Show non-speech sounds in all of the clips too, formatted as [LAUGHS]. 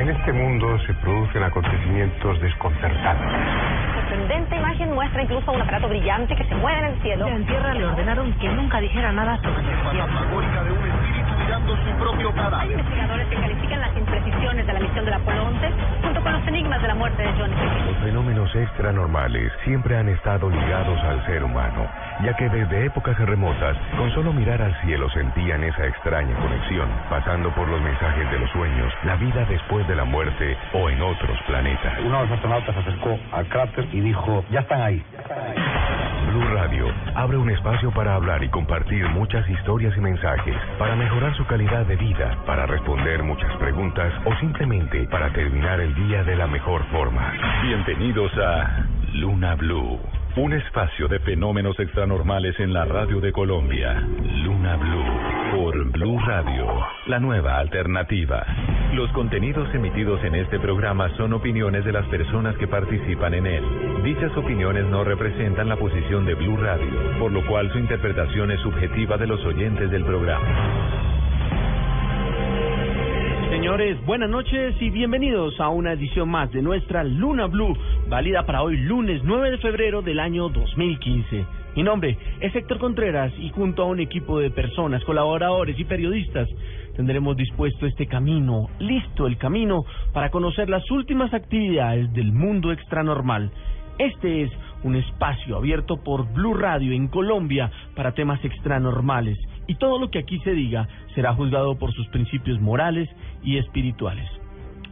En este mundo se producen acontecimientos desconcertantes. Sorprendente imagen muestra incluso un aparato brillante que se mueve en el cielo. En tierra le ordenaron que nunca dijera nada sobre mirando su propio Hay cadáver. investigadores que califican las imprecisiones de la misión del Apolo 11 junto con los enigmas de la muerte de John. Los fenómenos extranormales siempre han estado ligados al ser humano, ya que desde épocas remotas, con solo mirar al cielo sentían esa extraña conexión, pasando por los mensajes de los sueños, la vida después de la muerte o en otros planetas. Uno de los astronautas se acercó al cráter y dijo, ya están ahí. Blue Radio abre un espacio para hablar y compartir muchas historias y mensajes, para mejorar su calidad de vida, para responder muchas preguntas o simplemente para terminar el día de la mejor forma. Bienvenidos a Luna Blue, un espacio de fenómenos extranormales en la radio de Colombia. Luna Blue por Blue Radio, la nueva alternativa. Los contenidos emitidos en este programa son opiniones de las personas que participan en él. Dichas opiniones no representan la posición de Blue Radio, por lo cual su interpretación es subjetiva de los oyentes del programa. Señores, buenas noches y bienvenidos a una edición más de nuestra Luna Blue, válida para hoy lunes 9 de febrero del año 2015. Mi nombre es Héctor Contreras y junto a un equipo de personas, colaboradores y periodistas tendremos dispuesto este camino, listo el camino para conocer las últimas actividades del mundo extranormal. Este es un espacio abierto por Blue Radio en Colombia para temas extranormales y todo lo que aquí se diga será juzgado por sus principios morales y espirituales.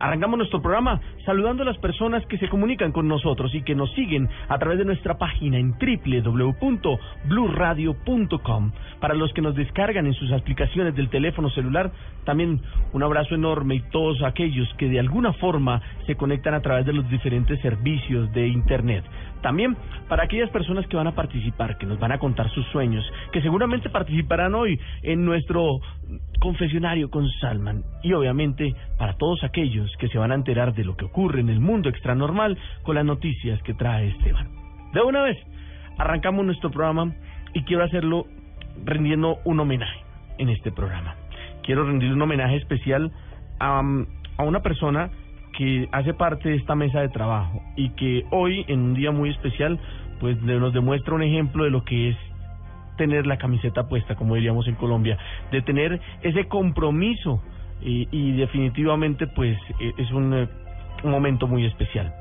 Arrancamos nuestro programa saludando a las personas que se comunican con nosotros y que nos siguen a través de nuestra página en www.bluradio.com. Para los que nos descargan en sus aplicaciones del teléfono celular, también un abrazo enorme y todos aquellos que de alguna forma se conectan a través de los diferentes servicios de Internet. También para aquellas personas que van a participar, que nos van a contar sus sueños, que seguramente participarán hoy en nuestro confesionario con Salman. Y obviamente para todos aquellos que se van a enterar de lo que ocurre en el mundo extranormal con las noticias que trae Esteban. De una vez, arrancamos nuestro programa y quiero hacerlo rendiendo un homenaje en este programa. Quiero rendir un homenaje especial a, a una persona que hace parte de esta mesa de trabajo y que hoy, en un día muy especial, pues nos demuestra un ejemplo de lo que es tener la camiseta puesta, como diríamos en Colombia, de tener ese compromiso y, definitivamente pues eh, es un, eh, un momento muy especial.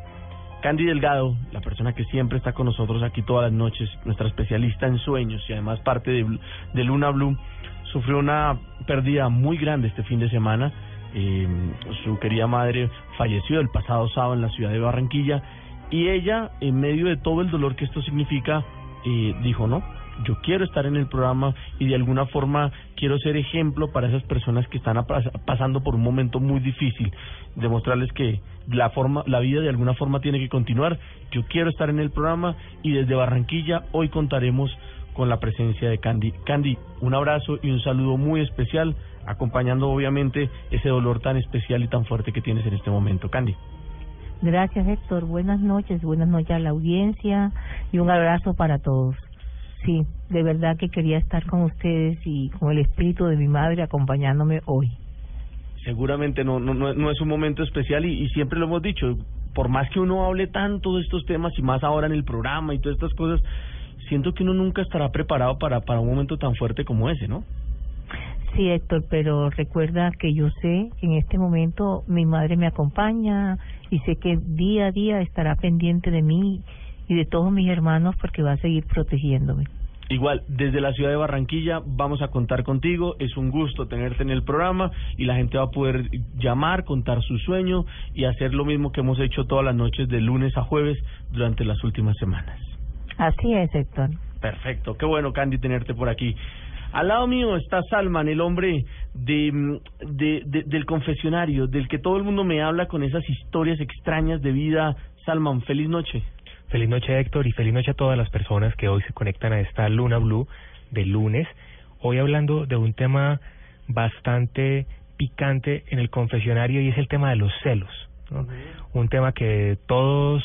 Candy Delgado, la persona que siempre está con nosotros aquí todas las noches, nuestra especialista en sueños y además parte de, de Luna Blue, sufrió una pérdida muy grande este fin de semana. Eh, su querida madre falleció el pasado sábado en la ciudad de Barranquilla y ella, en medio de todo el dolor que esto significa, eh, dijo, no, yo quiero estar en el programa y de alguna forma quiero ser ejemplo para esas personas que están pasando por un momento muy difícil, demostrarles que la forma, la vida de alguna forma tiene que continuar. Yo quiero estar en el programa y desde Barranquilla hoy contaremos con la presencia de Candy. Candy, un abrazo y un saludo muy especial, acompañando obviamente ese dolor tan especial y tan fuerte que tienes en este momento. Candy. Gracias, Héctor. Buenas noches, buenas noches a la audiencia y un abrazo para todos. Sí, de verdad que quería estar con ustedes y con el espíritu de mi madre acompañándome hoy. seguramente no, no, no, es un momento especial y, y siempre lo hemos dicho, por más que uno hable tanto de estos temas y más ahora en el programa y todas estas cosas, siento que uno nunca estará preparado para, para un momento tan fuerte como ese, ¿no? Sí, Héctor, pero recuerda que yo sé que en este momento mi madre me acompaña y sé que día a día estará pendiente de mí y de todos mis hermanos porque va a seguir protegiéndome. Igual, desde la ciudad de Barranquilla vamos a contar contigo, es un gusto tenerte en el programa y la gente va a poder llamar, contar su sueño y hacer lo mismo que hemos hecho todas las noches de lunes a jueves durante las últimas semanas. Así es, Héctor. Perfecto, qué bueno Candy tenerte por aquí. Al lado mío está Salman, el hombre de, mm, de, de- del confesionario, del que todo el mundo me habla con esas historias extrañas de vida. Salman, feliz noche. Feliz noche Héctor y feliz noche a todas las personas que hoy se conectan a esta Luna Blue de lunes. Hoy hablando de un tema bastante picante en el confesionario y es el tema de los celos. ¿no? Un tema que todos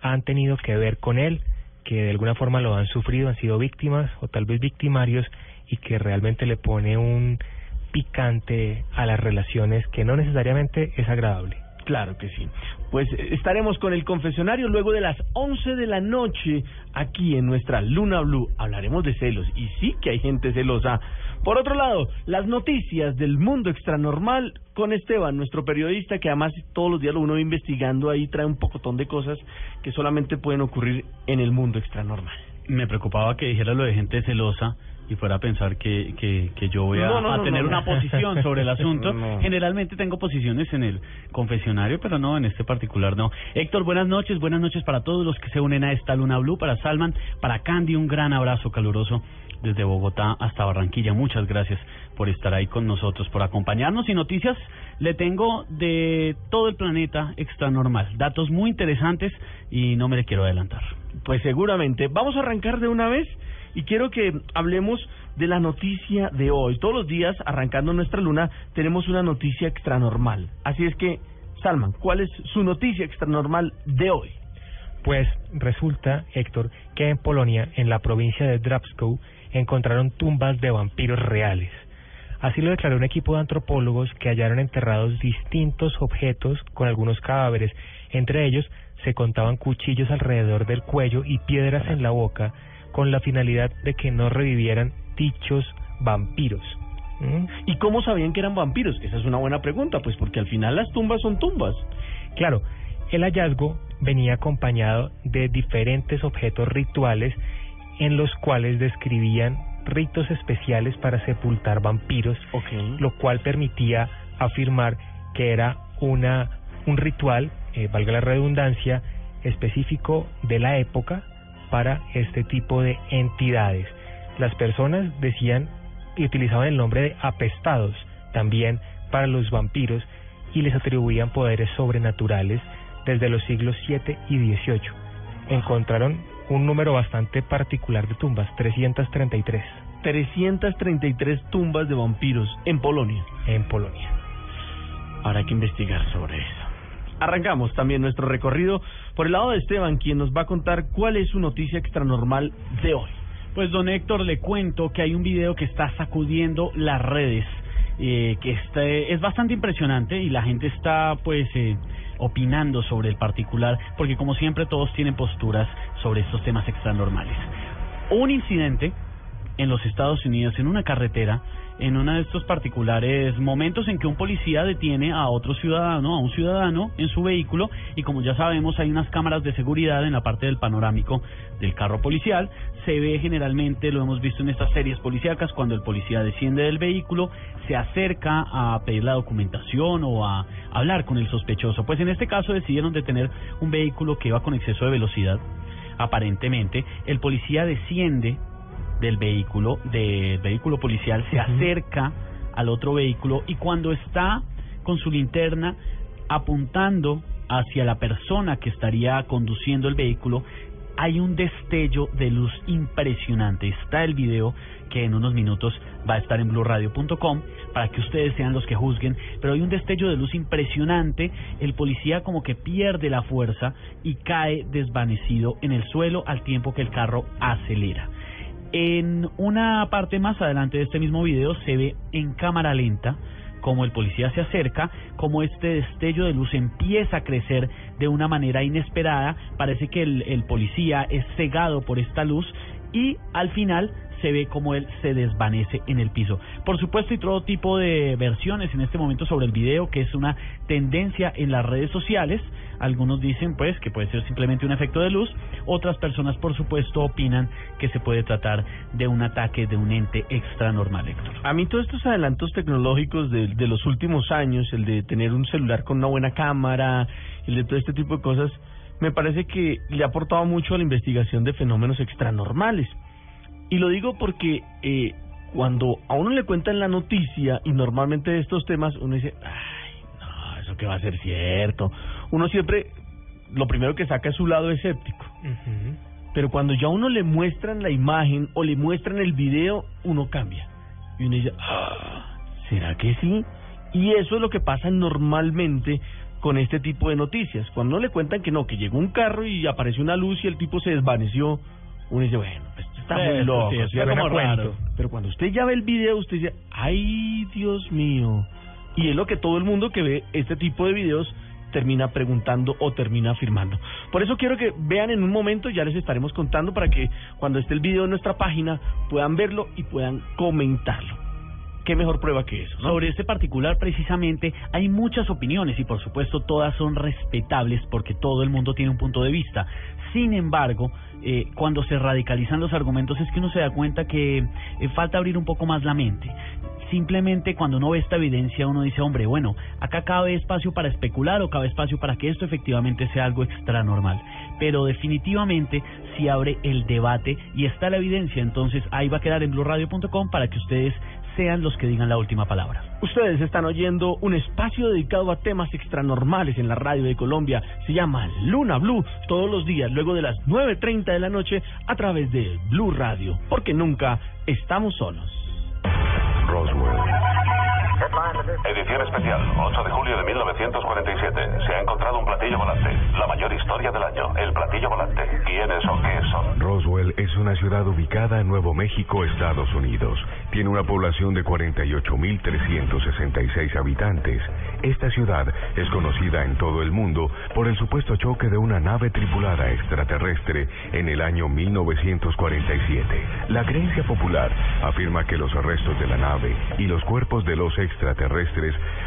han tenido que ver con él, que de alguna forma lo han sufrido, han sido víctimas o tal vez victimarios y que realmente le pone un picante a las relaciones que no necesariamente es agradable. Claro que sí. Pues eh, estaremos con el confesionario luego de las 11 de la noche aquí en nuestra Luna Blue. Hablaremos de celos y sí que hay gente celosa. Por otro lado, las noticias del mundo extranormal con Esteban, nuestro periodista que además todos los días lo uno va investigando ahí trae un pocotón de cosas que solamente pueden ocurrir en el mundo extranormal. Me preocupaba que dijera lo de gente celosa y fuera a pensar que, que, que yo voy a, No, no, a no, tener no. una posición sobre el [LAUGHS] asunto. No. Generalmente tengo posiciones en el confesionario, pero no en este particular, no. Héctor, buenas noches, buenas noches para todos los que se unen a esta Luna Blue, para Salman, para Candy, un gran abrazo caluroso desde Bogotá hasta Barranquilla. Muchas gracias por estar ahí con nosotros, por acompañarnos y noticias le tengo de todo el planeta extranormal. Datos muy interesantes y no me le quiero adelantar. Pues seguramente. Vamos a arrancar de una vez y quiero que hablemos de la noticia de hoy. Todos los días, arrancando nuestra luna, tenemos una noticia extranormal. Así es que, Salman, ¿cuál es su noticia extranormal de hoy? Pues resulta, Héctor, que en Polonia, en la provincia de Drabsko, encontraron tumbas de vampiros reales. Así lo declaró un equipo de antropólogos que hallaron enterrados distintos objetos con algunos cadáveres. Entre ellos se contaban cuchillos alrededor del cuello y piedras en la boca, con la finalidad de que no revivieran dichos vampiros. ¿Mm? ¿Y cómo sabían que eran vampiros? Esa es una buena pregunta, pues porque al final las tumbas son tumbas. Claro, el hallazgo venía acompañado de diferentes objetos rituales en los cuales describían ritos especiales para sepultar vampiros, lo cual permitía afirmar que era una un ritual, eh, valga la redundancia, específico de la época para este tipo de entidades. Las personas decían y utilizaban el nombre de apestados también para los vampiros y les atribuían poderes sobrenaturales desde los siglos 7 y 18. Encontraron un número bastante particular de tumbas, 333 333 tumbas de vampiros en Polonia. en Polonia. Habrá que investigar sobre eso. Arrancamos también nuestro recorrido por el lado de Esteban, quien nos va a contar cuál es su noticia extranormal de hoy. Pues don Héctor, le cuento que hay un video que está sacudiendo las redes, eh, que este, es bastante impresionante y la gente está pues eh, opinando sobre el particular, porque como siempre todos tienen posturas sobre estos temas extranormales. Un incidente en los Estados Unidos, en una carretera, en uno de estos particulares momentos en que un policía detiene a otro ciudadano, a un ciudadano en su vehículo y como ya sabemos hay unas cámaras de seguridad en la parte del panorámico del carro policial, se ve generalmente, lo hemos visto en estas series policíacas, cuando el policía desciende del vehículo, se acerca a pedir la documentación o a hablar con el sospechoso. Pues en este caso decidieron detener un vehículo que iba con exceso de velocidad. Aparentemente, el policía desciende del vehículo, del vehículo policial, se acerca al otro vehículo y cuando está con su linterna apuntando hacia la persona que estaría conduciendo el vehículo, hay un destello de luz impresionante. Está el video que en unos minutos va a estar en blurradio.com para que ustedes sean los que juzguen, pero hay un destello de luz impresionante, el policía como que pierde la fuerza y cae desvanecido en el suelo al tiempo que el carro acelera. En una parte más adelante de este mismo video se ve en cámara lenta como el policía se acerca, como este destello de luz empieza a crecer de una manera inesperada, parece que el, el policía es cegado por esta luz y al final se ve como él se desvanece en el piso. Por supuesto, hay todo tipo de versiones en este momento sobre el video, que es una tendencia en las redes sociales. Algunos dicen, pues, que puede ser simplemente un efecto de luz. Otras personas, por supuesto, opinan que se puede tratar de un ataque de un ente extranormal, Héctor. A mí todos estos adelantos tecnológicos de, de los últimos años, el de tener un celular con una buena cámara, el de todo este tipo de cosas, me parece que le ha aportado mucho a la investigación de fenómenos extranormales. Y lo digo porque eh, cuando a uno le cuentan la noticia y normalmente de estos temas uno dice, ay, no, eso que va a ser cierto. Uno siempre, lo primero que saca es su lado escéptico. Pero cuando ya a uno le muestran la imagen o le muestran el video, uno cambia. Y uno dice, ah, ¿será que sí? Y eso es lo que pasa normalmente con este tipo de noticias. Cuando no le cuentan que no, que llegó un carro y apareció una luz y el tipo se desvaneció, uno dice, bueno, pues está muy loco, sí, está como raro. Pero cuando usted ya ve el video, usted dice, ay, Dios mío. Y es lo que todo el mundo que ve este tipo de videos termina preguntando o termina afirmando. Por eso quiero que vean en un momento, ya les estaremos contando para que cuando esté el video en nuestra página puedan verlo y puedan comentarlo. ¿Qué mejor prueba que eso? Sobre este particular, precisamente, hay muchas opiniones y, por supuesto, todas son respetables porque todo el mundo tiene un punto de vista. Sin embargo, eh, cuando se radicalizan los argumentos es que uno se da cuenta que eh, falta abrir un poco más la mente. Simplemente cuando uno ve esta evidencia uno dice, hombre, bueno, acá cabe espacio para especular o cabe espacio para que esto efectivamente sea algo extra normal. Pero definitivamente si abre el debate y está la evidencia, entonces ahí va a quedar en blurradio.com para que ustedes sean los que digan la última palabra. Ustedes están oyendo un espacio dedicado a temas extranormales en la radio de Colombia. Se llama Luna Blue, todos los días, luego de las 9.30 de la noche, a través de Blue Radio, porque nunca estamos solos. Roswell. Edición especial, 8 de julio de 1947. Se ha encontrado un platillo volante. La mayor historia del año, el platillo volante. ¿Quiénes o qué son? Roswell es una ciudad ubicada en Nuevo México, Estados Unidos. Tiene una población de 48.366 habitantes. Esta ciudad es conocida en todo el mundo por el supuesto choque de una nave tripulada extraterrestre en el año 1947. La creencia popular afirma que los restos de la nave y los cuerpos de los extraterrestres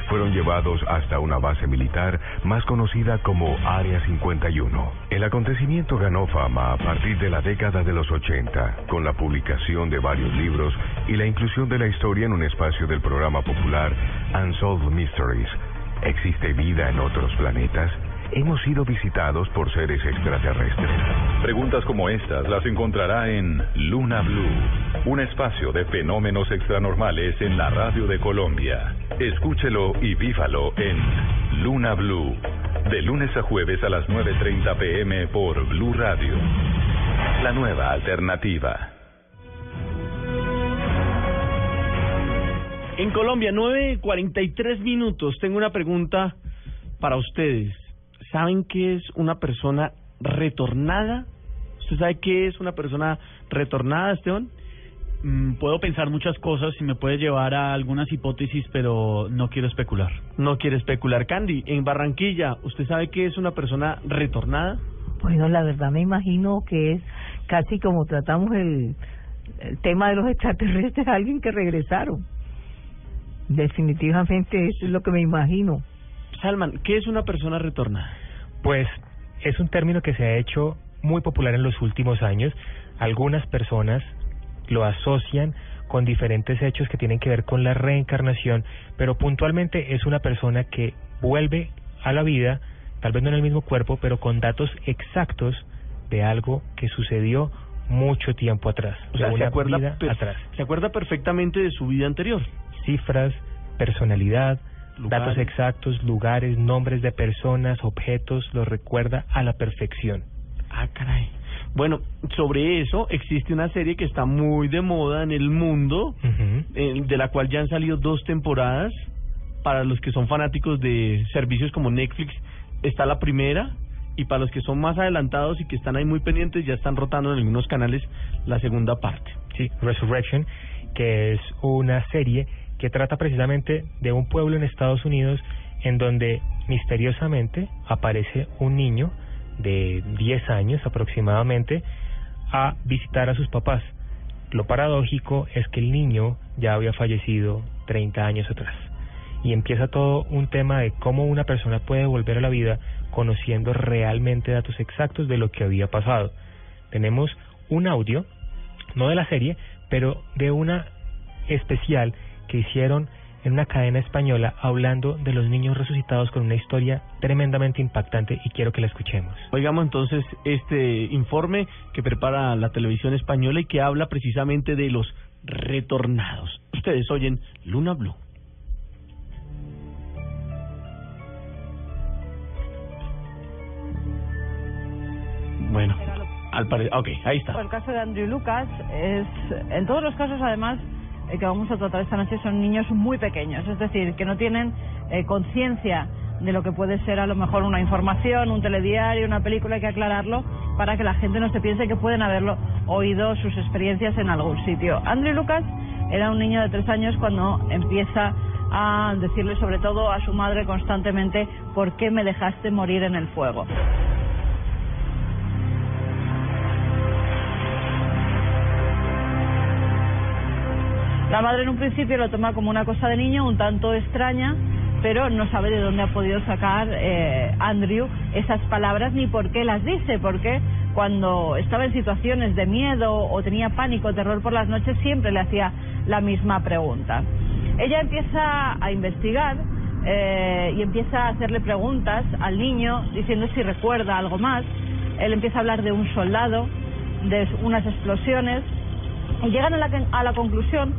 fueron llevados hasta una base militar más conocida como Área 51. El acontecimiento ganó fama a partir de la década de los 80, con la publicación de varios libros y la inclusión de la historia en un espacio del programa popular Unsolved Mysteries. ¿Existe vida en otros planetas? ¿Hemos sido visitados por seres extraterrestres? Preguntas como estas las encontrará en Luna Blue, un espacio de fenómenos extranormales en la radio de Colombia. Escúchelo y vívalo en Luna Blue, de lunes a jueves a las 9.30 pm por Blue Radio. La nueva alternativa. En Colombia, 9.43 minutos. Tengo una pregunta para ustedes. ¿Saben qué es una persona retornada? ¿Usted sabe qué es una persona retornada, Esteban? Mm, puedo pensar muchas cosas y me puede llevar a algunas hipótesis, pero no quiero especular. No quiere especular. Candy, en Barranquilla, ¿usted sabe qué es una persona retornada? Bueno, la verdad me imagino que es casi como tratamos el, el tema de los extraterrestres, [LAUGHS] alguien que regresaron. Definitivamente eso es lo que me imagino. Salman, ¿qué es una persona retornada? Pues es un término que se ha hecho muy popular en los últimos años. Algunas personas lo asocian con diferentes hechos que tienen que ver con la reencarnación, pero puntualmente es una persona que vuelve a la vida, tal vez no en el mismo cuerpo, pero con datos exactos de algo que sucedió mucho tiempo atrás. O sea, se acuerda, atrás. se acuerda perfectamente de su vida anterior. Cifras, personalidad, Lugares. datos exactos, lugares, nombres de personas, objetos, lo recuerda a la perfección. Ah, caray. Bueno, sobre eso existe una serie que está muy de moda en el mundo, eh, de la cual ya han salido dos temporadas. Para los que son fanáticos de servicios como Netflix, está la primera. Y para los que son más adelantados y que están ahí muy pendientes, ya están rotando en algunos canales la segunda parte. Sí, Resurrection, que es una serie que trata precisamente de un pueblo en Estados Unidos en donde misteriosamente aparece un niño de 10 años aproximadamente a visitar a sus papás. Lo paradójico es que el niño ya había fallecido 30 años atrás. Y empieza todo un tema de cómo una persona puede volver a la vida conociendo realmente datos exactos de lo que había pasado. Tenemos un audio, no de la serie, pero de una especial que hicieron en una cadena española hablando de los niños resucitados con una historia tremendamente impactante y quiero que la escuchemos. Oigamos entonces este informe que prepara la televisión española y que habla precisamente de los retornados. Ustedes oyen Luna Blue. Bueno, al parecer, ok, ahí está. El caso de Andrew Lucas es, en todos los casos además que vamos a tratar esta noche son niños muy pequeños, es decir, que no tienen eh, conciencia de lo que puede ser a lo mejor una información, un telediario, una película, hay que aclararlo para que la gente no se piense que pueden haberlo oído sus experiencias en algún sitio. Andrew Lucas era un niño de tres años cuando empieza a decirle sobre todo a su madre constantemente ¿por qué me dejaste morir en el fuego? La madre en un principio lo toma como una cosa de niño un tanto extraña, pero no sabe de dónde ha podido sacar eh, Andrew esas palabras ni por qué las dice, porque cuando estaba en situaciones de miedo o tenía pánico, terror por las noches, siempre le hacía la misma pregunta. Ella empieza a investigar eh, y empieza a hacerle preguntas al niño diciendo si recuerda algo más. Él empieza a hablar de un soldado, de unas explosiones y llegan a la, a la conclusión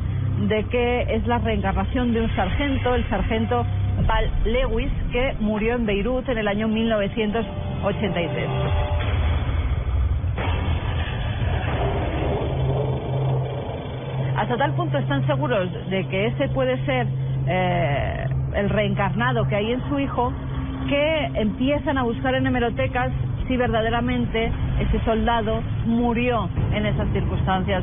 de que es la reencarnación de un sargento, el sargento Val Lewis, que murió en Beirut en el año 1983. Hasta tal punto están seguros de que ese puede ser eh, el reencarnado que hay en su hijo, que empiezan a buscar en hemerotecas si verdaderamente ese soldado murió en esas circunstancias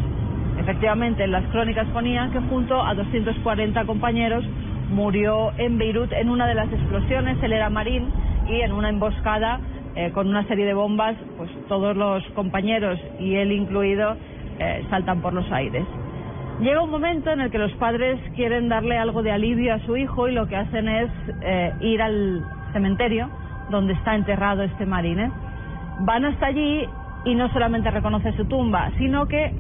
Efectivamente, en las crónicas ponía que junto a 240 compañeros murió en Beirut en una de las explosiones, él era marín y en una emboscada eh, con una serie de bombas, pues todos los compañeros y él incluido eh, saltan por los aires. Llega un momento en el que los padres quieren darle algo de alivio a su hijo y lo que hacen es eh, ir al cementerio donde está enterrado este marín. Van hasta allí y no solamente reconoce su tumba, sino que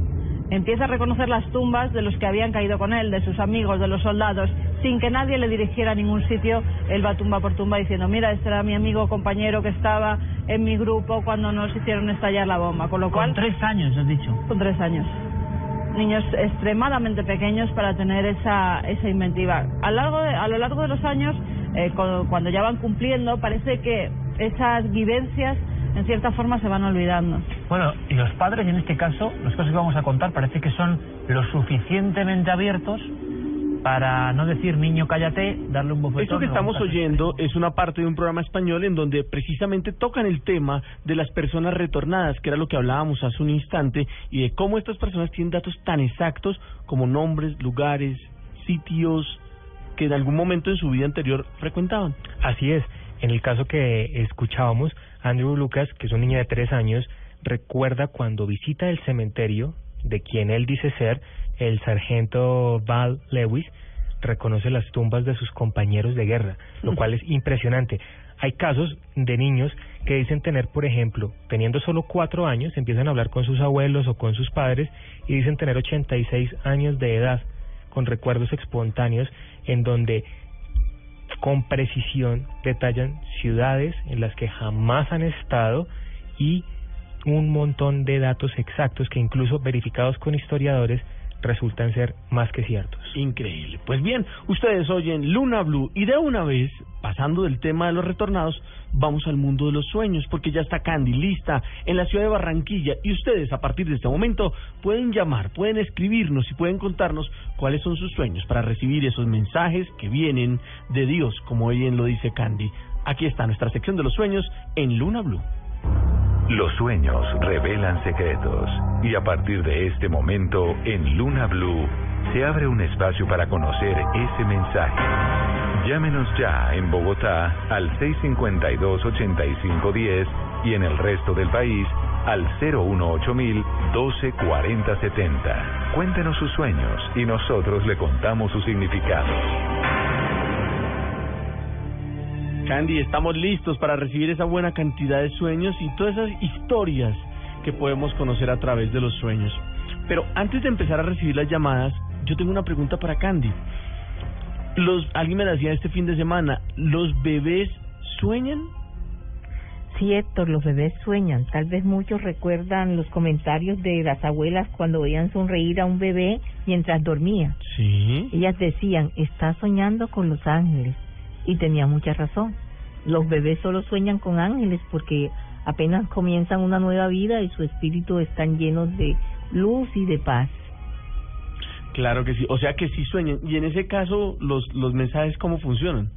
Empieza a reconocer las tumbas de los que habían caído con él, de sus amigos, de los soldados, sin que nadie le dirigiera a ningún sitio. Él va tumba por tumba diciendo, mira, este era mi amigo, compañero que estaba en mi grupo cuando nos hicieron estallar la bomba. Con lo cual... Con tres años, has dicho. Con tres años. Niños extremadamente pequeños para tener esa, esa inventiva. A, largo a lo largo de los años, eh, cuando ya van cumpliendo, parece que esas vivencias en cierta forma se van olvidando. Bueno, y los padres en este caso, los casos que vamos a contar, parece que son lo suficientemente abiertos para no decir niño cállate, darle un bofetón. Esto que estamos oyendo es una parte de un programa español en donde precisamente tocan el tema de las personas retornadas, que era lo que hablábamos hace un instante, y de cómo estas personas tienen datos tan exactos como nombres, lugares, sitios que en algún momento en su vida anterior frecuentaban. Así es. En el caso que escuchábamos, Andrew Lucas, que es un niño de tres años, recuerda cuando visita el cementerio de quien él dice ser el sargento Val Lewis, reconoce las tumbas de sus compañeros de guerra, lo cual es impresionante. Hay casos de niños que dicen tener, por ejemplo, teniendo solo cuatro años, empiezan a hablar con sus abuelos o con sus padres y dicen tener 86 años de edad, con recuerdos espontáneos en donde con precisión detallan ciudades en las que jamás han estado y un montón de datos exactos que incluso verificados con historiadores resultan ser más que ciertos. Increíble. Pues bien, ustedes oyen Luna Blue y de una vez, pasando del tema de los retornados, vamos al mundo de los sueños, porque ya está Candy lista en la ciudad de Barranquilla y ustedes a partir de este momento pueden llamar, pueden escribirnos y pueden contarnos cuáles son sus sueños para recibir esos mensajes que vienen de Dios, como bien lo dice Candy. Aquí está nuestra sección de los sueños en Luna Blue. Los sueños revelan secretos y a partir de este momento en Luna Blue se abre un espacio para conocer ese mensaje. Llámenos ya en Bogotá al 652-8510 y en el resto del país al 018000 124070. Cuéntenos sus sueños y nosotros le contamos su significado. Candy, estamos listos para recibir esa buena cantidad de sueños y todas esas historias que podemos conocer a través de los sueños. Pero antes de empezar a recibir las llamadas, yo tengo una pregunta para Candy. Los, alguien me decía este fin de semana, ¿los bebés sueñan? Sí, Héctor, los bebés sueñan. Tal vez muchos recuerdan los comentarios de las abuelas cuando veían sonreír a un bebé mientras dormía. Sí. Ellas decían, está soñando con los ángeles y tenía mucha razón. Los bebés solo sueñan con ángeles porque apenas comienzan una nueva vida y su espíritu están llenos de luz y de paz. Claro que sí, o sea que sí sueñan. Y en ese caso, los, los mensajes, ¿cómo funcionan?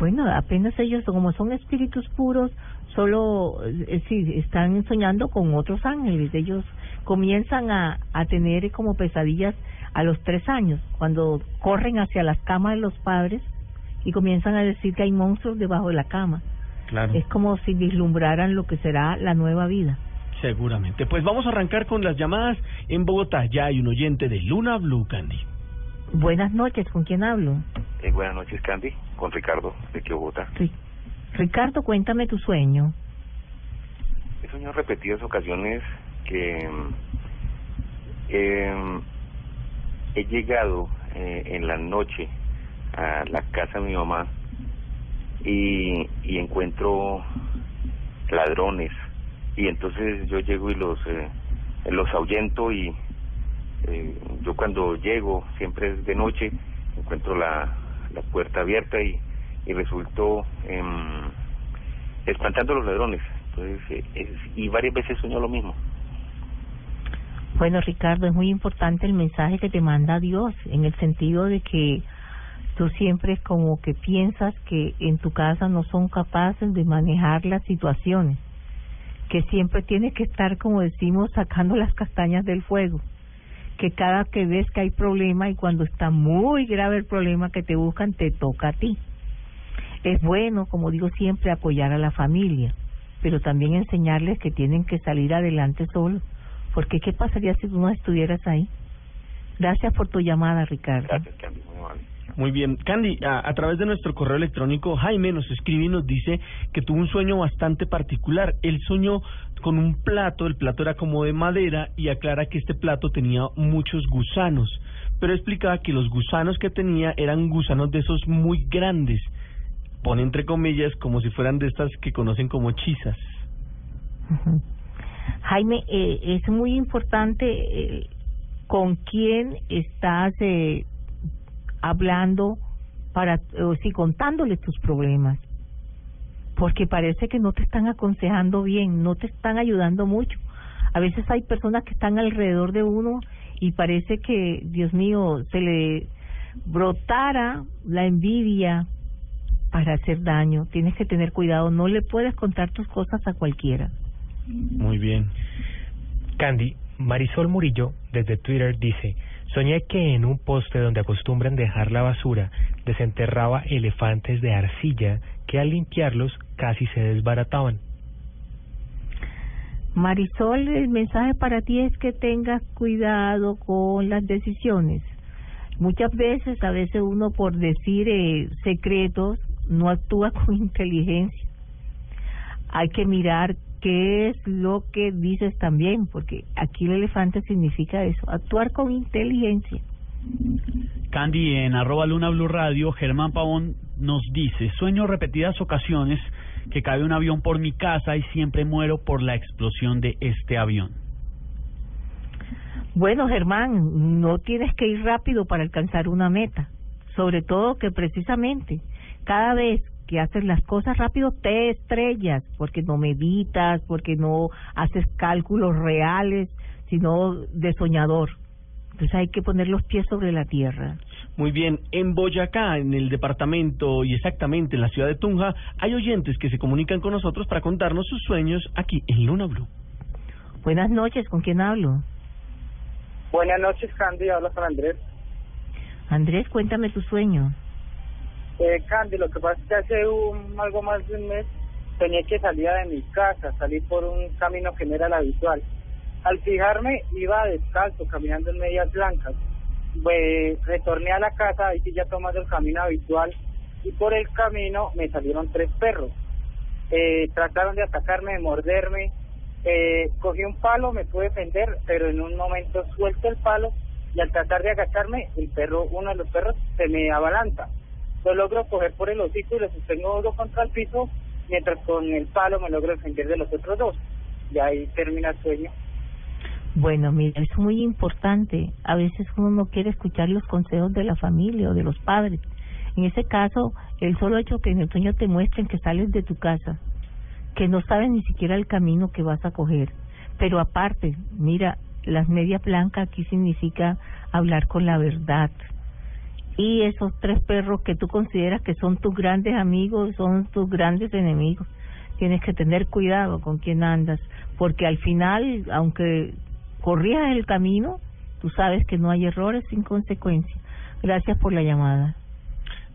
Bueno, apenas ellos, como son espíritus puros, solo eh, sí, están soñando con otros ángeles. Ellos comienzan a, a tener como pesadillas a los tres años, cuando corren hacia las camas de los padres y comienzan a decir que hay monstruos debajo de la cama. Claro. Es como si vislumbraran lo que será la nueva vida. Seguramente. Pues vamos a arrancar con las llamadas. En Bogotá ya hay un oyente de Luna Blue Candy. Buenas noches, ¿con quién hablo? Eh, buenas noches, Candy, con Ricardo, de aquí Bogotá. Ri- Ricardo, cuéntame tu sueño. He soñado en repetidas ocasiones que eh, he llegado eh, en la noche a la casa de mi mamá y, y encuentro ladrones y entonces yo llego y los eh, los ahuyento y eh, yo cuando llego siempre es de noche encuentro la, la puerta abierta y, y resulto em, espantando a los ladrones. Entonces eh, es- y varias veces sueño lo mismo. Bueno, Ricardo, es muy importante el mensaje que te manda Dios, en el sentido de que tú siempre como que piensas que en tu casa no son capaces de manejar las situaciones, que siempre tienes que estar, como decimos, sacando las castañas del fuego, que cada que ves que hay problema y cuando está muy grave el problema que te buscan, te toca a ti. Es bueno, como digo siempre, apoyar a la familia, pero también enseñarles que tienen que salir adelante solos porque ¿qué pasaría si tú no estuvieras ahí? Gracias por tu llamada, Ricardo. gracias Muy bien. Candy, a, través de nuestro correo electrónico, Jaime nos escribe y nos dice que tuvo un sueño bastante particular. Él soñó con un plato, el plato era como de madera y aclara que este plato tenía muchos gusanos, pero explicaba que los gusanos que tenía eran gusanos de esos muy grandes, pone entre comillas como si fueran de estas que conocen como chisas. Jaime, eh, es muy importante eh, con quién estás eh, hablando para, o si contándole tus problemas, porque parece que no te están aconsejando bien, no te están ayudando mucho. A veces hay personas que están alrededor de uno y parece que, Dios mío, se le brotara la envidia para hacer daño. Tienes que tener cuidado, no le puedes contar tus cosas a cualquiera. Muy bien. Candy, Marisol Murillo, desde Twitter, dice, soñé que en un poste donde acostumbran dejar la basura, desenterraba elefantes de arcilla que al limpiarlos casi se desbarataban. Marisol, el mensaje para ti es que tengas cuidado con las decisiones. Muchas veces, a veces uno por decir eh, secretos no actúa [LAUGHS] con inteligencia. Hay que mirar qué es lo que dices también, porque aquí el elefante significa eso, actuar con inteligencia. Candy, en arroba Luna Blue Radio, Germán Pavón nos dice, sueño repetidas ocasiones que cae un avión por mi casa y siempre muero por la explosión de este avión. Bueno, Germán, no tienes que ir rápido para alcanzar una meta. Sobre todo que precisamente cada vez que haces las cosas rápido te estrellas porque no meditas, porque no haces cálculos reales, sino de soñador. Entonces hay que poner los pies sobre la tierra. Muy bien, en Boyacá, en el departamento y exactamente en la ciudad de Tunja, hay oyentes que se comunican con nosotros para contarnos sus sueños aquí en Luna Blue. Buenas noches, ¿con quién hablo? Buenas noches, Candy. Habla con Andrés. Andrés, cuéntame tu sueño. Eh, Candy, lo que pasa es que hace un, algo más de un mes soñé que salía de mi casa, salí por un camino que no era el habitual. Al fijarme, iba descalzo, caminando en medias blancas. Pues, retorné a la casa, ahí sí ya tomando el camino habitual, y por el camino me salieron tres perros. Eh, trataron de atacarme, de morderme. Eh, cogí un palo, me pude defender, pero en un momento suelto el palo y al tratar de agacharme, el perro, uno de los perros, se me abalanza. Lo logro coger por el hocico y lo sostengo duro contra el piso, mientras con el palo me logro defender de los otros dos. Y ahí termina el sueño. Bueno, mira, es muy importante. A veces uno no quiere escuchar los consejos de la familia o de los padres. En ese caso, el solo hecho que en el sueño te muestren que sales de tu casa, que no sabes ni siquiera el camino que vas a coger. Pero aparte, mira, las medias blancas aquí significa hablar con la verdad. Y esos tres perros que tú consideras que son tus grandes amigos, son tus grandes enemigos. Tienes que tener cuidado con quién andas, porque al final, aunque corrías el camino, Tú sabes que no hay errores sin consecuencia. Gracias por la llamada.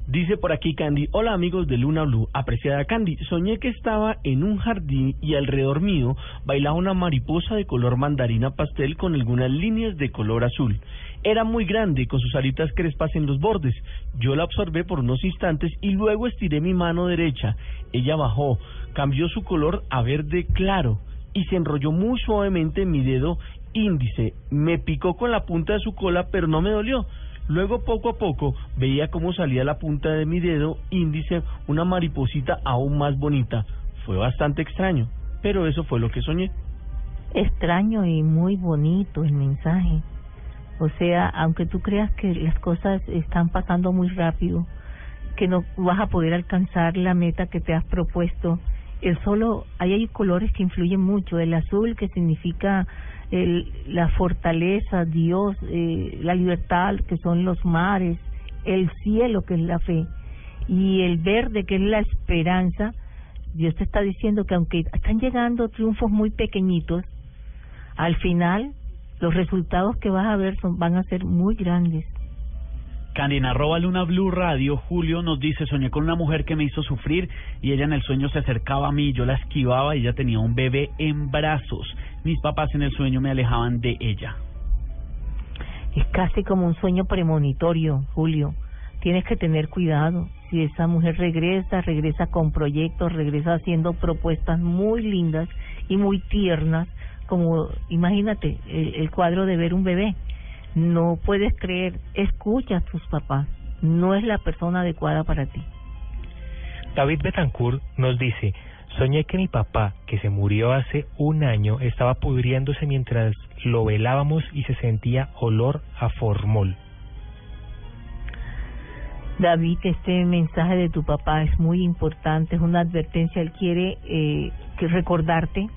Dice por aquí Candy, hola amigos de Luna Blue, apreciada Candy, soñé que estaba en un jardín y alrededor mío bailaba una mariposa de color mandarina pastel con algunas líneas de color azul. Era muy grande, con sus alitas crespas en los bordes. Yo la observé por unos instantes y luego estiré mi mano derecha. Ella bajó, cambió su color a verde claro y se enrolló muy suavemente en mi dedo índice. Me picó con la punta de su cola, pero no me dolió. Luego, poco a poco, veía cómo salía la punta de mi dedo índice una mariposita aún más bonita. Fue bastante extraño, pero eso fue lo que soñé. Extraño y muy bonito el mensaje. O sea, aunque tú creas que las cosas están pasando muy rápido, que no vas a poder alcanzar la meta que te has propuesto, el solo, ahí hay colores que influyen mucho. El azul que significa el, la fortaleza, Dios, eh, la libertad, que son los mares, el cielo, que es la fe, y el verde, que es la esperanza, Dios te está diciendo que aunque están llegando triunfos muy pequeñitos, al final los resultados que vas a ver son, van a ser muy grandes. Candy, en arroba Luna Blue Radio, Julio nos dice, soñé con una mujer que me hizo sufrir y ella en el sueño se acercaba a mí, yo la esquivaba y ella tenía un bebé en brazos. Mis papás en el sueño me alejaban de ella. Es casi como un sueño premonitorio, Julio. Tienes que tener cuidado. Si esa mujer regresa, regresa con proyectos, regresa haciendo propuestas muy lindas y muy tiernas, como imagínate el, el cuadro de ver un bebé no puedes creer, escucha a tus papás, no es la persona adecuada para ti. David Betancourt nos dice, soñé que mi papá, que se murió hace un año, estaba pudriéndose mientras lo velábamos y se sentía olor a formol. David, este mensaje de tu papá es muy importante, es una advertencia, él quiere eh, que recordarte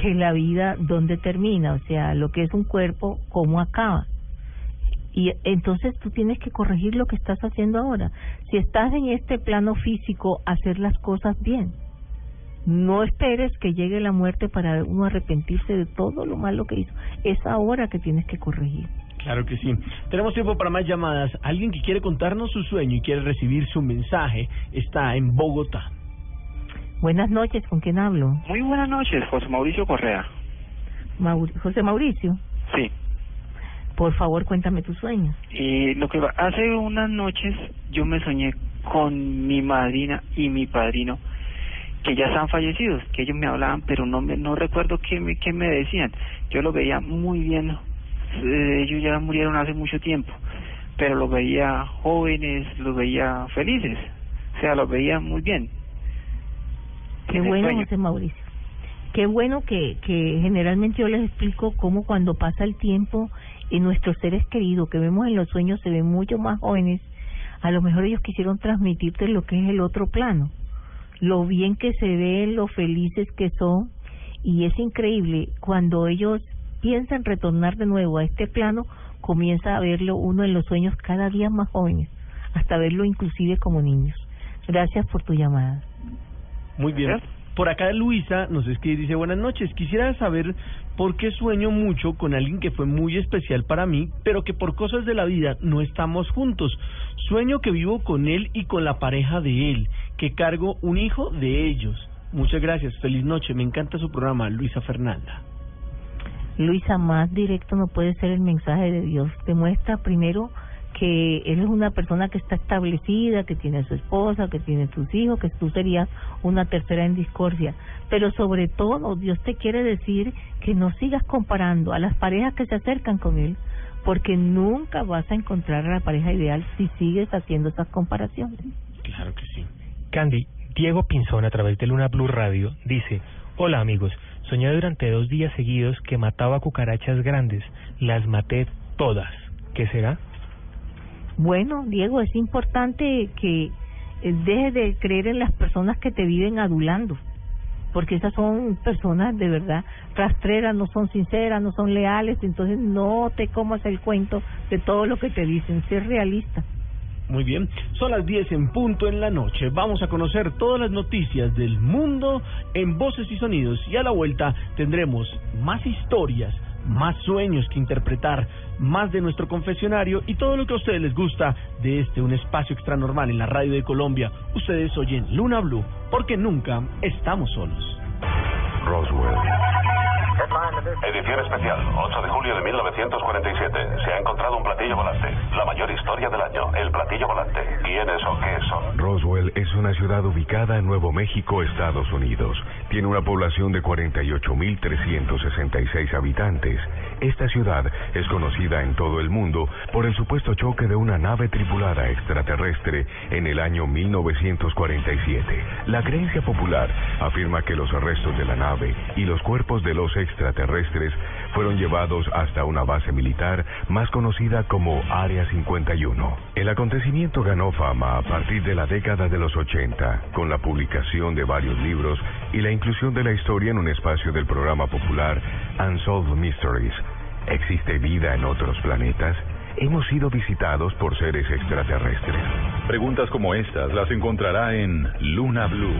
que la vida dónde termina, o sea, lo que es un cuerpo, cómo acaba. Y entonces tú tienes que corregir lo que estás haciendo ahora. Si estás en este plano físico, hacer las cosas bien. No esperes que llegue la muerte para uno arrepentirse de todo lo malo que hizo. Es ahora que tienes que corregir. Claro que sí. Tenemos tiempo para más llamadas. Alguien que quiere contarnos su sueño y quiere recibir su mensaje está en Bogotá. Buenas noches, ¿con quién hablo? Muy buenas noches, José Mauricio Correa. José Mauricio. Sí. Por favor, cuéntame tus sueños. Y lo que hace unas noches yo me soñé con mi madrina y mi padrino que ya están fallecidos, que ellos me hablaban, pero no me, no recuerdo qué me, qué me decían. Yo lo veía muy bien, eh, ellos ya murieron hace mucho tiempo, pero los veía jóvenes, los veía felices, o sea, los veía muy bien. Qué bueno, José Mauricio. Qué bueno que, que generalmente yo les explico cómo cuando pasa el tiempo y nuestros seres queridos que vemos en los sueños se ven mucho más jóvenes, a lo mejor ellos quisieron transmitirte lo que es el otro plano, lo bien que se ven, lo felices que son, y es increíble cuando ellos piensan retornar de nuevo a este plano, comienza a verlo uno en los sueños cada día más jóvenes, hasta verlo inclusive como niños. Gracias por tu llamada. Muy bien. Por acá Luisa nos escribe y dice, buenas noches, quisiera saber por qué sueño mucho con alguien que fue muy especial para mí, pero que por cosas de la vida no estamos juntos. Sueño que vivo con él y con la pareja de él, que cargo un hijo de ellos. Muchas gracias, feliz noche, me encanta su programa, Luisa Fernanda. Luisa, más directo no puede ser el mensaje de Dios. Demuestra primero que él es una persona que está establecida, que tiene a su esposa, que tiene sus hijos, que tú serías una tercera en discordia. Pero sobre todo, Dios te quiere decir que no sigas comparando a las parejas que se acercan con él, porque nunca vas a encontrar a la pareja ideal si sigues haciendo esas comparaciones. Claro que sí. Candy, Diego Pinzón a través de Luna Blue Radio dice, hola amigos, soñé durante dos días seguidos que mataba cucarachas grandes, las maté todas. ¿Qué será? Bueno, Diego, es importante que eh, dejes de creer en las personas que te viven adulando, porque esas son personas de verdad rastreras, no son sinceras, no son leales, entonces no te comas el cuento de todo lo que te dicen, ser realista. Muy bien, son las 10 en punto en la noche. Vamos a conocer todas las noticias del mundo en voces y sonidos y a la vuelta tendremos más historias más sueños que interpretar, más de nuestro confesionario y todo lo que a ustedes les gusta de este un espacio extra normal en la radio de Colombia. Ustedes oyen Luna Blue porque nunca estamos solos. Roswell. Edición especial, 8 de julio de 1947. Se ha encontrado un platillo volante. La mayor historia del año, el platillo volante. ¿Quiénes o qué son? Roswell es una ciudad ubicada en Nuevo México, Estados Unidos. Tiene una población de 48.366 habitantes. Esta ciudad es conocida en todo el mundo por el supuesto choque de una nave tripulada extraterrestre en el año 1947. La creencia popular afirma que los restos de la nave y los cuerpos de los extraterrestres fueron llevados hasta una base militar más conocida como Área 51. El acontecimiento ganó fama a partir de la década de los 80, con la publicación de varios libros y la inclusión de la historia en un espacio del programa popular Unsolved Mysteries. ¿Existe vida en otros planetas? ¿Hemos sido visitados por seres extraterrestres? Preguntas como estas las encontrará en Luna Blue,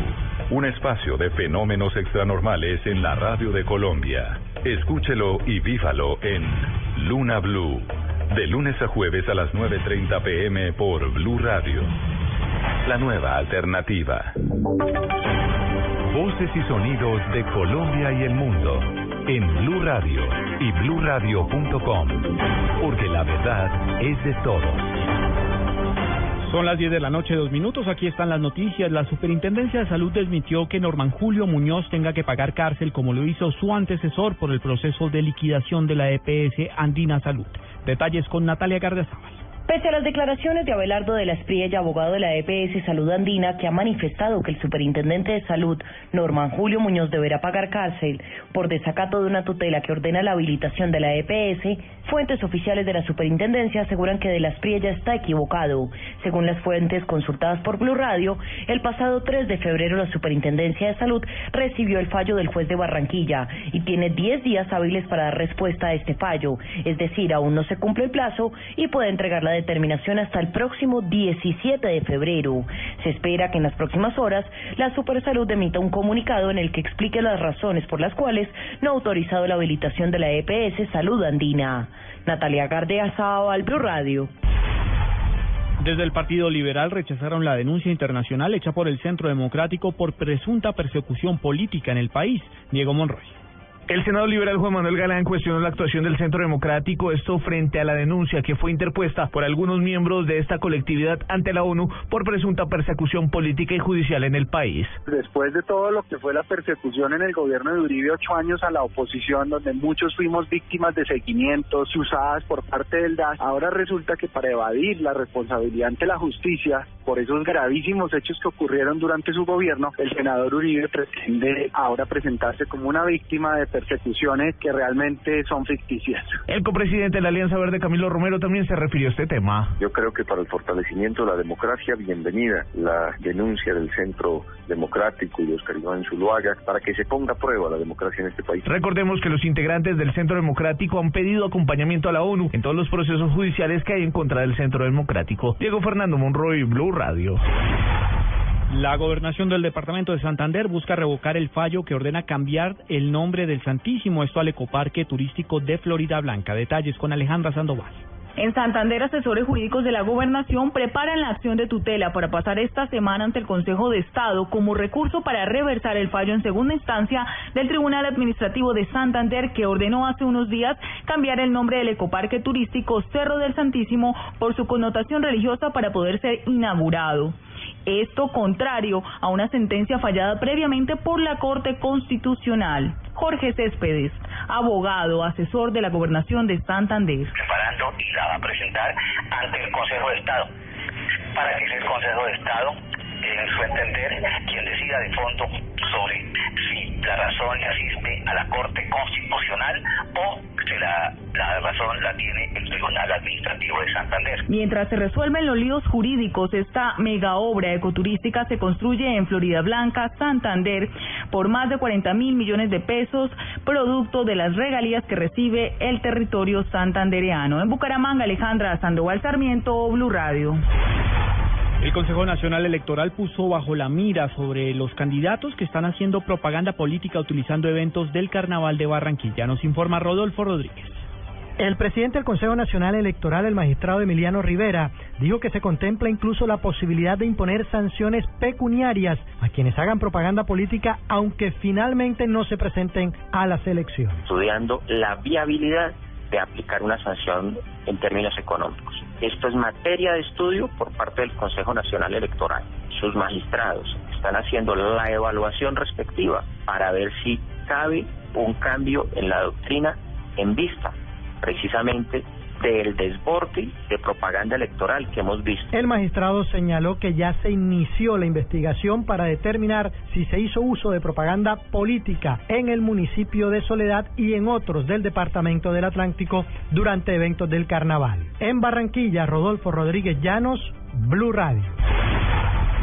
un espacio de fenómenos extranormales en la radio de Colombia. Escúchelo y vívalo en Luna Blue, de lunes a jueves a las 9.30 pm por Blue Radio. La nueva alternativa. Voces y sonidos de Colombia y el mundo en Blue Radio y bluradio.com, porque la verdad es de todos. Son las 10 de la noche, dos minutos. Aquí están las noticias. La Superintendencia de Salud desmintió que Norman Julio Muñoz tenga que pagar cárcel como lo hizo su antecesor por el proceso de liquidación de la EPS Andina Salud. Detalles con Natalia Gardezábal. Pese a las declaraciones de Abelardo de la Espriella, abogado de la EPS Salud Andina, que ha manifestado que el superintendente de salud, Norman Julio Muñoz, deberá pagar cárcel por desacato de una tutela que ordena la habilitación de la EPS, fuentes oficiales de la superintendencia aseguran que de la Espriella está equivocado. Según las fuentes consultadas por Blue Radio, el pasado 3 de febrero la superintendencia de salud recibió el fallo del juez de Barranquilla y tiene 10 días hábiles para dar respuesta a este fallo, es decir, aún no se cumple el plazo y puede entregar la determinación hasta el próximo 17 de febrero. Se espera que en las próximas horas la Supersalud emita un comunicado en el que explique las razones por las cuales no ha autorizado la habilitación de la EPS Salud Andina. Natalia Gardea al Blue Radio. Desde el Partido Liberal rechazaron la denuncia internacional hecha por el Centro Democrático por presunta persecución política en el país. Diego Monroy. El senador liberal Juan Manuel Galán cuestionó la actuación del Centro Democrático, esto frente a la denuncia que fue interpuesta por algunos miembros de esta colectividad ante la ONU por presunta persecución política y judicial en el país. Después de todo lo que fue la persecución en el gobierno de Uribe, ocho años a la oposición, donde muchos fuimos víctimas de seguimientos usadas por parte del DAS, ahora resulta que para evadir la responsabilidad ante la justicia por esos gravísimos hechos que ocurrieron durante su gobierno, el senador Uribe pretende ahora presentarse como una víctima de persecuciones que realmente son ficticias. El copresidente de la Alianza Verde, Camilo Romero, también se refirió a este tema. Yo creo que para el fortalecimiento de la democracia, bienvenida la denuncia del Centro Democrático y de Oscar Iván Zuluaga para que se ponga a prueba la democracia en este país. Recordemos que los integrantes del Centro Democrático han pedido acompañamiento a la ONU en todos los procesos judiciales que hay en contra del Centro Democrático. Diego Fernando Monroy, Blue Radio. La gobernación del departamento de Santander busca revocar el fallo que ordena cambiar el nombre del Santísimo, esto al ecoparque turístico de Florida Blanca. Detalles con Alejandra Sandoval. En Santander, asesores jurídicos de la gobernación preparan la acción de tutela para pasar esta semana ante el Consejo de Estado como recurso para reversar el fallo en segunda instancia del Tribunal Administrativo de Santander que ordenó hace unos días cambiar el nombre del ecoparque turístico Cerro del Santísimo por su connotación religiosa para poder ser inaugurado. Esto contrario a una sentencia fallada previamente por la Corte Constitucional. Jorge Céspedes, abogado, asesor de la Gobernación de Santander. Preparando y la va a presentar ante el Consejo de Estado, para que el Consejo de Estado, en su entender, quien decida de fondo sobre si la razón le asiste a la Corte Constitucional o si la, la razón la tiene el Tribunal Administrativo de Santander. Mientras se resuelven los líos jurídicos, esta mega obra ecoturística se construye en Florida Blanca, Santander, por más de 40 mil millones de pesos, producto de las regalías que recibe el territorio santandereano. En Bucaramanga, Alejandra Sandoval Sarmiento, Blue Radio. El Consejo Nacional Electoral puso bajo la mira sobre los candidatos que están haciendo propaganda política utilizando eventos del Carnaval de Barranquilla. Nos informa Rodolfo Rodríguez. El presidente del Consejo Nacional Electoral, el magistrado Emiliano Rivera, dijo que se contempla incluso la posibilidad de imponer sanciones pecuniarias a quienes hagan propaganda política, aunque finalmente no se presenten a las elecciones. Estudiando la viabilidad de aplicar una sanción en términos económicos. Esto es materia de estudio por parte del Consejo Nacional Electoral. Sus magistrados están haciendo la evaluación respectiva para ver si cabe un cambio en la doctrina en vista precisamente del desborde de propaganda electoral que hemos visto. El magistrado señaló que ya se inició la investigación para determinar si se hizo uso de propaganda política en el municipio de Soledad y en otros del departamento del Atlántico durante eventos del carnaval. En Barranquilla, Rodolfo Rodríguez Llanos, Blue Radio.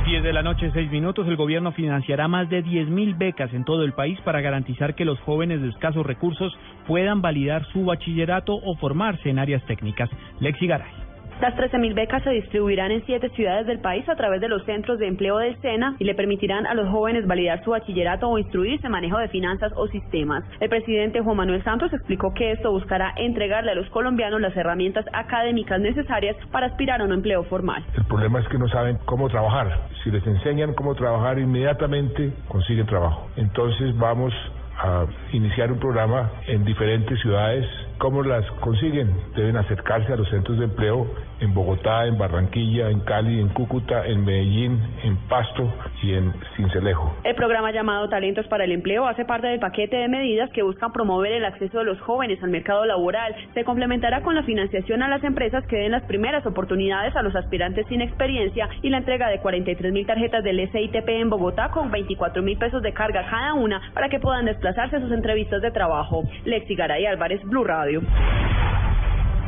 10 de la noche, 6 minutos, el gobierno financiará más de 10.000 becas en todo el país para garantizar que los jóvenes de escasos recursos puedan validar su bachillerato o formarse en áreas técnicas. Lexi Garay. Las 13.000 becas se distribuirán en siete ciudades del país a través de los centros de empleo del SENA y le permitirán a los jóvenes validar su bachillerato o instruirse en manejo de finanzas o sistemas. El presidente Juan Manuel Santos explicó que esto buscará entregarle a los colombianos las herramientas académicas necesarias para aspirar a un empleo formal. El problema es que no saben cómo trabajar. Si les enseñan cómo trabajar, inmediatamente consiguen trabajo. Entonces vamos a iniciar un programa en diferentes ciudades. ¿Cómo las consiguen? Deben acercarse a los centros de empleo en Bogotá, en Barranquilla, en Cali, en Cúcuta, en Medellín, en Pasto y en Cincelejo. El programa llamado Talentos para el Empleo hace parte del paquete de medidas que buscan promover el acceso de los jóvenes al mercado laboral. Se complementará con la financiación a las empresas que den las primeras oportunidades a los aspirantes sin experiencia y la entrega de 43 mil tarjetas del SITP en Bogotá con 24 mil pesos de carga cada una para que puedan desplazarse a sus entrevistas de trabajo. Lexi Garay Álvarez, Blue Radio.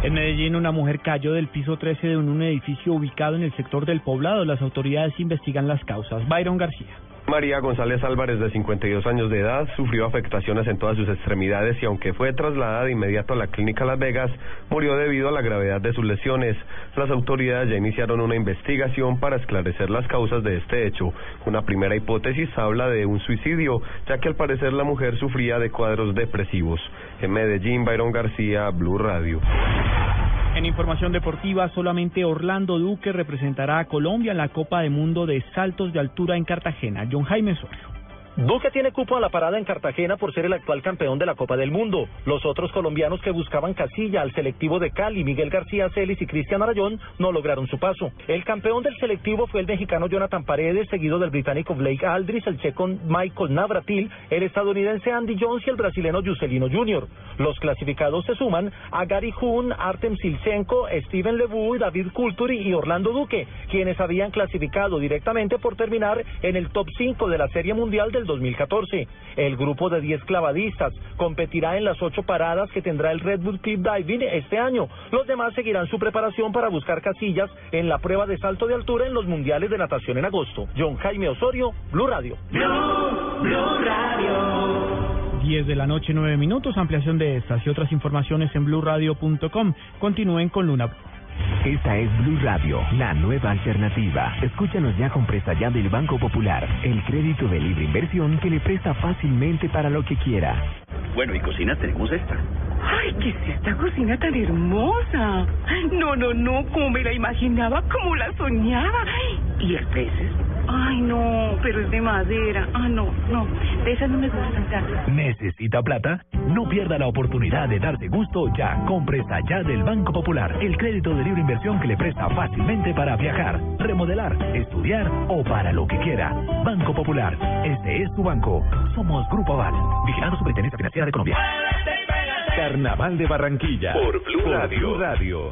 En Medellín, una mujer cayó del piso 13 de un edificio ubicado en el sector del poblado. Las autoridades investigan las causas. Byron García. María González Álvarez, de 52 años de edad, sufrió afectaciones en todas sus extremidades y aunque fue trasladada de inmediato a la clínica Las Vegas, murió debido a la gravedad de sus lesiones. Las autoridades ya iniciaron una investigación para esclarecer las causas de este hecho. Una primera hipótesis habla de un suicidio, ya que al parecer la mujer sufría de cuadros depresivos. En Medellín, Byron García, Blue Radio. En información deportiva, solamente Orlando Duque representará a Colombia en la Copa de Mundo de Saltos de Altura en Cartagena. Jaime Sorio. Duque tiene cupo a la parada en Cartagena por ser el actual campeón de la Copa del Mundo. Los otros colombianos que buscaban casilla al selectivo de Cali, Miguel García Celis y Cristian Arayón, no lograron su paso. El campeón del selectivo fue el mexicano Jonathan Paredes, seguido del británico Blake Aldris, el checo Michael Navratil, el estadounidense Andy Jones y el brasileño Juscelino Jr. Los clasificados se suman a Gary Huhn, Artem Silchenko, Steven Lebu, David Culturi y Orlando Duque, quienes habían clasificado directamente por terminar en el top 5 de la Serie Mundial del 2014. El grupo de 10 clavadistas competirá en las ocho paradas que tendrá el Red Bull Cliff Diving este año. Los demás seguirán su preparación para buscar casillas en la prueba de salto de altura en los mundiales de natación en agosto. John Jaime Osorio, Blue Radio. Blue, Radio. 10 de la noche, 9 minutos. Ampliación de estas y otras informaciones en bluradio.com. Continúen con Luna. Esta es Blue Radio, la nueva alternativa. Escúchanos ya con presta ya del Banco Popular, el crédito de libre inversión que le presta fácilmente para lo que quiera. Bueno, y cocina tenemos esta. ¡Ay, qué es esta cocina tan hermosa! No, no, no, como me la imaginaba, como la soñaba. ¿Y el peces? Ay, no, pero es de madera. Ah, no, no, de esas no me gustan ¿Necesita plata? No pierda la oportunidad de darse gusto ya. Compre ya del Banco Popular, el crédito de libre inversión que le presta fácilmente para viajar, remodelar, estudiar o para lo que quiera. Banco Popular, este es tu banco. Somos Grupo Aval, vigilando Superintendencia Financiera de Colombia. Carnaval de Barranquilla. Por Blue Radio. Blue Radio.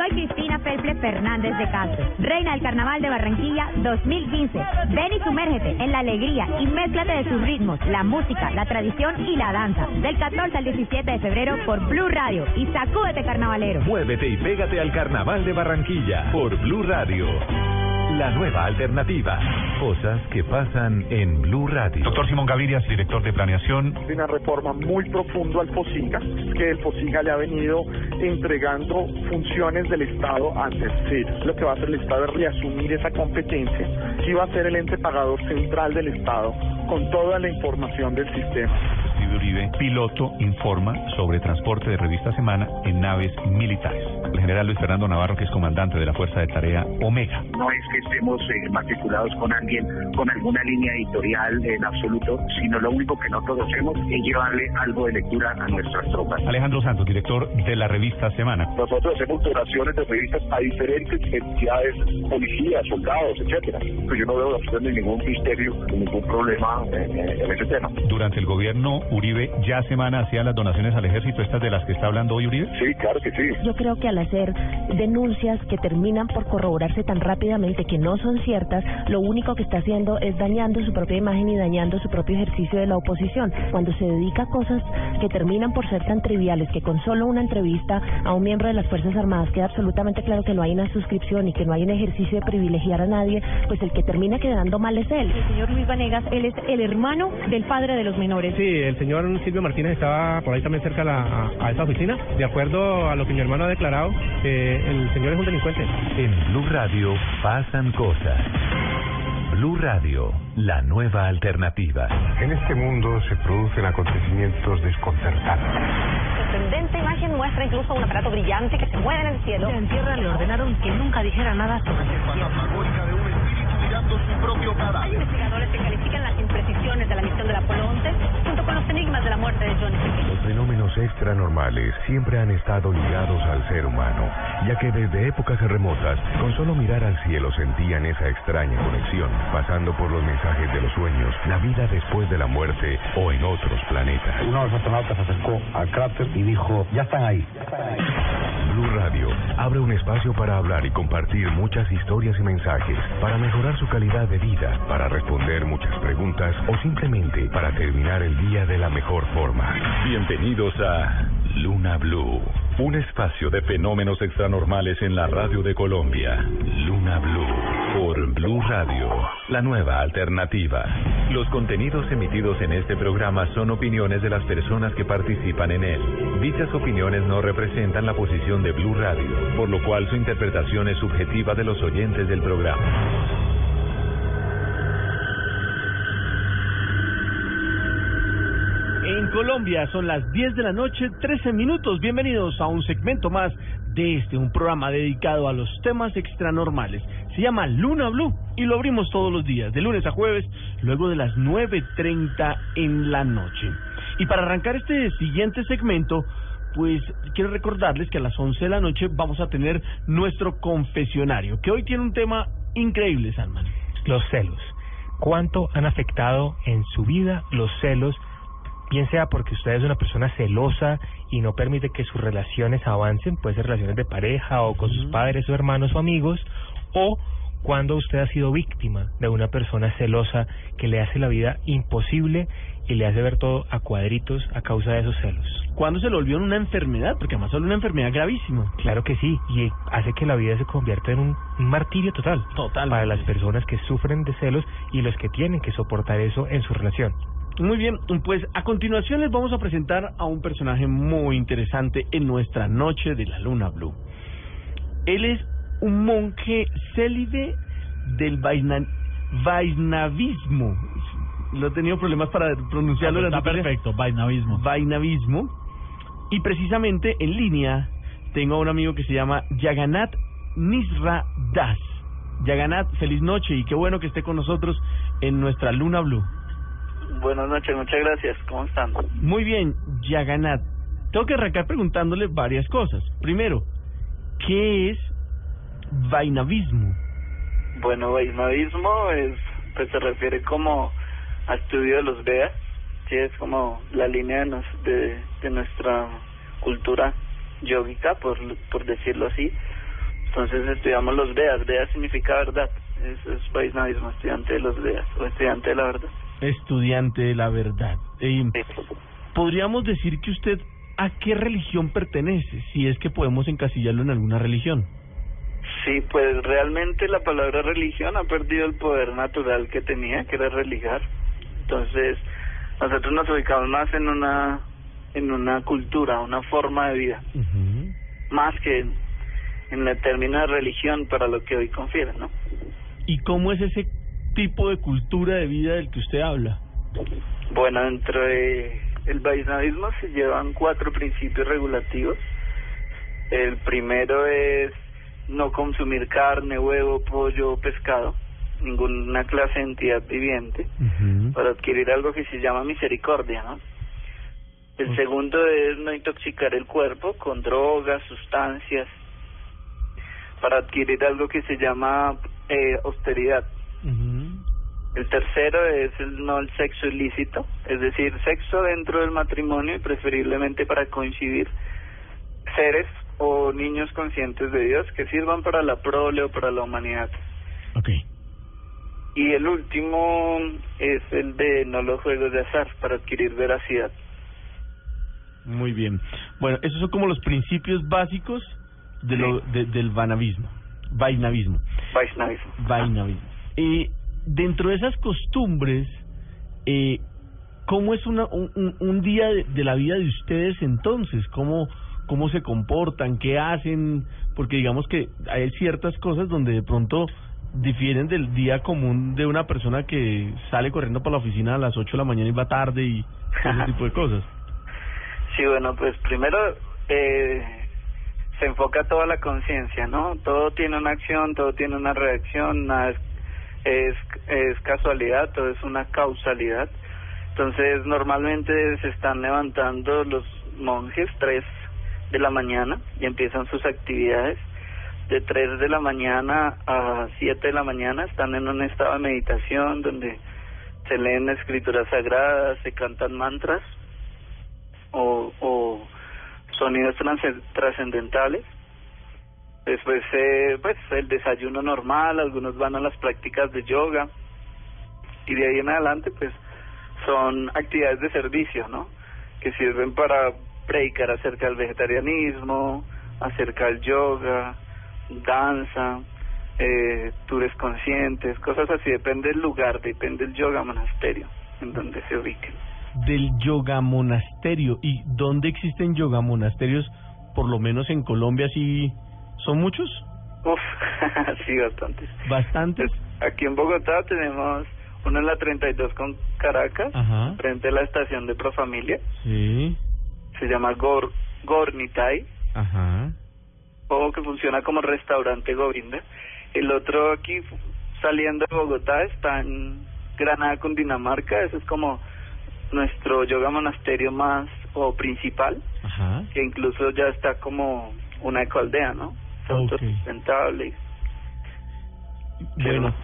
Soy Cristina Felple Fernández de Castro, reina del Carnaval de Barranquilla 2015. Ven y sumérgete en la alegría y mézclate de sus ritmos, la música, la tradición y la danza. Del 14 al 17 de febrero por Blue Radio y sacúdete carnavalero. Muévete y pégate al Carnaval de Barranquilla por Blue Radio. La nueva alternativa. Cosas que pasan en Blue Radio. Doctor Simón Gaviria, director de planeación. Una reforma muy profunda al FOSIGA, que el FOSIGA le ha venido entregando funciones del Estado a terceros. Lo que va a hacer el Estado es reasumir esa competencia. Sí va a ser el ente pagador central del Estado con toda la información del sistema. Uribe, piloto, informa sobre transporte de revista Semana en naves militares. El general Luis Fernando Navarro, que es comandante de la Fuerza de Tarea Omega. No es que estemos eh, matriculados con alguien, con alguna línea editorial en absoluto, sino lo único que nosotros hacemos es llevarle algo de lectura a nuestras tropas. Alejandro Santos, director de la revista Semana. Nosotros hacemos donaciones de revistas a diferentes entidades, policías, soldados, etcétera. Pues yo no veo absolutamente ningún misterio, ningún problema en, en ese tema. Durante el gobierno Uribe, ya Semana hacía las donaciones al ejército, estas de las que está hablando hoy Uribe. Sí, claro que sí. Yo creo que al hacer denuncias que terminan por corroborarse tan rápidamente que no son ciertas, lo único que está haciendo es dañando su propia imagen y dañando su propio ejercicio de la oposición. Cuando se dedica a cosas que terminan por ser tan triviales que con solo una entrevista a un miembro de las Fuerzas Armadas queda absolutamente claro que no hay una suscripción y que no hay un ejercicio de privilegiar a nadie, pues el que termina quedando mal es él. El señor Luis Vanegas, él es el hermano del padre de los menores. Sí, el señor Silvio Martínez estaba por ahí también cerca a, la, a, a esa oficina. De acuerdo a lo que mi hermano ha declarado, eh, el señor es un delincuente. En Blue Radio pasan cosas. Blue Radio, la nueva alternativa. En este mundo se producen acontecimientos desconcertantes. sorprendente imagen muestra incluso un aparato brillante que se mueve en el cielo. En tierra le ordenaron que nunca dijera nada sobre su propio Hay investigadores que califican las de la misión del Apolo 11 junto con los enigmas de la muerte de John F. Los fenómenos extranormales siempre han estado ligados al ser humano, ya que desde épocas remotas, con solo mirar al cielo sentían esa extraña conexión, pasando por los mensajes de los sueños, la vida después de la muerte o en otros planetas. Uno de los astronautas se acercó al cráter y dijo, ya están ahí. Blue Radio abre un espacio para hablar y compartir muchas historias y mensajes, para mejorar su calidad de vida, para responder muchas preguntas o simplemente para terminar el día de la mejor forma. Bienvenidos a Luna Blue, un espacio de fenómenos extranormales en la radio de Colombia. Luna Blue, por Blue Radio, la nueva alternativa. Los contenidos emitidos en este programa son opiniones de las personas que participan en él. Dichas opiniones no representan la posición de Blue Radio, por lo cual su interpretación es subjetiva de los oyentes del programa. Colombia son las 10 de la noche, 13 minutos. Bienvenidos a un segmento más de este, un programa dedicado a los temas extranormales. Se llama Luna Blue y lo abrimos todos los días, de lunes a jueves, luego de las 9.30 en la noche. Y para arrancar este siguiente segmento, pues quiero recordarles que a las 11 de la noche vamos a tener nuestro confesionario, que hoy tiene un tema increíble, Salman. Los celos. ¿Cuánto han afectado en su vida los celos? Bien sea porque usted es una persona celosa y no permite que sus relaciones avancen, puede ser relaciones de pareja o con sus padres o hermanos o amigos, o cuando usted ha sido víctima de una persona celosa que le hace la vida imposible y le hace ver todo a cuadritos a causa de esos celos. ¿Cuándo se lo volvió en una enfermedad? Porque además es una enfermedad gravísima. Claro que sí, y hace que la vida se convierta en un, un martirio total. Total. Para las personas que sufren de celos y los que tienen que soportar eso en su relación. Muy bien, pues a continuación les vamos a presentar a un personaje muy interesante en nuestra noche de la luna blue. Él es un monje célibe del Vaisna, Vaisnavismo. Lo he tenido problemas para pronunciarlo. Está perfecto, Vaisnavismo. Vaisnavismo. Y precisamente en línea tengo a un amigo que se llama Yaganat Nisra Das. Yaganat, feliz noche y qué bueno que esté con nosotros en nuestra luna blue. Buenas noches, muchas gracias. ¿Cómo están? Muy bien, Yaganat. Tengo que arrancar preguntándole varias cosas. Primero, ¿qué es Vainavismo? Bueno, Vainavismo es, pues se refiere como a estudio de los Vedas. Sí, es como la línea de, nos, de, de nuestra cultura yogica, por, por decirlo así. Entonces estudiamos los Vedas. Vedas significa verdad. Eso es Vaisnavismo, estudiante de los Vedas o estudiante de la verdad. Estudiante de la verdad. Eh, ¿Podríamos decir que usted a qué religión pertenece? Si es que podemos encasillarlo en alguna religión. Sí, pues realmente la palabra religión ha perdido el poder natural que tenía, que era religar. Entonces, nosotros nos ubicamos más en una en una cultura, una forma de vida, más que en el término de religión para lo que hoy confiere, ¿no? ¿Y cómo es ese tipo de cultura de vida del que usted habla? Bueno, dentro de el vaisnavismo se llevan cuatro principios regulativos. El primero es no consumir carne, huevo, pollo, pescado, ninguna clase de entidad viviente, para adquirir algo que se llama misericordia, ¿no? El segundo es no intoxicar el cuerpo con drogas, sustancias, para adquirir algo que se llama eh, austeridad. El tercero es el no el sexo ilícito, es decir, sexo dentro del matrimonio y preferiblemente para coincidir seres o niños conscientes de Dios que sirvan para la prole o para la humanidad. Okay. Y el último es el de no los juegos de azar para adquirir veracidad. Muy bien. Bueno, esos son como los principios básicos de lo, de, del vanavismo, vainavismo. Vaisnavismo. Vainavismo. Y dentro de esas costumbres, eh, ¿cómo es una, un, día de, de la vida de ustedes entonces? ¿Cómo, ¿Cómo se comportan? ¿Qué hacen? Porque digamos que hay ciertas cosas donde de pronto difieren del día común de una persona que sale corriendo para la oficina a las 8 de la mañana y va tarde y ese tipo de cosas. [LAUGHS] Sí, bueno, pues primero eh, se enfoca toda la conciencia, ¿no? Todo tiene una acción, todo tiene una reacción, nada es, es, es casualidad, todo es una causalidad. Entonces, normalmente se están levantando los monjes tres de la mañana y empiezan sus actividades. De tres de la mañana a siete de la mañana están en un estado de meditación donde se leen escrituras sagradas, se cantan mantras o, o sonidos trascen- trascendentales. Después, eh, pues, el desayuno normal, algunos van a las prácticas de yoga y de ahí en adelante, pues, son actividades de servicio, ¿no? Que sirven para predicar acerca del vegetarianismo, acerca del yoga, danza, eh, tours conscientes, cosas así. Depende del lugar, depende del yoga monasterio en donde se ubiquen. Del yoga monasterio. ¿Y dónde existen yoga monasterios? Por lo menos en Colombia, sí. ¿Son muchos? Uf, [LAUGHS] sí, bastantes. ¿Bastantes? Aquí en Bogotá tenemos uno en la 32 con Caracas, Ajá. frente a la estación de Profamilia. Sí. Se llama Gor Gornitai, Ajá. o que funciona como restaurante Govinda. El otro aquí, saliendo de Bogotá, está en Granada, Cundinamarca. Ese es como nuestro yoga monasterio más o principal, Ajá. que incluso ya está como una ecoaldea, ¿no? Es Ok. autosustentable. Bueno,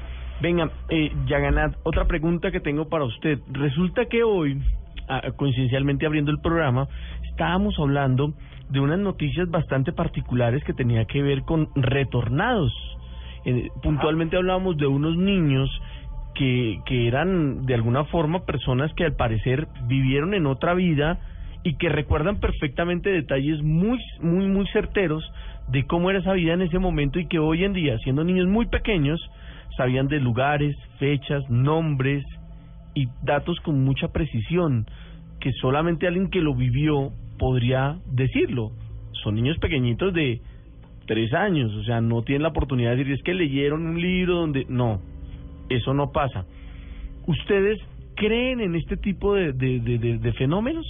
venga, eh, Yaganat, otra pregunta que tengo para usted. Resulta que hoy, ah, coincidencialmente abriendo el programa, estábamos hablando de unas noticias bastante particulares que tenía que ver con retornados. Eh, puntualmente hablábamos de unos niños que, que eran de alguna forma personas que al parecer vivieron en otra vida y que recuerdan perfectamente detalles muy, muy, muy certeros de cómo era esa vida en ese momento y que hoy en día, siendo niños muy pequeños, sabían de lugares, fechas, nombres y datos con mucha precisión que solamente alguien que lo vivió podría decirlo. Son niños pequeñitos de tres años, o sea, no tienen la oportunidad de decir, es que leyeron un libro donde... No, eso no pasa. ¿Ustedes creen en este tipo de, de, de, de- fenómenos?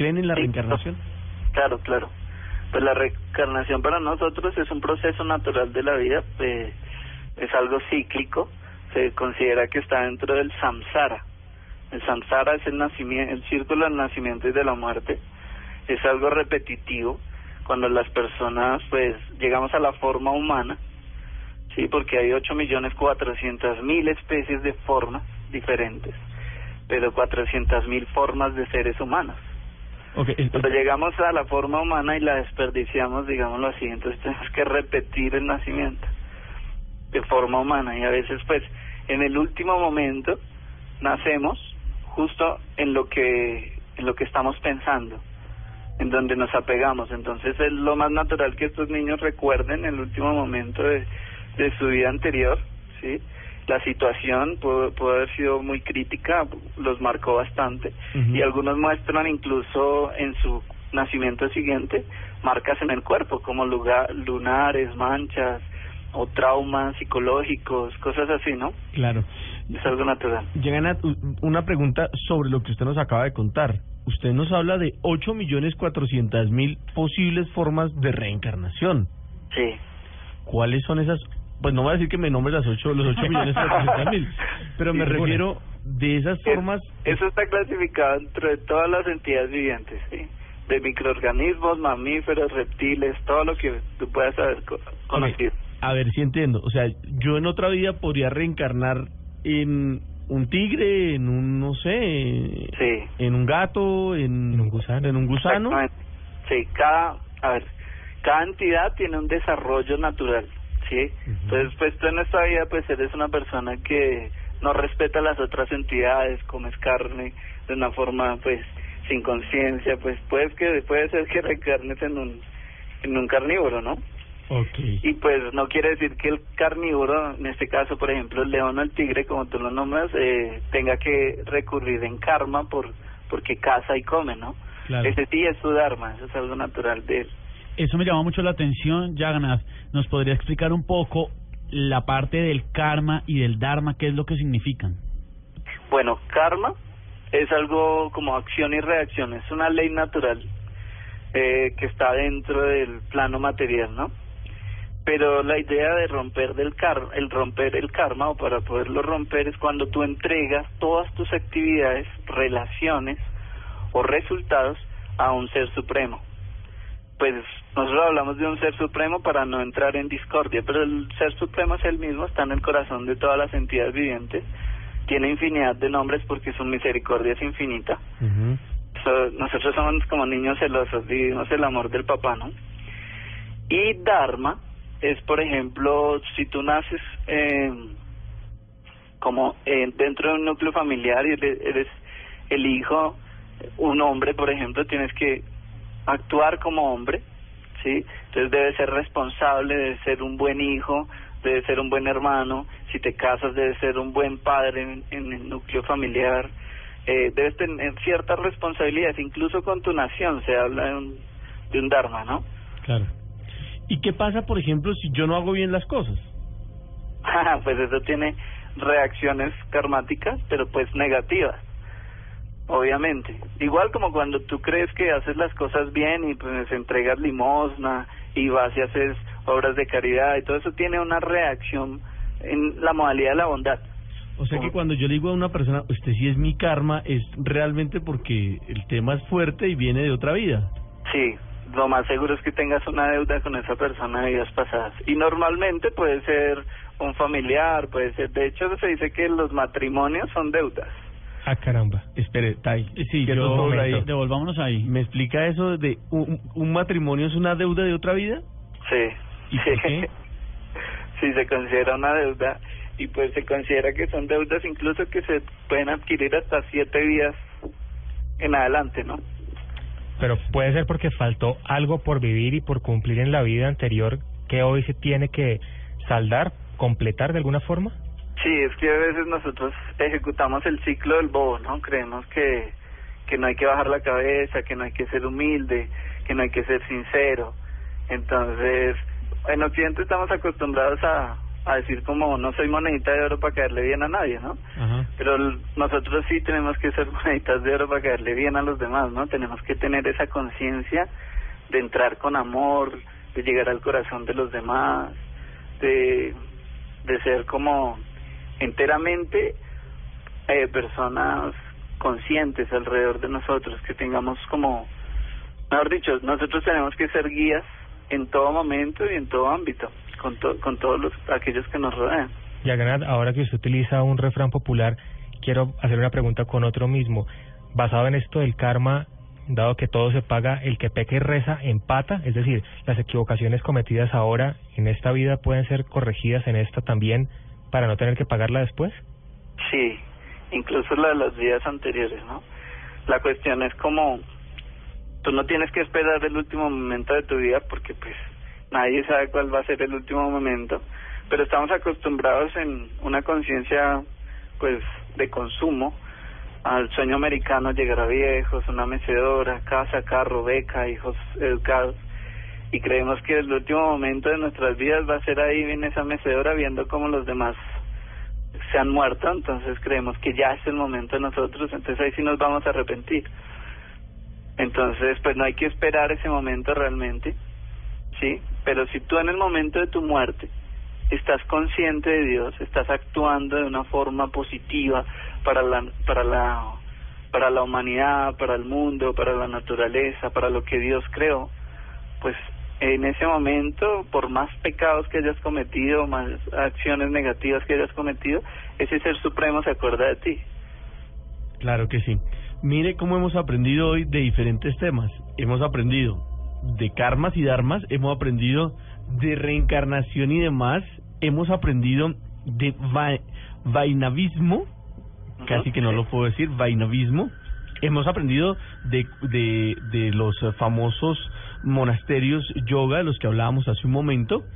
¿Creen en la reencarnación? Claro, claro. Pues la reencarnación para nosotros es un proceso natural de la vida, eh, es algo cíclico, se considera que está dentro del samsara. El samsara es el nacimiento, el círculo del nacimiento y de la muerte. Es algo repetitivo cuando las personas pues llegamos a la forma humana, sí, porque hay ocho millones cuatrocientas mil especies de formas diferentes, pero cuatrocientas mil formas de seres humanos. Cuando llegamos a la forma humana y la desperdiciamos, digámoslo así, entonces tenemos que repetir el nacimiento de forma humana y a veces pues en el último momento nacemos justo en lo que en lo que estamos pensando. en donde nos apegamos. Entonces es lo más natural que estos niños recuerden el último momento de, de su vida anterior, ¿sí? La situación pudo, pudo haber sido muy crítica, los marcó bastante y algunos muestran incluso en su nacimiento siguiente marcas en el cuerpo como lugar, lunares, manchas o traumas psicológicos, cosas así, ¿no? Claro. Es algo natural. Llegan a una pregunta sobre lo que usted nos acaba de contar. Usted nos habla de 8 millones 400 mil posibles formas de reencarnación. Sí. ¿Cuáles son esas? Pues no voy a decir que me nombre las 8, los 8 millones 400 mil, [LAUGHS] pero me Sí, refiero de esas formas. Eso está clasificado dentro de todas las entidades vivientes, ¿sí? De microorganismos, mamíferos, reptiles, todo lo que tú puedas haber co- conocido. A ver si entiendo. O sea, yo en otra vida podría reencarnar en un tigre, en un, no sé, Sí. en un gato, en, un gusano. En un gusano. Sí, cada, a ver, cada entidad tiene un desarrollo natural, ¿sí? Entonces, pues tú en esta vida, pues eres una persona que no respeta las otras entidades, comes carne de una forma, pues, sin conciencia, pues puedes que, puede ser que reencarnes en un, en un carnívoro, ¿no? Okay. Y pues no quiere decir que el carnívoro, en este caso, por ejemplo, el león o el tigre, como tú lo nombras, eh, tenga que recurrir en karma por porque caza y come, ¿no? Claro. Ese sí es su dharma, eso es algo natural de él. Eso me llama mucho la atención, Jagannath. ¿Nos podría explicar un poco la parte del karma y del dharma, qué es lo que significan? Bueno, karma es algo como acción y reacción, es una ley natural eh, que está dentro del plano material, ¿no? Pero la idea de romper del karma, el romper el karma o para poderlo romper es cuando tú entregas todas tus actividades, relaciones o resultados a un ser supremo. Pues nosotros hablamos de un ser supremo para no entrar en discordia, pero el ser supremo es el mismo, está en el corazón de todas las entidades vivientes, tiene infinidad de nombres porque su misericordia es infinita. So- nosotros somos como niños celosos, vivimos el amor del papá, ¿no? Y Dharma es, por ejemplo, si tú naces eh, como eh, dentro de un núcleo familiar y eres, eres el hijo, un hombre, por ejemplo, tienes que actuar como hombre, ¿sí? Entonces debes ser responsable, debes ser un buen hijo, debes ser un buen hermano, si te casas debes ser un buen padre en, en el núcleo familiar, eh, debes tener ciertas responsabilidades, incluso con tu nación se habla de un, de un dharma, ¿no? Claro. ¿Y qué pasa, por ejemplo, si yo no hago bien las cosas? [LAUGHS] pues eso tiene reacciones karmáticas, pero pues negativas, obviamente. Igual como cuando tú crees que haces las cosas bien y pues entregas limosna y vas y haces obras de caridad y todo eso tiene una reacción en la modalidad de la bondad. O sea que cuando yo le digo a una persona, usted sí es mi karma, es realmente porque el tema es fuerte y viene de otra vida. Sí, lo más seguro es que tengas una deuda con esa persona de vidas pasadas. Y normalmente puede ser un familiar, puede ser, de hecho se dice que los matrimonios son deudas. Ah, caramba. Espere, Tai. Sí, devolvámonos ahí. ¿Me explica eso de un, un matrimonio es una deuda de otra vida? Sí. ¿Y por qué? [LAUGHS] sí, se considera una deuda y pues se considera que son deudas incluso que se pueden adquirir hasta siete vidas en adelante, ¿no? Pero puede ser porque faltó algo por vivir y por cumplir en la vida anterior que hoy se tiene que saldar, completar de alguna forma. Sí, es que a veces nosotros ejecutamos el ciclo del bobo, ¿no? Creemos que, que no hay que bajar la cabeza, que no hay que ser humilde, que no hay que ser sincero. Entonces, en Occidente estamos acostumbrados a, a decir como no soy monedita de oro para caerle bien a nadie, ¿no? Ajá. Pero nosotros sí tenemos que ser [LAUGHS] moneditas de oro para caerle bien a los demás, ¿no? Tenemos que tener esa conciencia de entrar con amor, de llegar al corazón de los demás, de, de ser como enteramente eh, personas conscientes alrededor de nosotros, que tengamos como, mejor dicho, nosotros tenemos que ser guías en todo momento y en todo ámbito, con, to- con todos los, aquellos que nos rodean. Yaganat, ahora que usted utiliza un refrán popular, quiero hacer una pregunta con otro mismo. Basado en esto del karma, dado que todo se paga, el que peca y reza empata, es decir, las equivocaciones cometidas ahora en esta vida pueden ser corregidas en esta también para no tener que pagarla después. Sí, incluso la de las vidas anteriores, ¿no? La cuestión es como tú no tienes que esperar el último momento de tu vida porque pues nadie sabe cuál va a ser el último momento, pero estamos acostumbrados en una conciencia pues de consumo al sueño americano llegar a viejos, una mecedora, casa, carro, beca, hijos educados y creemos que el último momento de nuestras vidas va a ser ahí en esa mecedora viendo cómo los demás se han muerto, entonces creemos que ya es el momento de nosotros, entonces ahí sí nos vamos a arrepentir. Entonces, pues no hay que esperar ese momento realmente, ¿sí? Pero si tú en el momento de tu muerte estás consciente de Dios, estás actuando de una forma positiva para la para la para la humanidad, para el mundo, para la naturaleza, para lo que Dios creó, pues en ese momento, por más pecados que hayas cometido, más acciones negativas que hayas cometido, ese ser supremo se acuerda de ti. Claro que sí. Mire cómo hemos aprendido hoy de diferentes temas. Hemos aprendido de karmas y dharmas, hemos aprendido de reencarnación y demás, hemos aprendido de va vainavismo, casi que no lo puedo decir, vainavismo. Hemos aprendido de, de, de los famosos monasterios yoga, de los que hablábamos hace un momento,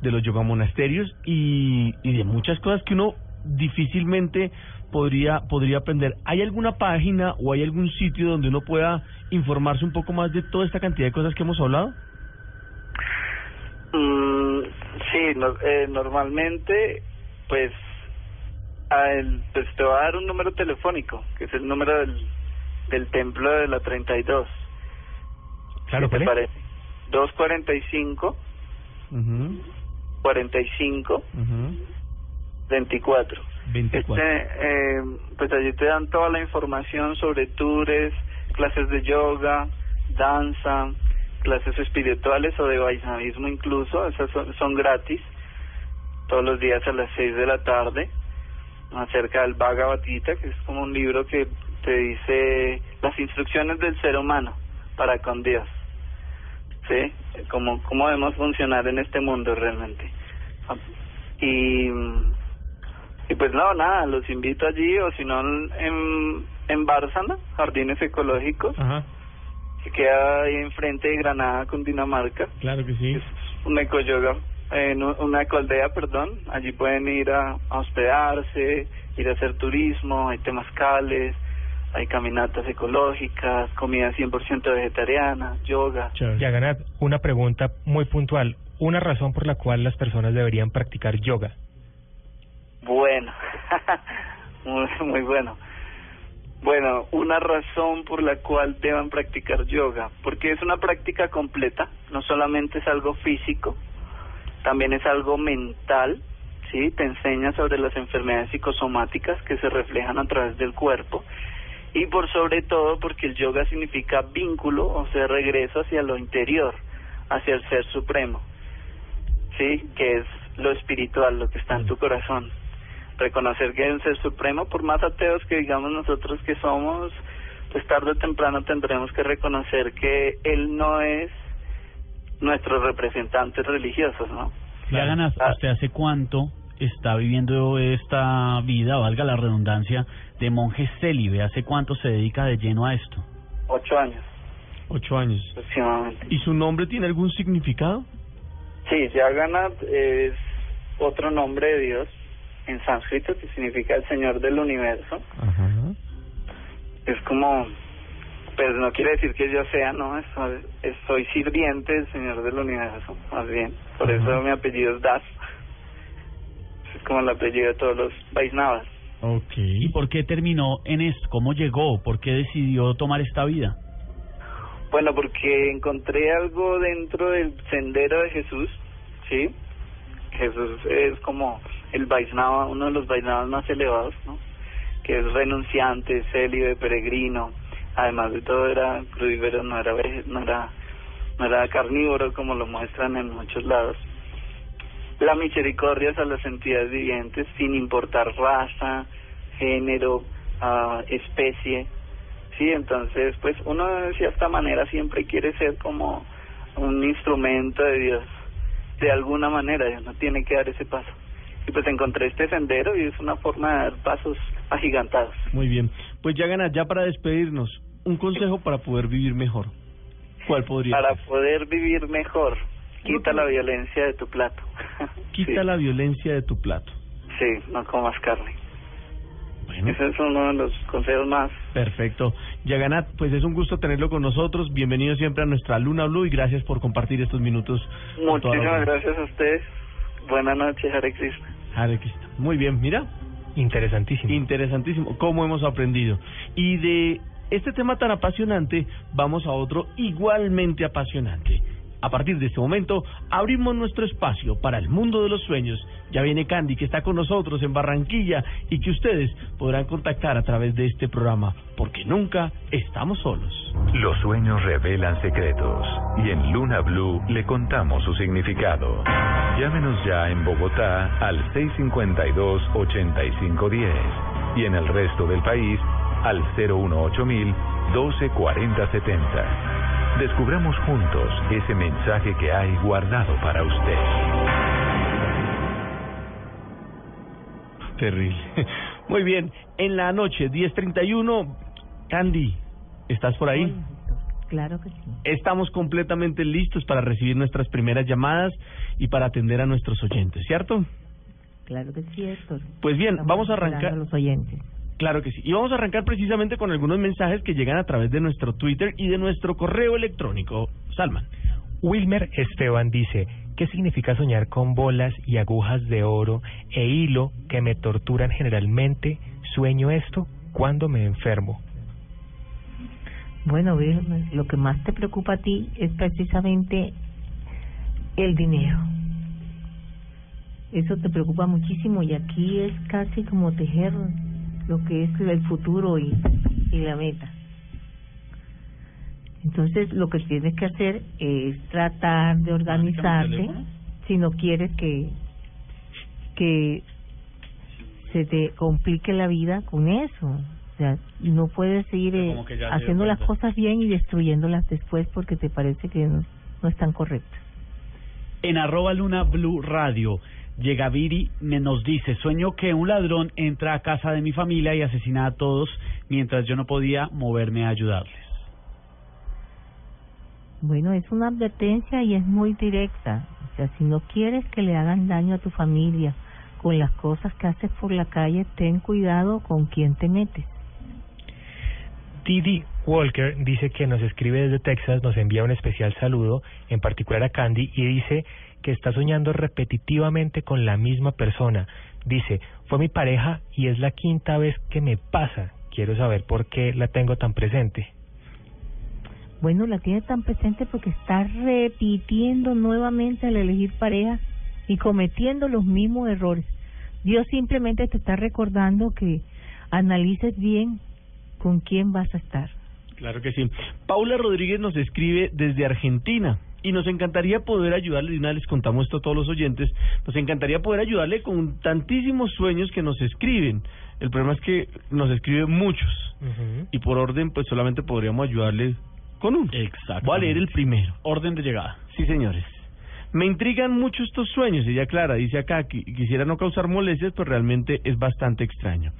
de los yoga monasterios y, y de muchas cosas que uno difícilmente podría podría aprender. ¿Hay alguna página o hay algún sitio donde uno pueda informarse un poco más de toda esta cantidad de cosas que hemos hablado? Mm, sí, eh, normalmente, pues, pues te va a dar un número telefónico, que es el número del, del templo de la 32. Claro, ¿Qué te parece? 245 Uh 45 24. 24. Este, eh, pues allí te dan toda la información sobre tours, clases de yoga, danza, clases espirituales o de vaisnavismo incluso, esas son, son gratis, todos los días a las 6 de la tarde, acerca del Bhagavad Gita, que es como un libro que te dice las instrucciones del ser humano para con Dios, ¿sí? Cómo, cómo debemos funcionar en este mundo realmente. Y y pues no, nada, los invito allí o si no en, en Bárzana, Jardines Ecológicos, Ajá, que queda ahí enfrente de Granada, Cundinamarca. claro que sí. Una ecoyoga, eh, una ecoaldea, perdón. Allí pueden ir a, a hospedarse, ir a hacer turismo, hay temazcales, hay caminatas ecológicas, comida 100% vegetariana, yoga. Yaganat, una pregunta muy puntual. Una razón por la cual las personas deberían practicar yoga. Bueno, [LAUGHS] muy, muy bueno. Bueno, una razón por la cual deban practicar yoga, porque es una práctica completa, no solamente es algo físico, también es algo mental, ¿sí? Te enseña sobre las enfermedades psicosomáticas que se reflejan a través del cuerpo y por sobre todo porque el yoga significa vínculo, o sea, regreso hacia lo interior, hacia el ser supremo, ¿sí? Que es lo espiritual, lo que está en tu corazón reconocer que hay un ser supremo, por más ateos que digamos nosotros que somos, pues tarde o temprano tendremos que reconocer que él no es nuestros representantes religiosos, ¿no? Ya ganas, ¿usted hace cuánto está viviendo esta vida, valga la redundancia, de monje célibe? ¿Hace cuánto se dedica de lleno a esto? Ocho años Ocho años. aproximadamente. ¿Y su nombre tiene algún significado? Sí, Jagannath es otro nombre de Dios en sánscrito que significa el Señor del Universo. Ajá. Es como, pero no quiere decir que yo sea, no, es- soy sirviente del Señor del Universo, más bien. Por eso mi apellido es Das. Como el apellido de todos los Vaisnavas. Ok. ¿Y por qué terminó en esto? ¿Cómo llegó? ¿Por qué decidió tomar esta vida? Bueno, porque encontré algo dentro del sendero de Jesús, ¿sí? Jesús es como el Vaisnava, uno de los Vaisnavas más elevados, ¿no? Que es renunciante, célibe, peregrino. Además de todo era crudívero, no era, no era, no era carnívoro como lo muestran en muchos lados. La misericordia a las entidades vivientes sin importar raza, género, ah, especie, Sí, entonces, pues uno de cierta manera siempre quiere ser como un instrumento de Dios, de alguna manera, uno tiene que dar ese paso. Y pues encontré este sendero y es una forma de dar pasos agigantados. Muy bien. Pues ya ganas, ya para despedirnos, un consejo para poder vivir mejor. ¿Cuál podría Para ser? poder vivir mejor, quita la violencia de tu plato. [LAUGHS] Quita la violencia de tu plato. Sí, no comas carne. Ese es uno de los consejos más. Perfecto. Yaganat, pues es un gusto tenerlo con nosotros. Bienvenido siempre a nuestra Luna Blue y gracias por compartir estos minutos. Muchísimas gracias a ustedes. Buenas noches, Hare Krishna. Hare Krishna. Muy bien, mira. Interesantísimo. Interesantísimo. ¿Cómo hemos aprendido? Y de este tema tan apasionante, vamos a otro igualmente apasionante. A partir de este momento, abrimos nuestro espacio para el mundo de los sueños. Ya viene Candy, que está con nosotros en Barranquilla y que ustedes podrán contactar a través de este programa, porque nunca estamos solos. Los sueños revelan secretos y en Luna Blue le contamos su significado. Llámenos ya en Bogotá al 652-8510 y en el resto del país al 018 124070. Descubramos juntos ese mensaje que hay guardado para usted. Terrible. [LAUGHS] Muy bien, en la noche, 10.31, Candy, ¿estás por ahí? Claro que sí. Estamos completamente listos para recibir nuestras primeras llamadas y para atender a nuestros oyentes, ¿cierto? Claro que sí, Héctor. Pues bien, Estamos vamos a arrancar. a los oyentes. Claro que sí. Y vamos a arrancar precisamente con algunos mensajes que llegan a través de nuestro Twitter y de nuestro correo electrónico. Salman. Wilmer Esteban dice, ¿qué significa soñar con bolas y agujas de oro e hilo que me torturan generalmente? ¿Sueño esto cuando me enfermo? Bueno, Vilma, lo que más te preocupa a ti es precisamente el dinero. Eso te preocupa muchísimo y aquí es casi como tejer lo que es el futuro y, y la meta. Entonces, lo que tienes que hacer es tratar de organizarte si no quieres que que se te complique la vida con eso. O sea, no puedes seguir eh, haciendo las cosas bien y destruyéndolas después porque te parece que no, no están correctas. En arroba Luna Blue Radio, llega Viri, me nos dice, sueño que un ladrón entra a casa de mi familia y asesina a todos mientras yo no podía moverme a ayudarles. Bueno, es una advertencia y es muy directa. O sea, si no quieres que le hagan daño a tu familia con las cosas que haces por la calle, ten cuidado con quién te metes. Didi Walker dice que nos escribe desde Texas, nos envía un especial saludo, en particular a Candy, y dice que está soñando repetitivamente con la misma persona. Dice, fue mi pareja y es la quinta vez que me pasa. Quiero saber por qué la tengo tan presente. Bueno, la tienes tan presente porque estás repitiendo nuevamente al elegir pareja y cometiendo los mismos errores. Dios simplemente te está recordando que analices bien con quién vas a estar. Claro que sí. Paula Rodríguez nos escribe desde Argentina y nos encantaría poder ayudarle, y una vez les contamos esto a todos los oyentes, nos encantaría poder ayudarle con tantísimos sueños que nos escriben. El problema es que nos escriben muchos y por orden pues solamente podríamos ayudarle con uno. Exacto. Voy a leer el primero. Orden de llegada. Sí, señores. Me intrigan mucho estos sueños, ella clara, dice acá, que quisiera no causar molestias, pero realmente es bastante extraño.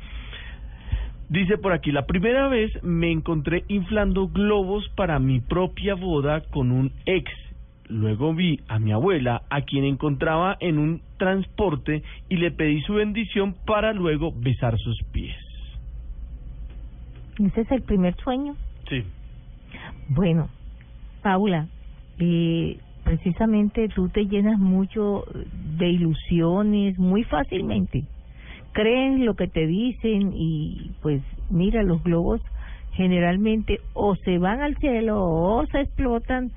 Dice por aquí, la primera vez me encontré inflando globos para mi propia boda con un ex. Luego vi a mi abuela, a quien encontraba en un transporte, y le pedí su bendición para luego besar sus pies. Ese es el primer sueño. Sí. Bueno, Paula, eh, precisamente tú te llenas mucho de ilusiones muy fácilmente. Creen lo que te dicen y pues mira, los globos generalmente o se van al cielo o se explotan.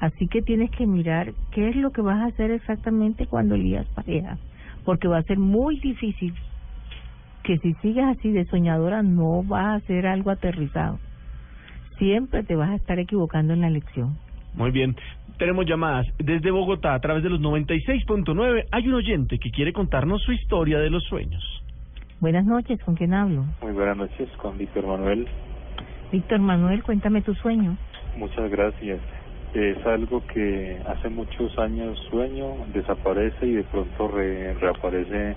Así que tienes que mirar qué es lo que vas a hacer exactamente cuando elijas pareja, porque va a ser muy difícil que si sigues así de soñadora no vas a hacer algo aterrizado. Siempre te vas a estar equivocando en la elección. Muy bien. Tenemos llamadas desde Bogotá a través de los 96.9. Hay un oyente que quiere contarnos su historia de los sueños. Buenas noches, ¿con quién hablo? Muy buenas noches, con Víctor Manuel. Víctor Manuel, cuéntame tu sueño. Muchas gracias. Es algo que hace muchos años sueño, desaparece y de pronto re- reaparece.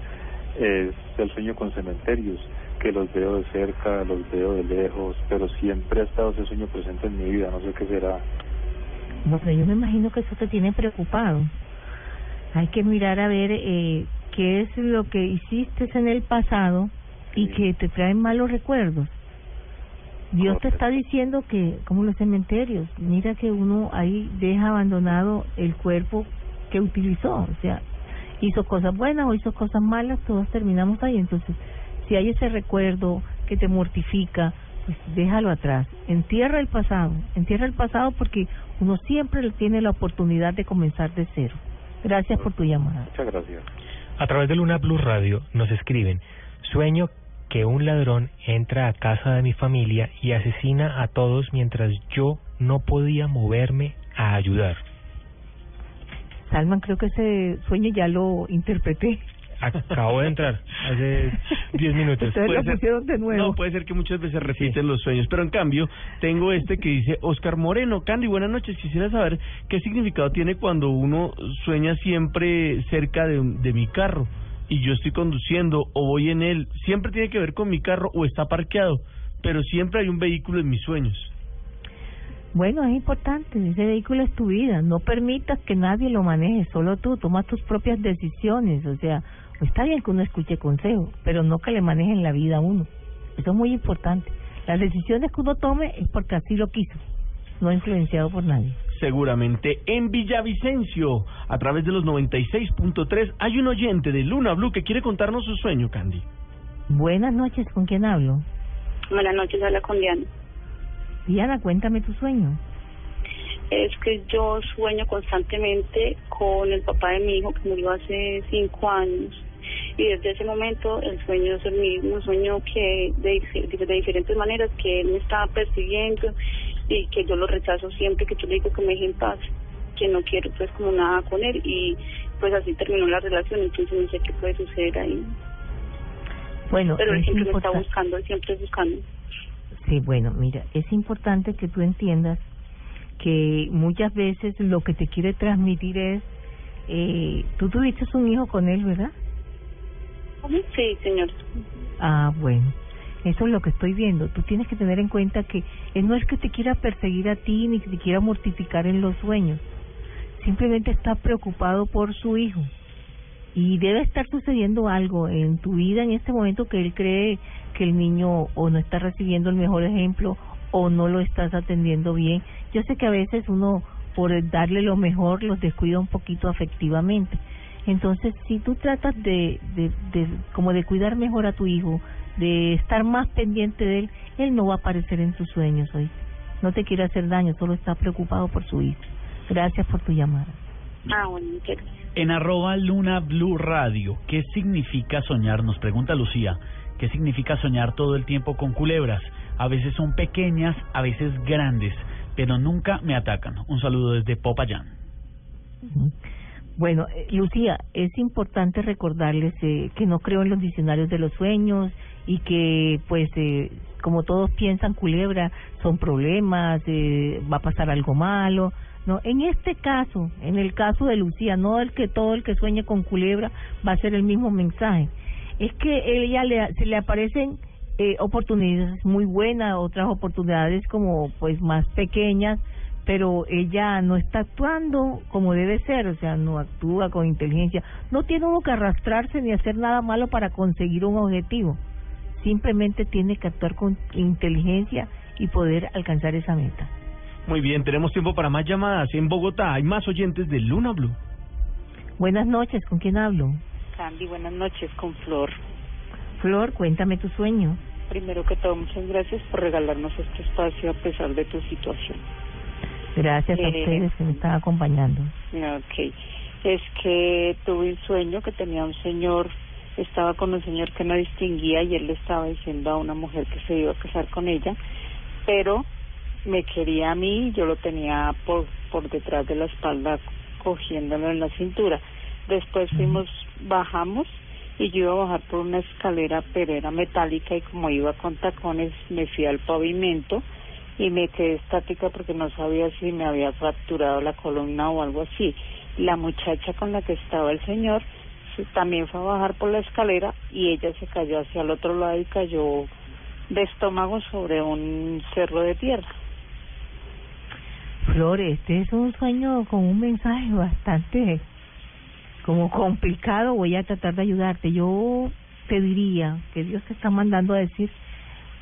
Es el sueño con cementerios, que los veo de cerca, los veo de lejos, pero siempre ha estado ese sueño presente en mi vida. No sé qué será. No, pero yo me imagino que eso te tiene preocupado. Hay que mirar a ver eh, qué es lo que hiciste en el pasado y que te traen malos recuerdos. Dios te está diciendo que, como los cementerios, mira que uno ahí deja abandonado el cuerpo que utilizó, o sea, hizo cosas buenas o hizo cosas malas, todos terminamos ahí. Entonces, si hay ese recuerdo que te mortifica, pues déjalo atrás. Entierra el pasado, entierra el pasado porque uno siempre tiene la oportunidad de comenzar de cero. Gracias por tu llamada. Muchas gracias. A través de Luna Blue Radio nos escriben, sueño que un ladrón entra a casa de mi familia y asesina a todos mientras yo no podía moverme a ayudar. Salman, creo que ese sueño ya lo interpreté. Acabo de entrar hace [LAUGHS] 10 minutos. Ustedes Puede lo ser- pusieron de nuevo. No, puede ser que muchas veces repiten los sueños, pero en cambio tengo este que dice Oscar Moreno. Candy, buenas noches. Quisiera saber qué significado tiene cuando uno sueña siempre cerca de, de mi carro y yo estoy conduciendo o voy en él. Siempre tiene que ver con mi carro o está parqueado, pero siempre hay un vehículo en mis sueños. Bueno, es importante, ese vehículo es tu vida, no permitas que nadie lo maneje, solo tú, toma tus propias decisiones, o sea, está bien que uno escuche consejos, pero no que le manejen la vida a uno, eso es muy importante. Las decisiones que uno tome es porque así lo quiso, no influenciado por nadie. Seguramente en Villavicencio, a través de los 96.3, hay un oyente de Luna Blue que quiere contarnos su sueño, Candy. Buenas noches, ¿con quién hablo? Buenas noches, habla con Diana. Diana, cuéntame tu sueño. Es que yo sueño constantemente con el papá de mi hijo que murió hace cinco años. Y desde ese momento el sueño es el mismo, sueño que de, de diferentes maneras, que él me estaba persiguiendo y que yo lo rechazo siempre, que yo le digo que me deje en paz, que no quiero pues como nada con él y pues así terminó la relación, entonces no sé qué puede suceder ahí. Bueno, Pero él siempre me está buscando, él siempre buscando. Sí, bueno, mira, es importante que tú entiendas que muchas veces lo que te quiere transmitir es, eh, tú tuviste un hijo con él, ¿verdad? Sí, señor. Ah, bueno, eso es lo que estoy viendo. Tú tienes que tener en cuenta que él no es que te quiera perseguir a ti ni que te quiera mortificar en los sueños. Simplemente está preocupado por su hijo. Y debe estar sucediendo algo en tu vida en este momento que él cree que el niño o no está recibiendo el mejor ejemplo o no lo estás atendiendo bien. Yo sé que a veces uno por darle lo mejor los descuida un poquito afectivamente. Entonces, si tú tratas de, de, de como de cuidar mejor a tu hijo, de estar más pendiente de él, él no va a aparecer en tus sueños hoy. No te quiere hacer daño, solo está preocupado por su hijo. Gracias por tu llamada. Ah, bueno. En arroba Luna Blue Radio, ¿qué significa soñar? Nos pregunta Lucía. ¿Qué significa soñar todo el tiempo con culebras? A veces son pequeñas, a veces grandes, pero nunca me atacan. Un saludo desde Popayán. Bueno, eh, Lucía, es importante recordarles eh, que no creo en los diccionarios de los sueños y que, pues, eh, como todos piensan, culebra son problemas, eh, va a pasar algo malo. No, en este caso, en el caso de Lucía, no el que todo el que sueñe con culebra va a ser el mismo mensaje. Es que ella le, se le aparecen eh, oportunidades muy buenas, otras oportunidades como pues más pequeñas, pero ella no está actuando como debe ser, o sea, no actúa con inteligencia. No tiene uno que arrastrarse ni hacer nada malo para conseguir un objetivo. Simplemente tiene que actuar con inteligencia y poder alcanzar esa meta. Muy bien, tenemos tiempo para más llamadas. En Bogotá hay más oyentes de Luna Blue. Buenas noches, ¿con quién hablo? Candy, buenas noches con Flor. Flor, cuéntame tu sueño. Primero que todo, muchas gracias por regalarnos este espacio a pesar de tu situación. Gracias a Eh, ustedes que me están acompañando. Ok, es que tuve un sueño que tenía un señor, estaba con un señor que no distinguía y él le estaba diciendo a una mujer que se iba a casar con ella, pero me quería a mí y yo lo tenía por, por detrás de la espalda cogiéndolo en la cintura. Después fuimos, bajamos y yo iba a bajar por una escalera pero era metálica y como iba con tacones me fui al pavimento y me quedé estática porque no sabía si me había fracturado la columna o algo así. La muchacha con la que estaba el señor se- también fue a bajar por la escalera y ella se cayó hacia el otro lado y cayó de estómago sobre un cerro de tierra. Flores, este es un sueño con un mensaje bastante como complicado. Voy a tratar de ayudarte. Yo te diría que Dios te está mandando a decir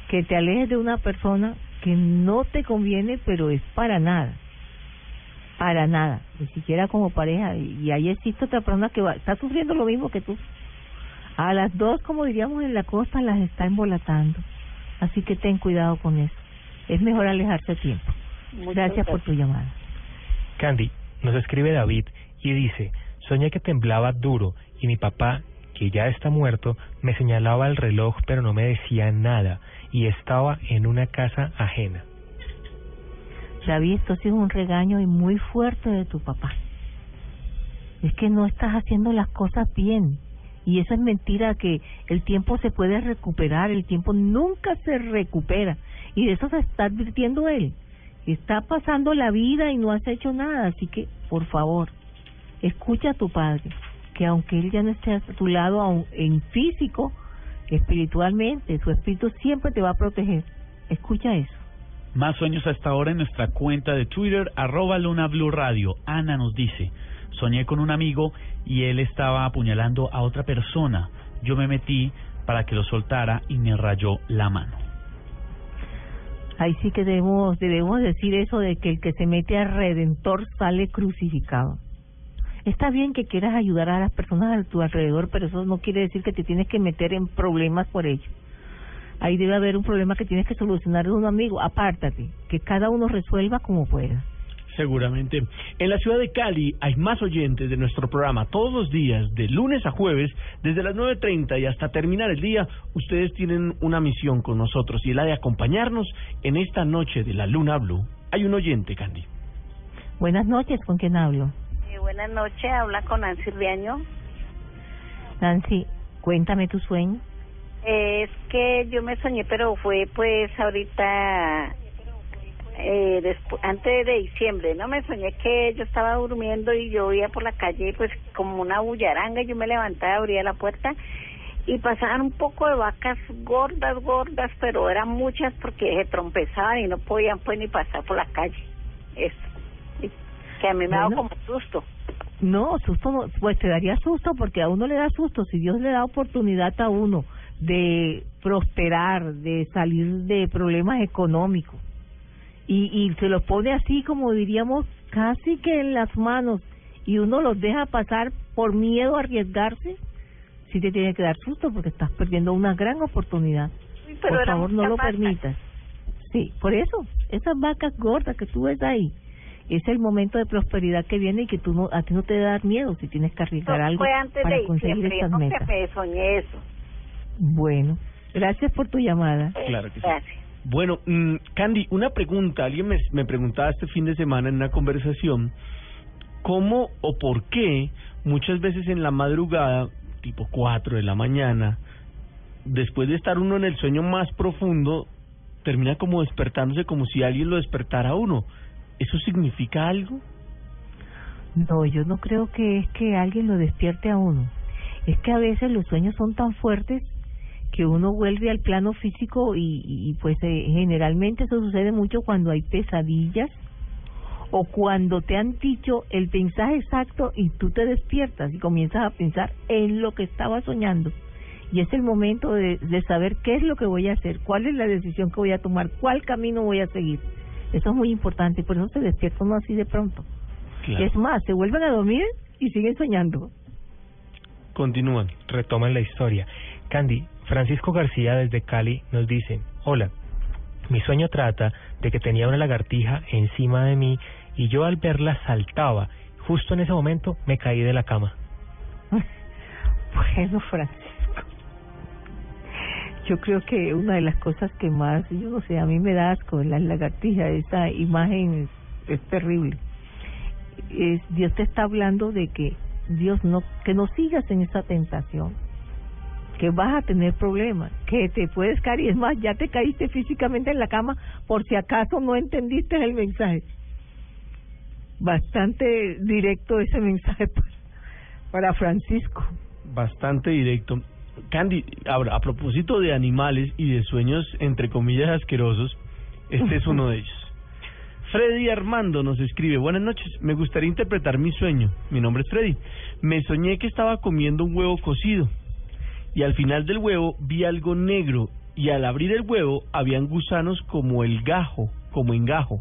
que te alejes de una persona que no te conviene, pero es para nada. Para nada, ni siquiera como pareja. Y ahí existe otra persona que va, está sufriendo lo mismo que tú. A las dos, como diríamos en la costa, las está embolatando. Así que ten cuidado con eso. Es mejor alejarse a tiempo. Gracias por tu llamada. Candy, nos escribe David y dice, soñé que temblaba duro y mi papá, que ya está muerto, me señalaba el reloj pero no me decía nada y estaba en una casa ajena. David, esto ha sido un regaño y muy fuerte de tu papá. Es que no estás haciendo las cosas bien. Y eso es mentira que el tiempo se puede recuperar, el tiempo nunca se recupera. Y de eso se está advirtiendo él. Está pasando la vida y no has hecho nada, así que, por favor, escucha a tu padre, que aunque él ya no esté a tu lado aun en físico, espiritualmente, su espíritu siempre te va a proteger. Escucha eso. Más sueños hasta ahora en nuestra cuenta de Twitter, arroba Luna Blue Radio. Ana nos dice, soñé con un amigo y él estaba apuñalando a otra persona. Yo me metí para que lo soltara y me rayó la mano. Ahí sí que debemos, decir eso de que el que se mete al redentor sale crucificado. Está bien que quieras ayudar a las personas a tu alrededor, pero eso no quiere decir que te tienes que meter en problemas por ello. Ahí debe haber un problema que tienes que solucionar de un amigo. Apártate, que cada uno resuelva como pueda. Seguramente. En la ciudad de Cali hay más oyentes de nuestro programa todos los días, de lunes a jueves, desde las 9.30 y hasta terminar el día. Ustedes tienen una misión con nosotros y la de acompañarnos en esta noche de la Luna Blue. Hay un oyente, Candy. Buenas noches, ¿con quién hablo? Eh, buenas noches, habla con Nancy Riaño. Nancy, cuéntame tu sueño. Eh, es que yo me soñé, pero fue pues ahorita eh, después, antes de diciembre, ¿no? Me soñé que yo estaba durmiendo y yo iba por la calle, pues como una bullaranga, yo me levantaba, abría la puerta y pasaban un poco de vacas gordas, gordas, pero eran muchas porque se trompezaban y no podían pues ni pasar por la calle. Eso. Y que a mí me daba como susto. No, susto, no, pues te daría susto porque a uno le da susto. Si Dios le da oportunidad a uno de prosperar, de salir de problemas económicos, y, y se los pone así como diríamos casi que en las manos y uno los deja pasar por miedo a arriesgarse, sí te tiene que dar susto porque estás perdiendo una gran oportunidad. pero por favor, no lo permitas. Sí, por eso, esas vacas gordas que tú ves ahí, es el momento de prosperidad que viene y que tú no, a ti no te da miedo si tienes que arriesgar algo fue antes para de conseguir diciembre, estas no metas. me soñé eso. Bueno, gracias por tu llamada. Claro que sí. Gracias. Bueno, mm, Candy, una pregunta. Alguien me, me preguntaba este fin de semana en una conversación cómo o por qué muchas veces en la madrugada, tipo 4 de la mañana, después de estar uno en el sueño más profundo, termina como despertándose como si alguien lo despertara a uno. ¿Eso significa algo? No, yo no creo que es que alguien lo despierte a uno. Es que a veces los sueños son tan fuertes que uno vuelve al plano físico y, y pues eh, generalmente eso sucede mucho cuando hay pesadillas o cuando te han dicho el mensaje exacto y tú te despiertas y comienzas a pensar en lo que estaba soñando. Y es el momento de, de saber qué es lo que voy a hacer, cuál es la decisión que voy a tomar, cuál camino voy a seguir. Eso es muy importante, por eso se despierta uno así de pronto. Claro. Es más, se vuelven a dormir y siguen soñando. Continúan. Retoman la historia. Candy, Francisco García desde Cali nos dice, hola, mi sueño trata de que tenía una lagartija encima de mí y yo al verla saltaba. Justo en ese momento me caí de la cama. [LAUGHS] Bueno, Francisco. Yo creo que una de las cosas que más, yo no sé, a mí me da asco las lagartijas, esa imagen es, es terrible. Es, Dios te está hablando de que Dios no, que no sigas en esa tentación, que vas a tener problemas, que te puedes caer y es más, ya te caíste físicamente en la cama por si acaso no entendiste el mensaje. Bastante directo ese mensaje [LAUGHS] para, para Francisco. Bastante directo. Candy, ahora, a propósito de animales y de sueños, entre comillas, asquerosos, este es uno de [LAUGHS] ellos. Freddy Armando nos escribe, buenas noches, me gustaría interpretar mi sueño. Mi nombre es Freddy. Me soñé que estaba comiendo un huevo cocido y al final del huevo vi algo negro y al abrir el huevo habían gusanos como el gajo, como en gajo.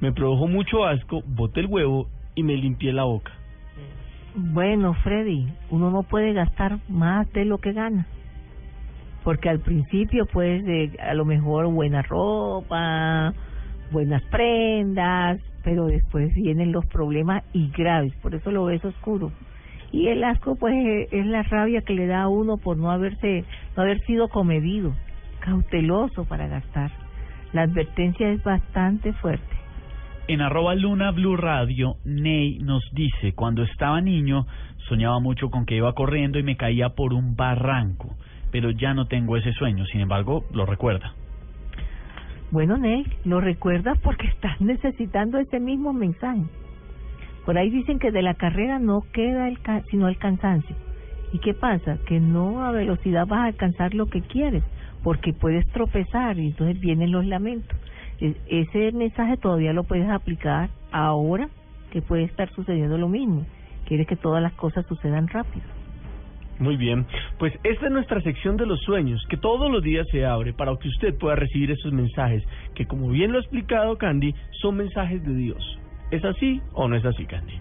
Me produjo mucho asco, boté el huevo y me limpié la boca. Bueno, Freddy, uno no puede gastar más de lo que gana. Porque al principio, pues, de, a lo mejor buena ropa, buenas prendas, pero después vienen los problemas y graves, por eso lo ves oscuro. Y el asco, pues, es la rabia que le da a uno por no haberse, no haber sido comedido, cauteloso para gastar. La advertencia es bastante fuerte. En arroba Luna Blue Radio, Ney nos dice, cuando estaba niño soñaba mucho con que iba corriendo y me caía por un barranco, pero ya no tengo ese sueño, sin embargo, lo recuerda. Bueno, Ney, lo recuerdas porque [LAUGHS] estás necesitando ese mismo mensaje. Por ahí dicen que de la carrera no queda el sino el cansancio. ¿Y qué pasa? Que no a velocidad vas a alcanzar lo que quieres, porque puedes tropezar y entonces vienen los lamentos. Ese mensaje todavía lo puedes aplicar ahora que puede estar sucediendo lo mismo. Quieres que todas las cosas sucedan rápido. Muy bien, pues esta es nuestra sección de los sueños, que todos los días se abre para que usted pueda recibir esos mensajes, que como bien lo ha explicado Candy, son mensajes de Dios. ¿Es así o no es así, Candy?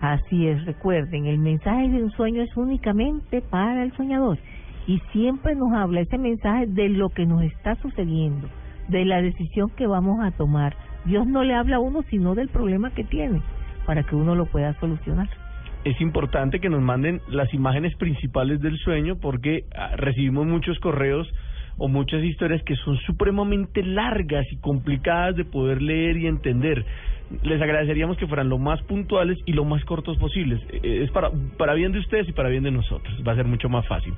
Así es, recuerden, el mensaje de un sueño es únicamente para el soñador y siempre nos habla ese mensaje de lo que nos está sucediendo, de la decisión que vamos a tomar. Dios no le habla a uno sino del problema que tiene para que uno lo pueda solucionar. Es importante que nos manden las imágenes principales del sueño porque ah, recibimos muchos correos o muchas historias que son supremamente largas y complicadas de poder leer y entender les agradeceríamos que fueran lo más puntuales y lo más cortos posibles. Eh, es para, para bien de ustedes y para bien de nosotros. Va a ser mucho más fácil.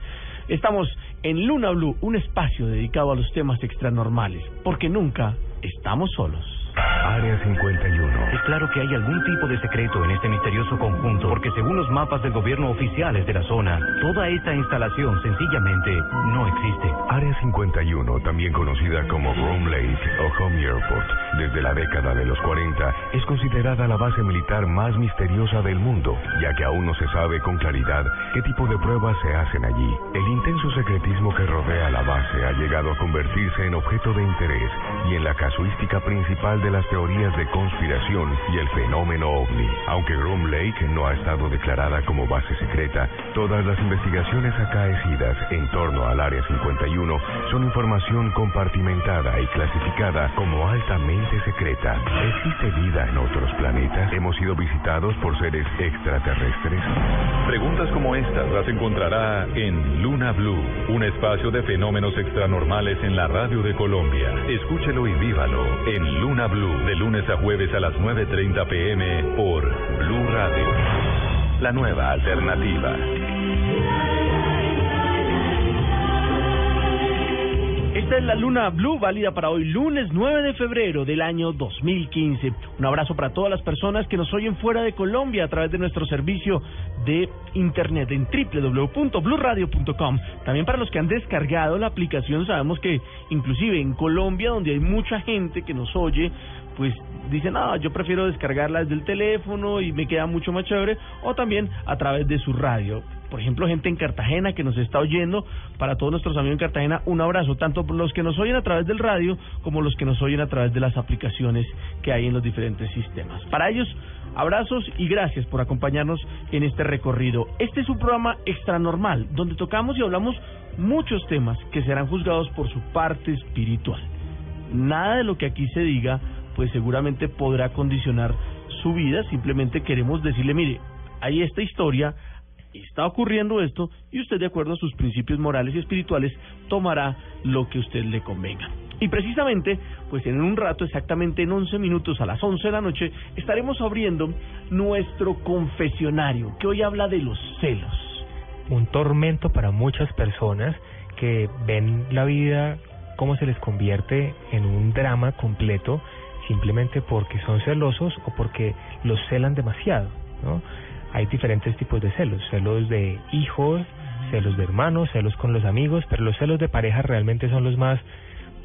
Estamos en Luna Blue, un espacio dedicado a los temas extranormales, porque nunca estamos solos. Área 51. Es claro que hay algún tipo de secreto en este misterioso conjunto, porque según los mapas del gobierno oficiales de la zona, toda esta instalación sencillamente no existe. Área 51, también conocida como Rome Lake o Home Airport, desde la década de los 40, es considerada la base militar más misteriosa del mundo, ya que aún no se sabe con claridad qué tipo de pruebas se hacen allí. El intenso secretismo que rodea la base ha llegado a convertirse en objeto de interés y en la casuística principal de las teorías de conspiración y el fenómeno ovni. Aunque Groom Lake no ha estado declarada como base secreta, todas las investigaciones acaecidas en torno al Área 51 son información compartimentada y clasificada como altamente secreta. ¿Existe vida en otros planetas? ¿Hemos sido visitados por seres extraterrestres? Preguntas como estas las encontrará en Luna Blue, un espacio de fenómenos extranormales en la radio de Colombia. Escúchelo y vívalo en Luna Blue de lunes a jueves a las 9.30 pm por Blue Radio. La nueva alternativa. Esta es la Luna Blue, válida para hoy, lunes 9 de febrero del año 2015. Un abrazo para todas las personas que nos oyen fuera de Colombia a través de nuestro servicio de internet en www.bluradio.com. También para los que han descargado la aplicación, sabemos que inclusive en Colombia, donde hay mucha gente que nos oye, pues dicen, ah, yo prefiero descargarla desde el teléfono y me queda mucho más chévere, o también a través de su radio por ejemplo, gente en Cartagena que nos está oyendo, para todos nuestros amigos en Cartagena, un abrazo, tanto los que nos oyen a través del radio como los que nos oyen a través de las aplicaciones que hay en los diferentes sistemas. Para ellos, abrazos y gracias por acompañarnos en este recorrido. Este es un programa extranormal, donde tocamos y hablamos muchos temas que serán juzgados por su parte espiritual. Nada de lo que aquí se diga, pues seguramente podrá condicionar su vida, simplemente queremos decirle, mire, hay esta historia, está ocurriendo esto y usted de acuerdo a sus principios morales y espirituales tomará lo que usted le convenga. Y precisamente, pues en un rato, exactamente en 11 minutos a las 11 de la noche, estaremos abriendo nuestro confesionario, que hoy habla de los celos. Un tormento para muchas personas que ven la vida como se les convierte en un drama completo simplemente porque son celosos o porque los celan demasiado, ¿no? hay diferentes tipos de celos, celos de hijos, celos de hermanos, celos con los amigos, pero los celos de pareja realmente son los más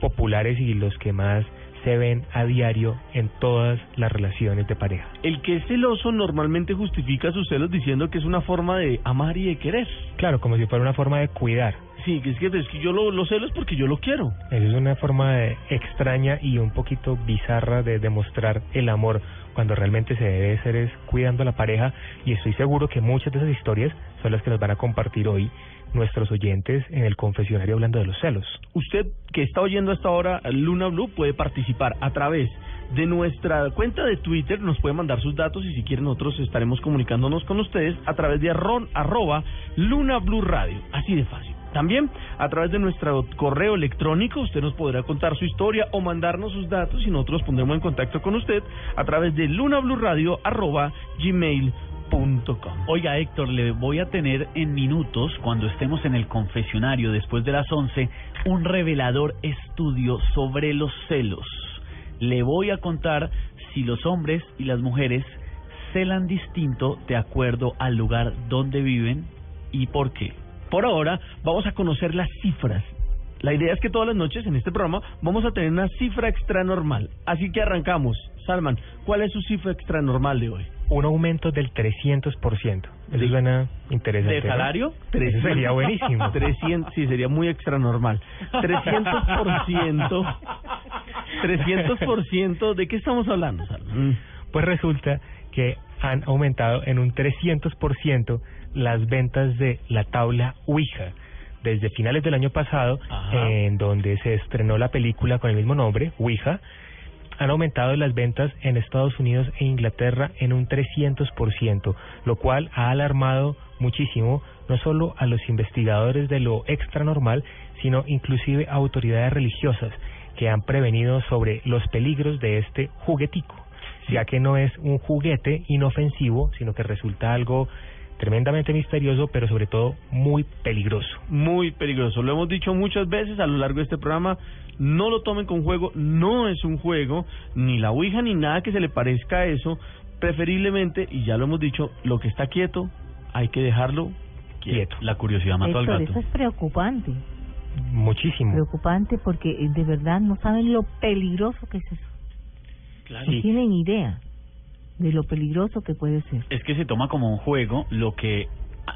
populares y los que más se ven a diario en todas las relaciones de pareja. El que es celoso normalmente justifica sus celos diciendo que es una forma de amar y de querer. Claro, como si fuera una forma de cuidar. Sí, es que, es que yo lo, lo celo es porque yo lo quiero. Esa es una forma de- extraña y un poquito bizarra de demostrar el amor cuando realmente se debe ser es cuidando a la pareja y estoy seguro que muchas de esas historias son las que nos van a compartir hoy nuestros oyentes en el confesionario hablando de los celos. Usted que está oyendo hasta ahora Luna Blue puede participar a través de nuestra cuenta de Twitter, nos puede mandar sus datos y si quieren nosotros estaremos comunicándonos con ustedes a través de arron, arroba Luna Blue Radio, así de fácil. También a través de nuestro correo electrónico usted nos podrá contar su historia o mandarnos sus datos y nosotros pondremos en contacto con usted a través de lunabluradio arroba gmail.com. Oiga, Héctor, le voy a tener en minutos, cuando estemos en el confesionario después de las 11, un revelador estudio sobre los celos. Le voy a contar si los hombres y las mujeres celan distinto de acuerdo al lugar donde viven y por qué. Por ahora vamos a conocer las cifras. La idea es que todas las noches en este programa vamos a tener una cifra extra normal. Así que arrancamos. Salman, ¿cuál es su cifra extra normal de hoy? Un aumento del 300%. Eso suena interesante. ¿De ¿no? salario? Eso sería buenísimo. [LAUGHS] 300, sí, sería muy extra normal. 300%. 300%. ¿De qué estamos hablando, Salman? Pues resulta que han aumentado en un 300% las ventas de la tabla Ouija. Desde finales del año pasado, Ajá. en donde se estrenó la película con el mismo nombre, Ouija, han aumentado las ventas en Estados Unidos e Inglaterra en un 300%, lo cual ha alarmado muchísimo no solo a los investigadores de lo extra normal, sino inclusive a autoridades religiosas que han prevenido sobre los peligros de este juguetico, ya que no es un juguete inofensivo, sino que resulta algo tremendamente misterioso, pero sobre todo muy peligroso. Muy peligroso. Lo hemos dicho muchas veces a lo largo de este programa. No lo tomen con juego. No es un juego. Ni la Ouija ni nada que se le parezca a eso. Preferiblemente, y ya lo hemos dicho, lo que está quieto, hay que dejarlo quieto. La curiosidad mató al gato. eso es preocupante. Muchísimo. Preocupante porque eh, de verdad no saben lo peligroso que es eso. Claro. No tienen idea de lo peligroso que puede ser. Es que se toma como un juego lo que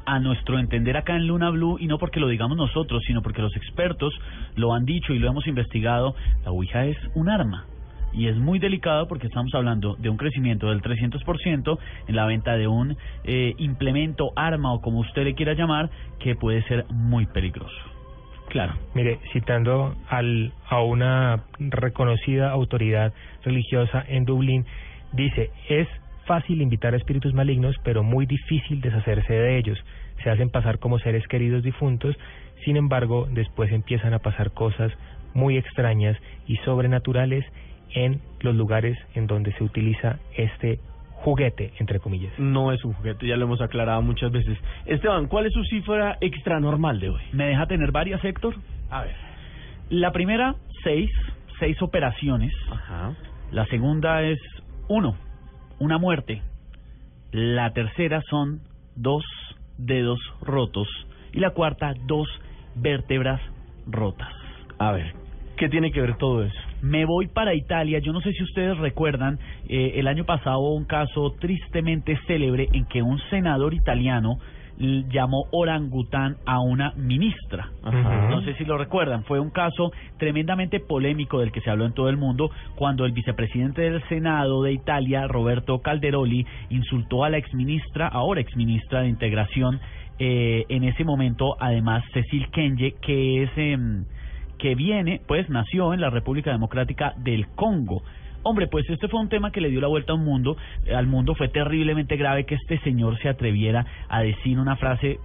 a nuestro entender acá en Luna Blue, y no porque lo digamos nosotros, sino porque los expertos lo han dicho y lo hemos investigado, la Ouija es un arma. Y es muy delicado porque estamos hablando de un crecimiento del 300% en la venta de un eh, implemento, arma o como usted le quiera llamar, que puede ser muy peligroso. Claro. Mire, citando al, a una reconocida autoridad religiosa en Dublín, dice, es fácil invitar a espíritus malignos, pero muy difícil deshacerse de ellos. Se hacen pasar como seres queridos difuntos, sin embargo, después empiezan a pasar cosas muy extrañas y sobrenaturales en los lugares en donde se utiliza este juguete, entre comillas. No es un juguete, ya lo hemos aclarado muchas veces. Esteban, ¿cuál es su cifra extra normal de hoy? ¿Me deja tener varias, Héctor? A ver. La primera, seis, seis operaciones. Ajá. La segunda es uno, una muerte. La tercera son dos dedos rotos. Y la cuarta, dos vértebras rotas. A ver, ¿qué tiene que ver todo eso? Me voy para Italia. Yo no sé si ustedes recuerdan, eh, el año pasado un caso tristemente célebre en que un senador italiano llamó orangután a una ministra. Ajá. No sé si lo recuerdan. Fue un caso tremendamente polémico del que se habló en todo el mundo cuando el vicepresidente del Senado de Italia, Roberto Calderoli, insultó a la exministra, ahora exministra de Integración, eh, en ese momento, además, Cecil Kenye, que es... em, que viene, pues nació en la República Democrática del Congo. Hombre, pues este fue un tema que le dio la vuelta a un mundo, eh, al mundo fue terriblemente grave que este señor se atreviera a decir una frase,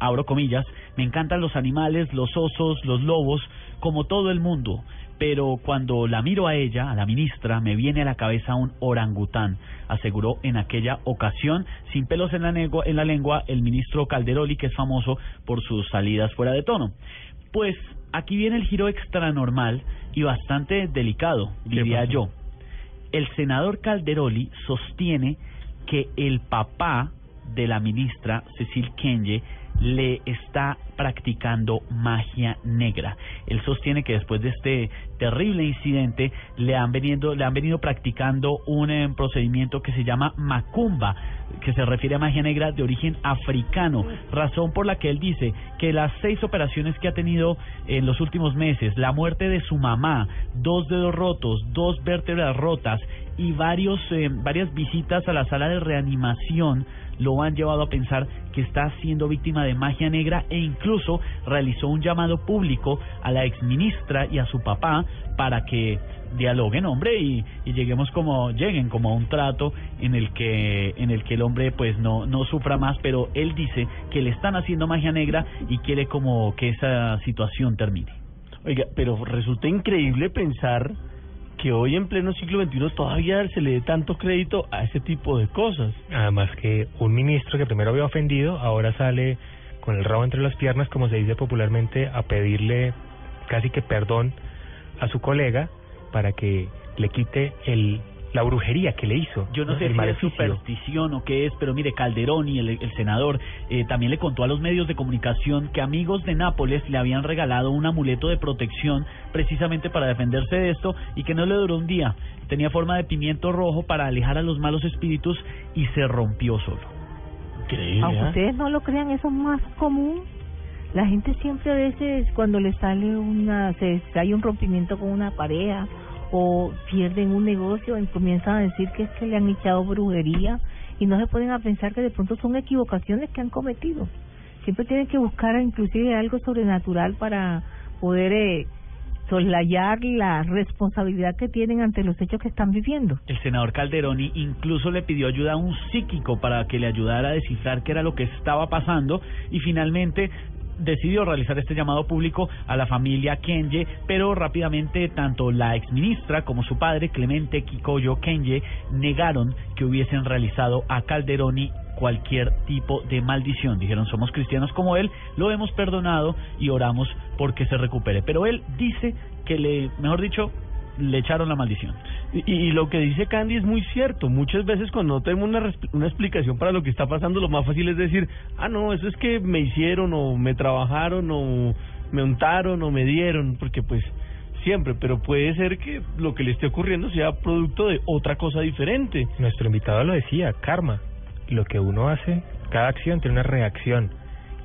abro comillas, me encantan los animales, los osos, los lobos, como todo el mundo, pero cuando la miro a ella, a la ministra, me viene a la cabeza un orangután, aseguró en aquella ocasión, sin pelos en la, lengua, en la lengua, el ministro Calderoli, que es famoso por sus salidas fuera de tono. Pues aquí viene el giro extranormal y bastante delicado, diría yo. El senador Calderoli sostiene que el papá de la ministra Cecil Kenye le está practicando magia negra. Él sostiene que después de este terrible incidente le han venido le han venido practicando un eh, procedimiento que se llama macumba, que se refiere a magia negra de origen africano, razón por la que él dice que las seis operaciones que ha tenido en los últimos meses, la muerte de su mamá, dos dedos rotos, dos vértebras rotas y varios eh, varias visitas a la sala de reanimación lo han llevado a pensar que está siendo víctima de magia negra e incluso realizó un llamado público a la exministra y a su papá para que dialoguen hombre y, y lleguemos como lleguen como a un trato en el que en el que el hombre pues no no sufra más pero él dice que le están haciendo magia negra y quiere como que esa situación termine. Oiga, pero resulta increíble pensar que hoy en pleno siglo XXI todavía se le dé tanto crédito a ese tipo de cosas. Además que un ministro que primero había ofendido, ahora sale con el rabo entre las piernas, como se dice popularmente, a pedirle casi que perdón a su colega para que le quite el la brujería que le hizo. Yo no sé el si es superstición o qué es, pero mire, Calderón y el, el senador eh, también le contó a los medios de comunicación que amigos de Nápoles le habían regalado un amuleto de protección precisamente para defenderse de esto y que no le duró un día. Tenía forma de pimiento rojo para alejar a los malos espíritus y se rompió solo. Increíble. Aunque ¿ah? ustedes no lo crean, eso es más común. La gente siempre a veces cuando le sale una, se hay un rompimiento con una pareja o pierden un negocio y comienzan a decir que es que le han echado brujería y no se ponen a pensar que de pronto son equivocaciones que han cometido. Siempre tienen que buscar inclusive algo sobrenatural para poder eh, soslayar la responsabilidad que tienen ante los hechos que están viviendo. El senador Calderoni incluso le pidió ayuda a un psíquico para que le ayudara a descifrar qué era lo que estaba pasando y finalmente decidió realizar este llamado público a la familia Kenye, pero rápidamente tanto la exministra como su padre, Clemente Kikoyo Kenye, negaron que hubiesen realizado a Calderoni cualquier tipo de maldición. Dijeron, somos cristianos como él, lo hemos perdonado y oramos porque se recupere. Pero él dice que le, mejor dicho, le echaron la maldición. Y, y lo que dice Candy es muy cierto. Muchas veces cuando no tenemos una, una explicación para lo que está pasando, lo más fácil es decir, ah, no, eso es que me hicieron o me trabajaron o me untaron o me dieron, porque pues siempre, pero puede ser que lo que le esté ocurriendo sea producto de otra cosa diferente. Nuestro invitado lo decía, karma. Lo que uno hace, cada acción tiene una reacción.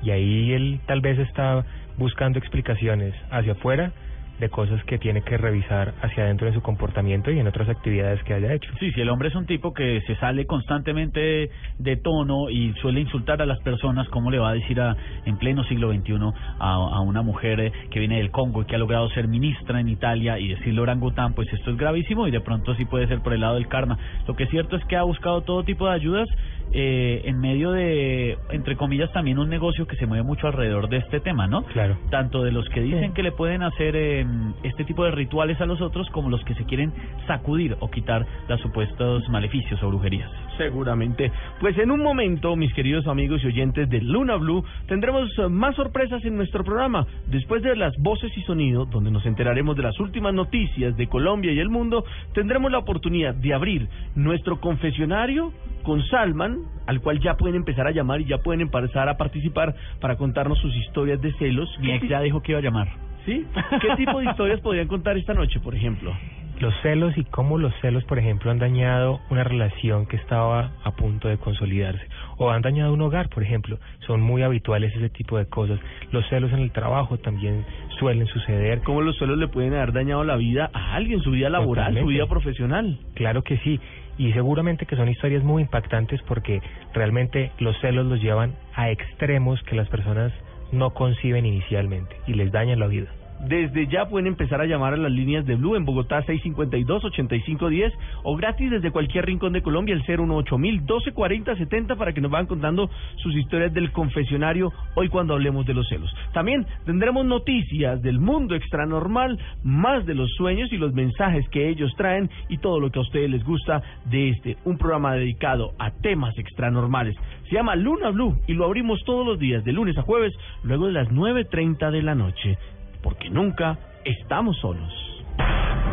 Y ahí él tal vez está buscando explicaciones hacia afuera de cosas que tiene que revisar hacia adentro de su comportamiento y en otras actividades que haya hecho. Sí, si el hombre es un tipo que se sale constantemente de tono y suele insultar a las personas, ¿cómo le va a decir a, en pleno siglo XXI a, a una mujer eh, que viene del Congo y que ha logrado ser ministra en Italia y decirle orangután? Pues esto es gravísimo y de pronto sí puede ser por el lado del karma. Lo que es cierto es que ha buscado todo tipo de ayudas eh, en medio de, entre comillas, también un negocio que se mueve mucho alrededor de este tema, ¿no? Claro. Tanto de los que dicen que le pueden hacer eh, este tipo de rituales a los otros como los que se quieren sacudir o quitar los supuestos maleficios o brujerías. Seguramente. Pues en un momento, mis queridos amigos y oyentes de Luna Blue, tendremos eh, más sorpresas en nuestro programa. Después de las voces y sonido, donde nos enteraremos de las últimas noticias de Colombia y el mundo, tendremos la oportunidad de abrir nuestro confesionario con Salman, al cual ya pueden empezar a llamar y ya pueden empezar a participar para contarnos sus historias de celos. Mi ex ya dijo que iba a llamar. ¿Sí? ¿Qué tipo de historias podrían contar esta noche, por ejemplo? Los celos y cómo los celos, por ejemplo, han dañado una relación que estaba a punto de consolidarse. O han dañado un hogar, por ejemplo. Son muy habituales ese tipo de cosas. Los celos en el trabajo también suelen suceder. ¿Cómo los celos le pueden haber dañado la vida a alguien, su vida laboral, su vida profesional? Claro que sí. Y seguramente que son historias muy impactantes porque realmente los celos los llevan a extremos que las personas no conciben inicialmente y les dañan la vida. Desde ya pueden empezar a llamar a las líneas de Blue en Bogotá 652-8510 o gratis desde cualquier rincón de Colombia el 018-1240-70 para que nos vayan contando sus historias del confesionario hoy cuando hablemos de los celos. También tendremos noticias del mundo extranormal, más de los sueños y los mensajes que ellos traen y todo lo que a ustedes les gusta de este, un programa dedicado a temas extranormales. Se llama Luna Blue y lo abrimos todos los días de lunes a jueves luego de las 9.30 de la noche porque nunca estamos solos.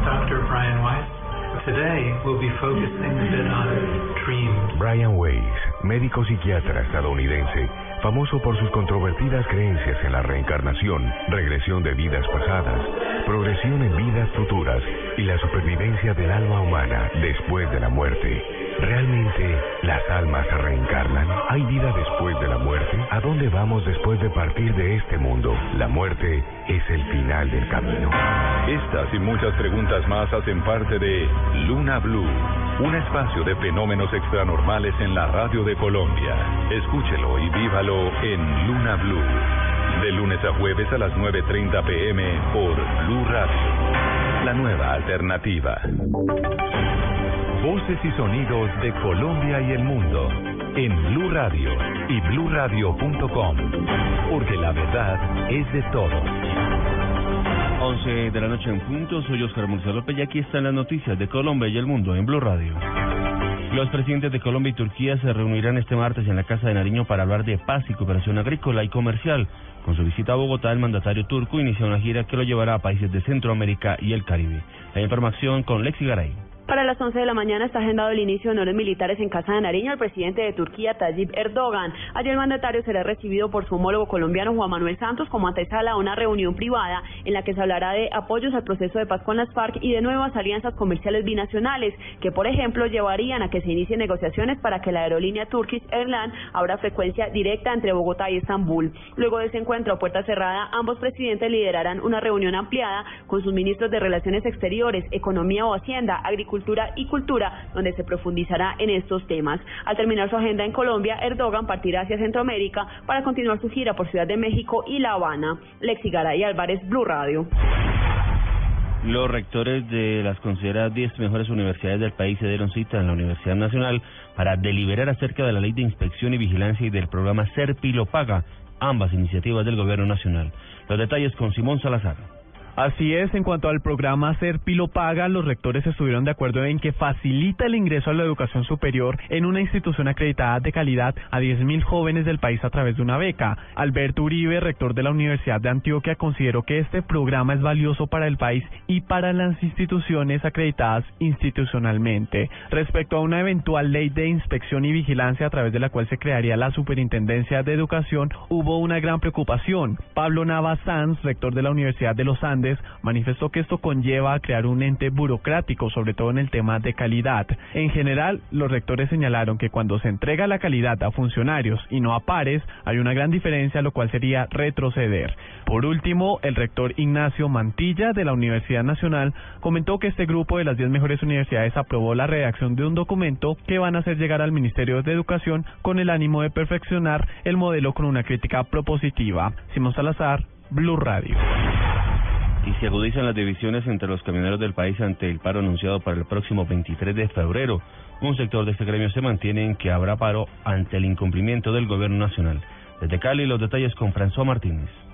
Dr. Brian Weiss. Today we'll be focusing a bit on dreams. Brian Weiss, médico psiquiatra estadounidense, famoso por sus controvertidas creencias en la reencarnación, regresión de vidas pasadas, en vidas futuras y la supervivencia del alma humana después de la muerte. ¿Realmente las almas se reencarnan? ¿Hay vida después de la muerte? ¿A dónde vamos después de partir de este mundo? La muerte es el final del camino. Estas y muchas preguntas más hacen parte de Luna Blue, un espacio de fenómenos extranormales en la radio de Colombia. Escúchelo y vívalo en Luna Blue, de lunes a jueves a las 9.30 pm por Blue Radio, la nueva alternativa. Voces y sonidos de Colombia y el mundo en Blue Radio y bluradio.com, porque la verdad es de todos. 11 de la noche en punto, soy Oscar Murcia López y aquí están las noticias de Colombia y el mundo en Blue Radio. Los presidentes de Colombia y Turquía se reunirán este martes en la Casa de Nariño para hablar de paz y cooperación agrícola y comercial. Con su visita a Bogotá, el mandatario turco inicia una gira que lo llevará a países de Centroamérica y el Caribe. La información con Lexi Garay. Para las 11 de la mañana está agendado el inicio de honores militares en Casa de Nariño al presidente de Turquía, Tayyip Erdogan. Allí el mandatario será recibido por su homólogo colombiano Juan Manuel Santos como antesala a una reunión privada en la que se hablará de apoyos al proceso de paz con las FARC y de nuevas alianzas comerciales binacionales que, por ejemplo, llevarían a que se inicien negociaciones para que la aerolínea Turkish Airlines abra frecuencia directa entre Bogotá y Estambul. Luego de ese encuentro a puerta cerrada, ambos presidentes liderarán una reunión ampliada con sus ministros de Relaciones Exteriores, Economía o Hacienda, Agricultura Cultura y Cultura, donde se profundizará en estos temas. Al terminar su agenda en Colombia, Erdogan partirá hacia Centroamérica para continuar su gira por Ciudad de México y La Habana. Lexi Garay Álvarez, Blue Radio. Los rectores de las consideradas 10 mejores universidades del país se dieron cita en la Universidad Nacional para deliberar acerca de la ley de inspección y vigilancia y del programa Serpilo Paga, ambas iniciativas del Gobierno Nacional. Los detalles con Simón Salazar. Así es, en cuanto al programa Ser Pilo Paga, los rectores estuvieron de acuerdo en que facilita el ingreso a la educación superior en una institución acreditada de calidad a 10.000 jóvenes del país a través de una beca. Alberto Uribe, rector de la Universidad de Antioquia, consideró que este programa es valioso para el país y para las instituciones acreditadas institucionalmente. Respecto a una eventual ley de inspección y vigilancia a través de la cual se crearía la Superintendencia de Educación, hubo una gran preocupación. Pablo Navas Sanz, rector de la Universidad de los Andes, manifestó que esto conlleva a crear un ente burocrático, sobre todo en el tema de calidad. En general, los rectores señalaron que cuando se entrega la calidad a funcionarios y no a pares, hay una gran diferencia, lo cual sería retroceder. Por último, el rector Ignacio Mantilla de la Universidad Nacional comentó que este grupo de las 10 mejores universidades aprobó la redacción de un documento que van a hacer llegar al Ministerio de Educación con el ánimo de perfeccionar el modelo con una crítica propositiva. Simón Salazar, Blue Radio y se agudizan las divisiones entre los camioneros del país ante el paro anunciado para el próximo 23 de febrero. Un sector de este gremio se mantiene en que habrá paro ante el incumplimiento del gobierno nacional. Desde Cali, los detalles con François Martínez.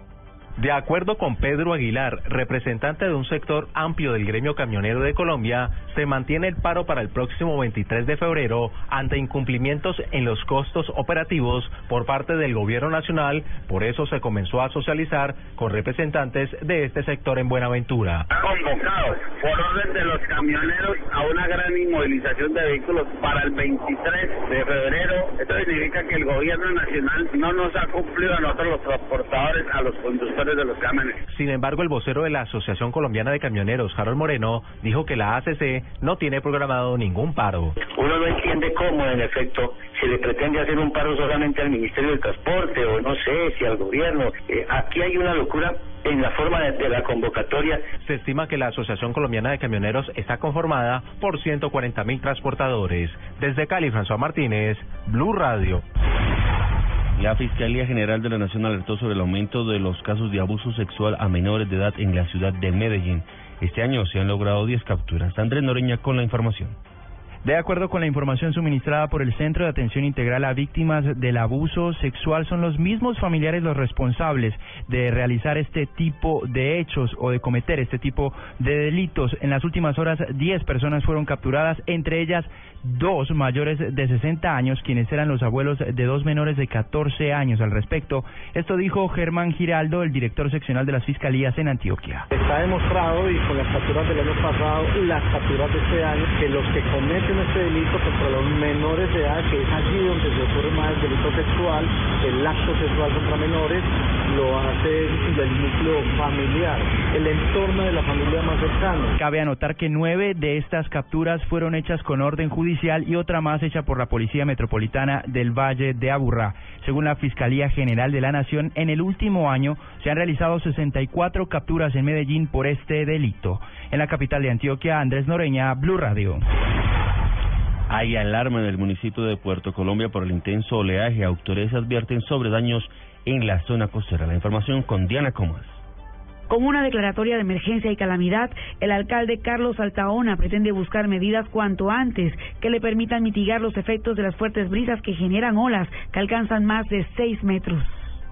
De acuerdo con Pedro Aguilar, representante de un sector amplio del gremio camionero de Colombia, se mantiene el paro para el próximo 23 de febrero ante incumplimientos en los costos operativos por parte del gobierno nacional. Por eso se comenzó a socializar con representantes de este sector en Buenaventura. Convocado por orden de los camioneros a una gran inmovilización de vehículos para el 23 de febrero. Esto significa que el gobierno nacional no nos ha cumplido a nosotros los transportadores, a los conductores de los camiones. Sin embargo, el vocero de la Asociación Colombiana de Camioneros, Harold Moreno, dijo que la ACC no tiene programado ningún paro. Uno no entiende cómo, en efecto, se le pretende hacer un paro solamente al Ministerio del Transporte o no sé si al gobierno. Eh, aquí hay una locura en la forma de, de, la convocatoria. Se estima que la Asociación Colombiana de Camioneros está conformada por 140 mil transportadores. Desde Cali, François Martínez, Blue Radio. La Fiscalía General de la Nación alertó sobre el aumento de los casos de abuso sexual a menores de edad en la ciudad de Medellín. Este año se han logrado 10 capturas. Andrés Noreña con la información. De acuerdo con la información suministrada por el Centro de Atención Integral a Víctimas del Abuso Sexual, son los mismos familiares los responsables de realizar este tipo de hechos o de cometer este tipo de delitos. En las últimas horas, 10 personas fueron capturadas, entre ellas dos mayores de 60 años, quienes eran los abuelos de dos menores de 14 años al respecto. Esto dijo Germán Giraldo, el director seccional de las Fiscalías en Antioquia. Está demostrado, y con las capturas del año pasado y las capturas de este año, que los que cometen en este delito contra los menores de edad, que es allí donde se ocurre más el delito sexual, el acto sexual contra menores, lo hace del núcleo familiar, el entorno de la familia más cercana. Cabe anotar que nueve de estas capturas fueron hechas con orden judicial y otra más hecha por la Policía Metropolitana del Valle de Aburrá. Según la Fiscalía General de la Nación, en el último año se han realizado 64 capturas en Medellín por este delito. En la capital de Antioquia, Andrés Noreña, Blue Radio. Hay alarma en el municipio de Puerto Colombia por el intenso oleaje. Autoridades advierten sobre daños en la zona costera. La información con Diana Comas. Con una declaratoria de emergencia y calamidad, el alcalde Carlos Altaona pretende buscar medidas cuanto antes que le permitan mitigar los efectos de las fuertes brisas que generan olas que alcanzan más de 6 metros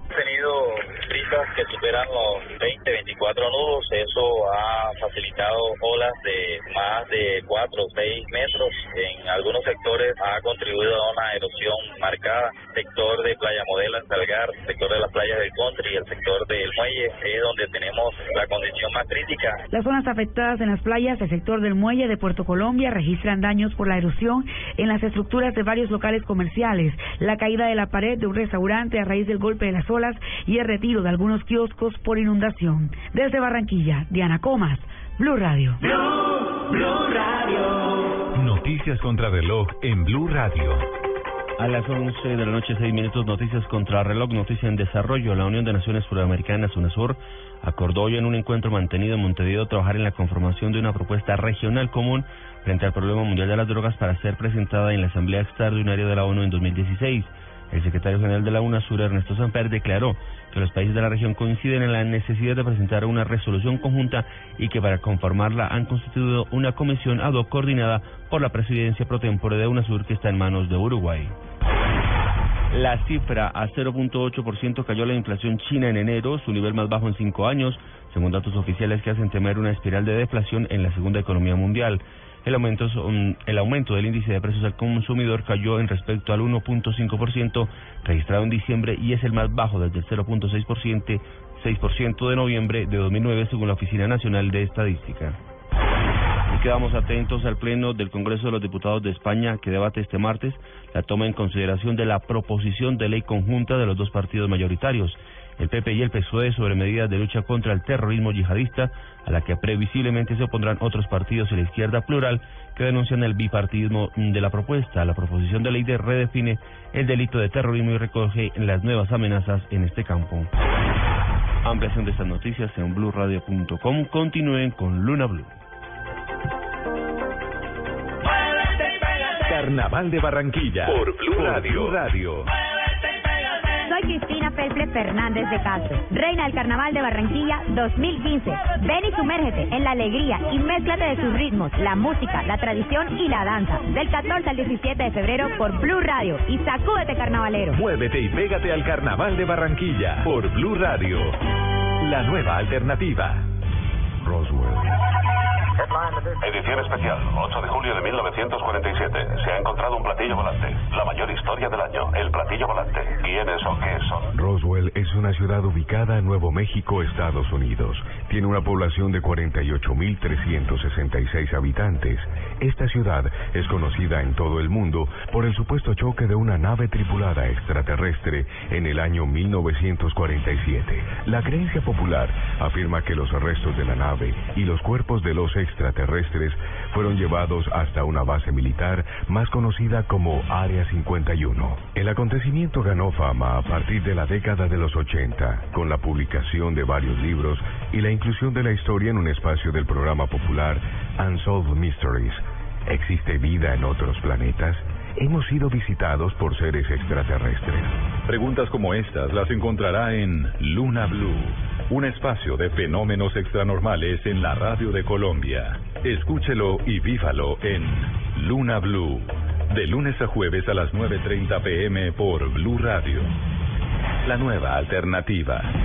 tenido brisas que superan los 20, 24 nudos. Eso ha facilitado olas de más de 4 o 6 metros. En algunos sectores ha contribuido a una erosión marcada. Sector de Playa Modelo en Salgar, sector de las playas del Country, el sector del Muelle, es donde tenemos la condición más crítica. Las zonas afectadas en las playas del sector del Muelle de Puerto Colombia registran daños por la erosión en las estructuras de varios locales comerciales, la caída de la pared de un restaurante a raíz del golpe de las olas y el retiro de algunos kioscos por inundación. Desde Barranquilla, Diana Comas, Blue Radio. Blue, Radio. Noticias contra reloj en Blue Radio. A las 11 de la noche, 6 minutos, noticias contra reloj, noticia en desarrollo. La Unión de Naciones Suramericanas, UNASUR, acordó hoy en un encuentro mantenido en Montevideo trabajar en la conformación de una propuesta regional común frente al problema mundial de las drogas para ser presentada en la Asamblea Extraordinaria de la ONU en 2016. El secretario general de la UNASUR, Ernesto Samper, declaró que los países de la región coinciden en la necesidad de presentar una resolución conjunta y que para conformarla han constituido una comisión ad hoc coordinada por la presidencia pro tempore de UNASUR que está en manos de Uruguay. La cifra a 0.8% cayó la inflación china en enero, su nivel más bajo en cinco años, según datos oficiales que hacen temer una espiral de deflación en la segunda economía mundial. El aumento, el aumento del índice de precios al consumidor cayó en respecto al 1.5% registrado en diciembre y es el más bajo desde el 0.6% 6% de noviembre de 2009 según la Oficina Nacional de Estadística. Y quedamos atentos al Pleno del Congreso de los Diputados de España que debate este martes la toma en consideración de la proposición de ley conjunta de los dos partidos mayoritarios el PP y el PSOE sobre medidas de lucha contra el terrorismo yihadista, a la que previsiblemente se opondrán otros partidos y la izquierda plural que denuncian el bipartidismo de la propuesta. La proposición de ley de redefine el delito de terrorismo y recoge las nuevas amenazas en este campo. Ampliación de estas noticias en blueradio.com. Continúen con Luna Blue. Carnaval de Barranquilla por Blue Radio. Blue Radio. Soy Cristina Felple Fernández de Castro, reina del Carnaval de Barranquilla 2015. Ven y sumérgete en la alegría y mézclate de sus ritmos, la música, la tradición y la danza. Del 14 al 17 de febrero por Blue Radio y sacúdete carnavalero. Muévete y pégate al Carnaval de Barranquilla por Blue Radio. La nueva alternativa. Roswell. Edición especial, 8 de julio de 1947. Se ha encontrado un platillo volante. La mayor historia del año, el platillo volante. ¿Quiénes o qué son? Roswell es una ciudad ubicada en Nuevo México, Estados Unidos. Tiene una población de 48.366 habitantes. Esta ciudad es conocida en todo el mundo por el supuesto choque de una nave tripulada extraterrestre en el año 1947. La creencia popular afirma que los restos de la nave y los cuerpos de los extraterrestres fueron llevados hasta una base militar más conocida como Área 51. El acontecimiento ganó fama a partir de la década de los 80, con la publicación de varios libros y la inclusión de la historia en un espacio del programa popular Unsolved Mysteries. ¿Existe vida en otros planetas? Hemos sido visitados por seres extraterrestres. Preguntas como estas las encontrará en Luna Blue un espacio de fenómenos extranormales en la radio de Colombia. Escúchelo y vívalo en Luna Blue, de lunes a jueves a las 9.30 pm por Blue Radio. La nueva alternativa.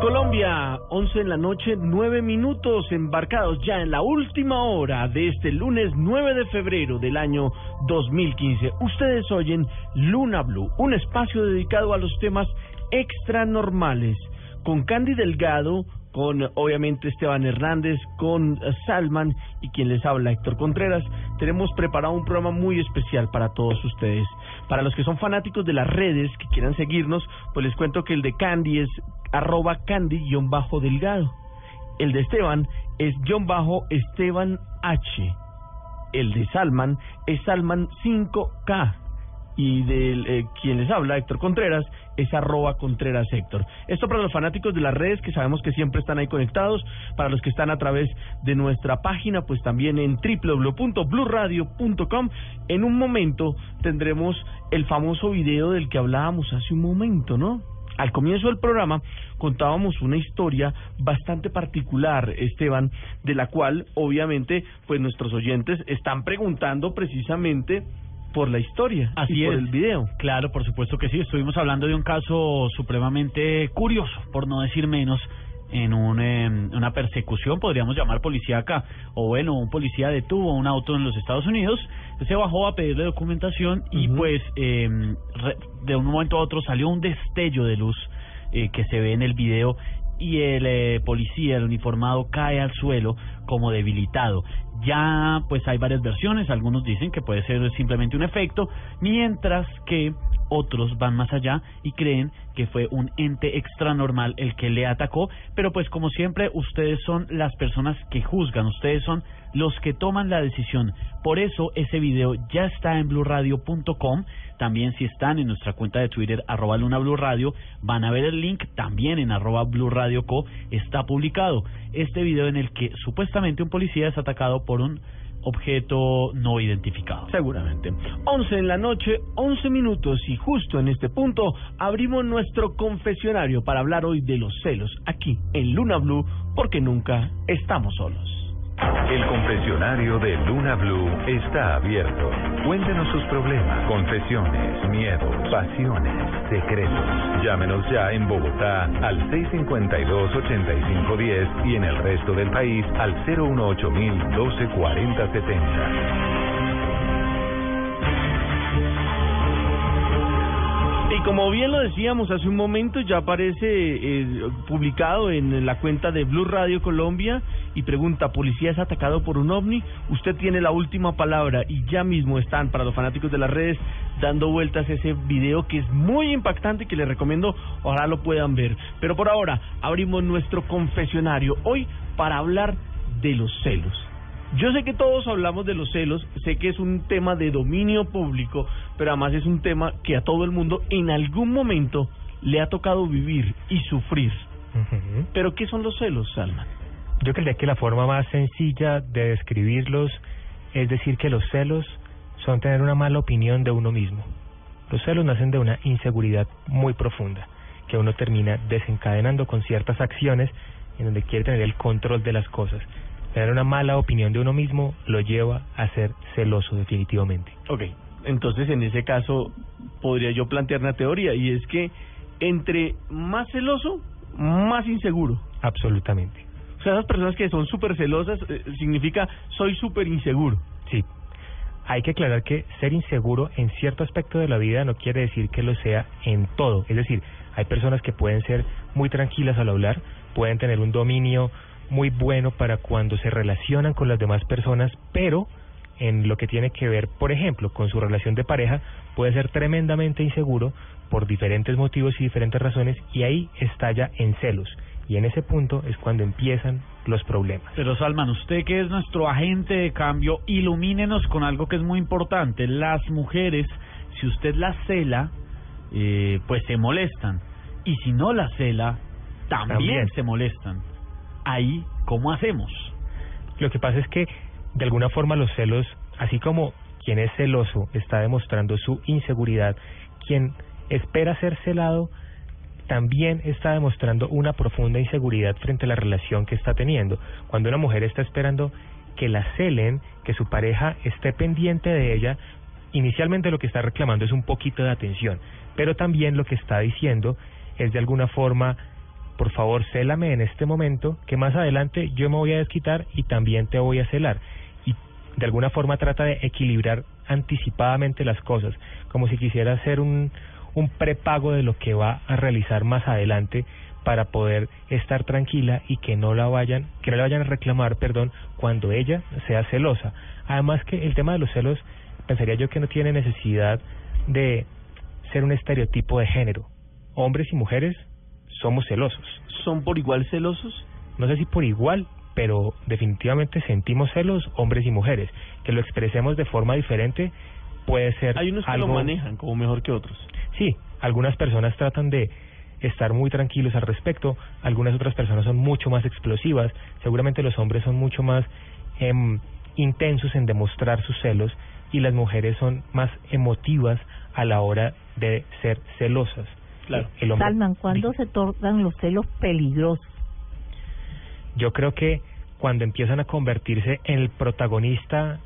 Colombia, 11 en la noche, 9 minutos, embarcados ya en la última hora de este lunes 9 de febrero del año 2015. Ustedes oyen Luna Blue, un espacio dedicado a los temas extranormales, con Candy Delgado, con obviamente Esteban Hernández, con eh, Salman y quien les habla Héctor Contreras. Tenemos preparado un programa muy especial para todos ustedes. Para los que son fanáticos de las redes, que quieran seguirnos, pues les cuento que el de Candy es arroba candy-delgado. El de Esteban es guion bajo Esteban H. El de Salman es Salman 5K. Y de eh, quien les habla, Héctor Contreras, es arroba Contreras Héctor. Esto para los fanáticos de las redes que sabemos que siempre están ahí conectados, para los que están a través de nuestra página, pues también en www.bluradio.com. En un momento tendremos el famoso video del que hablábamos hace un momento, ¿no? Al comienzo del programa contábamos una historia bastante particular, Esteban, de la cual obviamente pues nuestros oyentes están preguntando precisamente por la historia Así y por es. el video. Claro, por supuesto que sí. Estuvimos hablando de un caso supremamente curioso, por no decir menos, en un, eh, una persecución, podríamos llamar policíaca, o bueno, un policía detuvo un auto en los Estados Unidos, se bajó a pedirle documentación y pues eh, re- de un momento a otro salió un destello de luz eh, que se ve en el video y el eh, policía, el uniformado, cae al suelo como debilitado. Ya pues hay varias versiones, algunos dicen que puede ser simplemente un efecto, mientras que otros van más allá y creen que fue un ente extranormal el que le atacó, pero pues como siempre ustedes son las personas que juzgan, ustedes son los que toman la decisión. Por eso ese video ya está en blurradio.com, también si están en nuestra cuenta de Twitter arroba Luna Blue Radio, van a ver el link también en arroba Blue Radio Co, está publicado este video en el que supuestamente un policía es atacado por un objeto no identificado. Seguramente. 11 en la noche, 11 minutos y justo en este punto abrimos nuestro confesionario para hablar hoy de los celos aquí en Luna Blue porque nunca estamos solos. El confesionario de Luna Blue está abierto. Cuéntenos sus problemas, confesiones, miedos, pasiones, secretos. Llámenos ya en Bogotá al 652-8510 y en el resto del país al 018 12 Y como bien lo decíamos hace un momento, ya aparece eh, publicado en la cuenta de Blue Radio Colombia y pregunta, ¿policía es atacado por un ovni? Usted tiene la última palabra y ya mismo están para los fanáticos de las redes dando vueltas ese video que es muy impactante y que les recomiendo, ojalá lo puedan ver. Pero por ahora abrimos nuestro confesionario hoy para hablar de los celos. Yo sé que todos hablamos de los celos, sé que es un tema de dominio público, pero además es un tema que a todo el mundo en algún momento le ha tocado vivir y sufrir. Pero ¿qué son los celos, Salman? Yo creería que la forma más sencilla de describirlos es decir que los celos son tener una mala opinión de uno mismo. Los celos nacen de una inseguridad muy profunda que uno termina desencadenando con ciertas acciones en donde quiere tener el control de las cosas. Tener una mala opinión de uno mismo lo lleva a ser celoso definitivamente. Ok, entonces en ese caso podría yo plantear una teoría y es que entre más celoso, más inseguro. Absolutamente. O sea, esas personas que son súper celosas eh, significa soy súper inseguro. Sí. Hay que aclarar que ser inseguro en cierto aspecto de la vida no quiere decir que lo sea en todo. Es decir, hay personas que pueden ser muy tranquilas al hablar, pueden tener un dominio muy bueno para cuando se relacionan con las demás personas, pero en lo que tiene que ver, por ejemplo, con su relación de pareja, puede ser tremendamente inseguro por diferentes motivos y diferentes razones y ahí estalla en celos. Y en ese punto es cuando empiezan los problemas. Pero Salman, usted que es nuestro agente de cambio, ilumínenos con algo que es muy importante. Las mujeres, si usted las cela, eh, pues se molestan. Y si no las cela, también, También. se molestan. Ahí, ¿cómo hacemos? Lo que pasa es que de alguna forma los celos, así como quien es celoso está demostrando su inseguridad, quien espera ser celado también está demostrando una profunda inseguridad frente a la relación que está teniendo. Cuando una mujer está esperando que la celen, que su pareja esté pendiente de ella, inicialmente lo que está reclamando es un poquito de atención, pero también lo que está diciendo es de alguna forma por favor, célame en este momento, que más adelante yo me voy a desquitar y también te voy a celar. Y de alguna forma trata de equilibrar anticipadamente las cosas, como si quisiera hacer un, un prepago de lo que va a realizar más adelante para poder estar tranquila y que no la vayan, que no le vayan a reclamar, perdón, cuando ella sea celosa. Además que el tema de los celos, pensaría yo que no tiene necesidad de ser un estereotipo de género. Hombres y mujeres somos celosos. ¿Son por igual celosos? No sé si por igual, pero definitivamente sentimos celos hombres y mujeres. Que lo expresemos de forma diferente puede ser Hay unos que algo... lo manejan como mejor que otros. Sí, algunas personas tratan de estar muy tranquilos al respecto, algunas otras personas son mucho más explosivas, seguramente los hombres son mucho más em, intensos en demostrar sus celos y las mujeres son más emotivas a la hora de ser celosas. Claro. El hombre- Salman, ¿cuándo se tornan los celos peligrosos? Yo creo que cuando empiezan a convertirse en el protagonista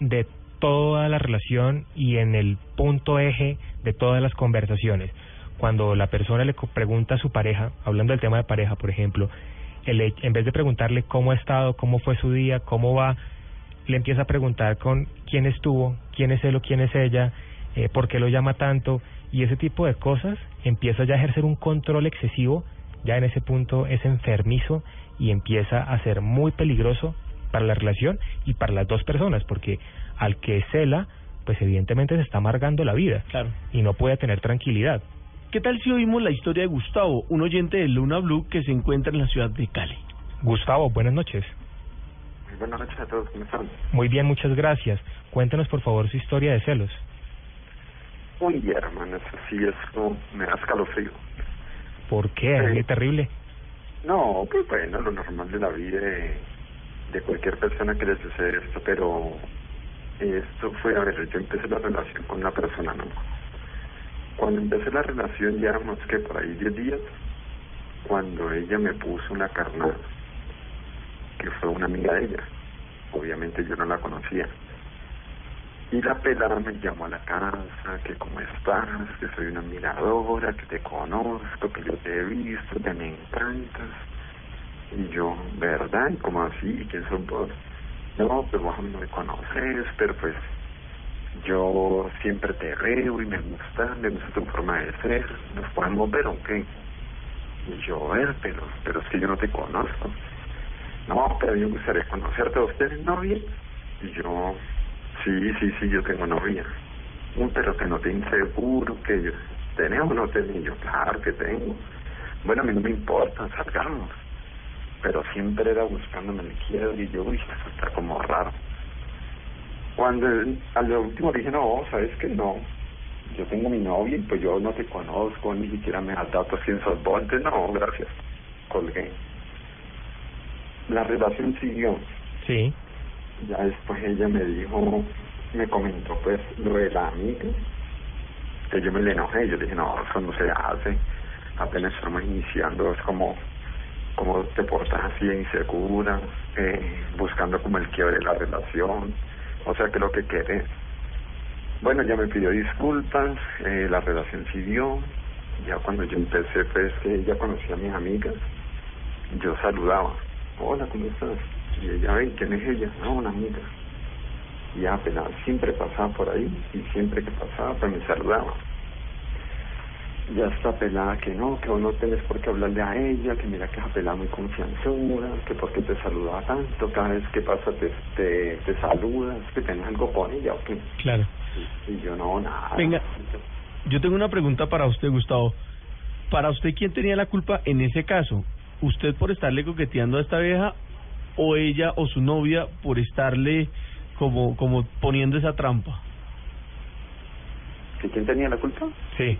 de toda la relación y en el punto eje de todas las conversaciones. Cuando la persona le co- pregunta a su pareja, hablando del tema de pareja, por ejemplo, el en vez de preguntarle cómo ha estado, cómo fue su día, cómo va, le empieza a preguntar con quién estuvo, quién es él o quién es ella, eh, por qué lo llama tanto, y ese tipo de cosas empieza ya a ejercer un control excesivo, ya en ese punto es enfermizo y empieza a ser muy peligroso para la relación y para las dos personas, porque al que cela, pues evidentemente se está amargando la vida Claro. y no puede tener tranquilidad. ¿Qué tal si oímos la historia de Gustavo, un oyente de Luna Blue que se encuentra en la ciudad de Cali? Gustavo, buenas noches. Buenas noches a todos, ¿cómo están? Muy bien, muchas gracias. Cuéntenos por favor su historia de celos. Uy, hermano, eso sí, esto me da escalofrío. ¿Por qué? Es terrible. No, pues bueno, lo normal de la vida de, de cualquier persona que le sucede esto, pero esto fue, a ver, yo empecé la relación con una persona, ¿no? Cuando empecé la relación, ya éramos que por ahí 10 días, cuando ella me puso una carnada, que fue una amiga de ella. Obviamente yo no la conocía. Y la pelada me llamó a la casa, que cómo estás, que soy una admiradora, que te conozco, que yo te he visto, que me encantas. Y yo, ¿verdad? ¿Y cómo así? ¿Quién sos vos? No, pues vos no me conoces, pero pues yo siempre te veo y me gusta, me gusta tu forma de ser, nos podemos ver, ¿ok? Y yo, ver, pero, pero es que yo no te conozco. No, pero yo me gustaría conocerte, ¿usted es novia? Y yo, sí, sí, sí, yo tengo novia. "Mm, Pero que no te inseguro, que yo, ¿tenés o no yo, claro que tengo. Bueno, a mí no me importa, salgamos. Pero siempre era buscándome el quiebro y yo, uy, está como raro. Cuando a lo último dije, no, ¿sabes qué? No, yo tengo mi novia y pues yo no te conozco, ni siquiera me has datos quién sos vos, no, gracias, colgué. La relación siguió, Sí. Ya después ella me dijo, me comentó pues de la amiga, que yo me le enojé, yo dije, no, eso no se hace, apenas estamos iniciando, es como, como te portas así insegura, eh, buscando como el quiebre de la relación, o sea que lo que querés. Bueno, ya me pidió disculpas, eh, la relación siguió, ya cuando yo empecé pues que ella conocía a mis amigas, yo saludaba, hola, ¿cómo estás? Y ella, ven, ¿quién es ella? No, una amiga. Y ya apenas siempre pasaba por ahí y siempre que pasaba pues me saludaba. Ya está pelada que no, que vos no tenés por qué hablarle a ella, que mira que esa pelada muy confianzuda, que porque te saludaba tanto, cada vez que pasa te, te, te saludas, que tenés algo con ella o qué. Claro. Y yo no, nada. Venga, yo tengo una pregunta para usted, Gustavo. Para usted, ¿quién tenía la culpa en ese caso? ¿Usted por estarle coqueteando a esta vieja o ella o su novia por estarle como como poniendo esa trampa? ¿Que quién tenía la culpa? Sí.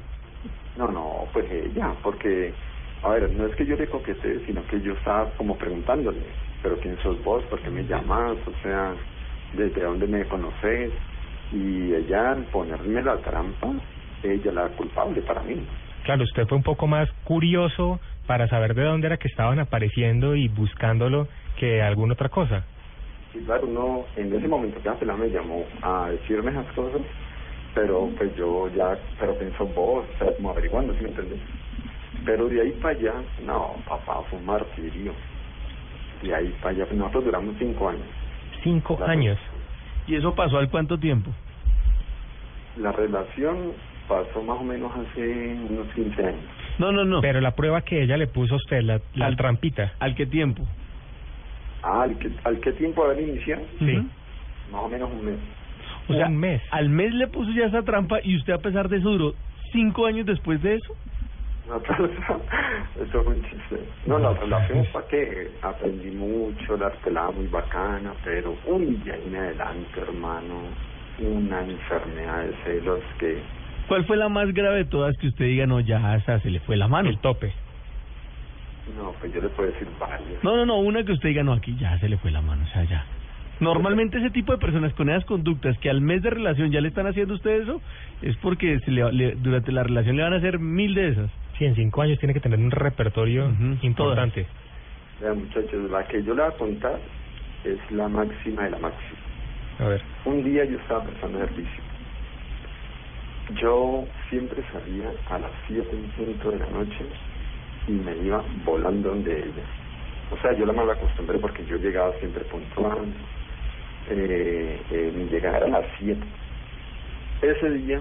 No, no, pues ella, porque, a ver, no es que yo le coquetee, sino que yo estaba como preguntándole, pero ¿quién sos vos? ¿Por qué me llamas? O sea, ¿desde dónde me conoces? Y ella, al ponerme la trampa, ella la culpable para mí. Claro, usted fue un poco más curioso para saber de dónde era que estaban apareciendo y buscándolo que alguna otra cosa. Y claro, uno, en ese momento que la me llamó a decirme esas cosas, pero pues yo ya, pero pienso vos, o sea, como averiguando, ¿sí me entendés? Pero de ahí para allá, no, papá, fue un martirio. De ahí para allá, nosotros duramos cinco años. Cinco años. ¿Y eso pasó al cuánto tiempo? La relación pasó más o menos hace unos 15 años. No, no, no. Pero la prueba que ella le puso a usted, la, la Al- trampita. ¿Al qué tiempo? Ah, ¿al qué, ¿al qué tiempo haber iniciado? Sí. Más o menos un mes. O sea, Un mes. al mes le puso ya esa trampa y usted a pesar de eso duró cinco años después de eso. No, [LAUGHS] eso, fue un chiste. No, la relación fue que aprendí mucho, la pelada muy bacana, pero un día en adelante, hermano, una enfermedad de celos que ¿Cuál fue la más grave de todas que usted diga, no, ya esa se le fue la mano? El tope. No, pues yo le puedo decir varios. No, no, no, una que usted diga, no, aquí ya se le fue la mano, o sea, ya. Normalmente ese tipo de personas con esas conductas que al mes de relación ya le están haciendo a usted eso, es porque se le, le- durante la relación le van a hacer mil de esas. Sí, en cinco años tiene que tener un repertorio importante. Vean, muchachos, la que yo le voy a contar es la máxima de la máxima. A ver. Un día yo estaba pensando en servicio. Yo siempre salía a las 7 en punto de la noche y me iba volando donde ella. O sea, yo la mala acostumbré porque yo llegaba siempre puntual. Eh, mi llegada era a las 7. Ese día,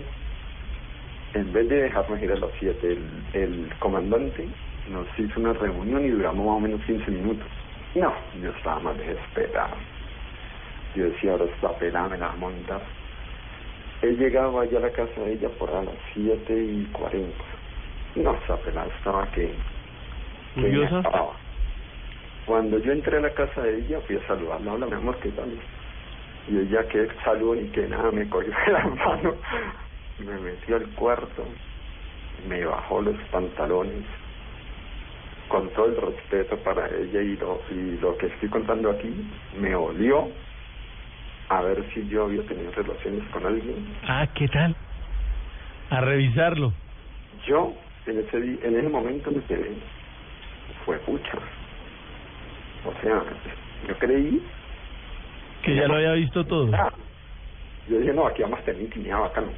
en vez de dejarnos ir a las 7, el, el comandante nos hizo una reunión y duramos más o menos 15 minutos. No, yo estaba más desesperado. Yo decía, ahora esta pelada me la va a montar. Él llegaba allá a la casa de ella por a las 7 y 40. No, esa pelada estaba que, ¿Furiosa? acababa. Cuando yo entré a la casa de ella, fui a saludarla. Hola, mi amor, ¿qué tal? Y ella, que saludo y que nada, me cogió de la [LAUGHS] mano, me metió al cuarto, me bajó los pantalones, con todo el respeto para ella y lo, y lo que estoy contando aquí, me olió a ver si yo había tenido relaciones con alguien. Ah, ¿qué tal? A revisarlo. Yo, en ese, en ese momento me quedé, fue pucha. O sea, yo creí Que ya lo había visto todo. Yo dije, no, aquí vamos a tener intimidad bacano.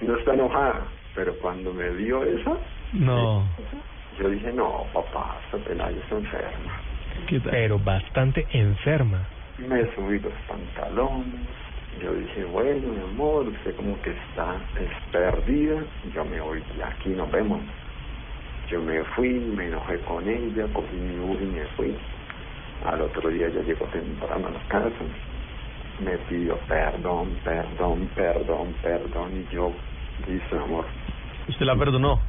No está enojada, pero cuando me dio esa, No. yo dije, no, papá, esta pelada está enferma. ¿Qué tal? Pero bastante enferma. Me subí los pantalones. Yo dije, bueno, mi amor, usted como que está es perdida. Yo me voy de aquí, nos vemos. Yo me fui, me enojé con ella, cogí mi Uber y me fui. Al otro día ya llegó temprano a la casa. Me pidió perdón, perdón, perdón, perdón. Y yo, dice, amor. ¿Usted la perdonó?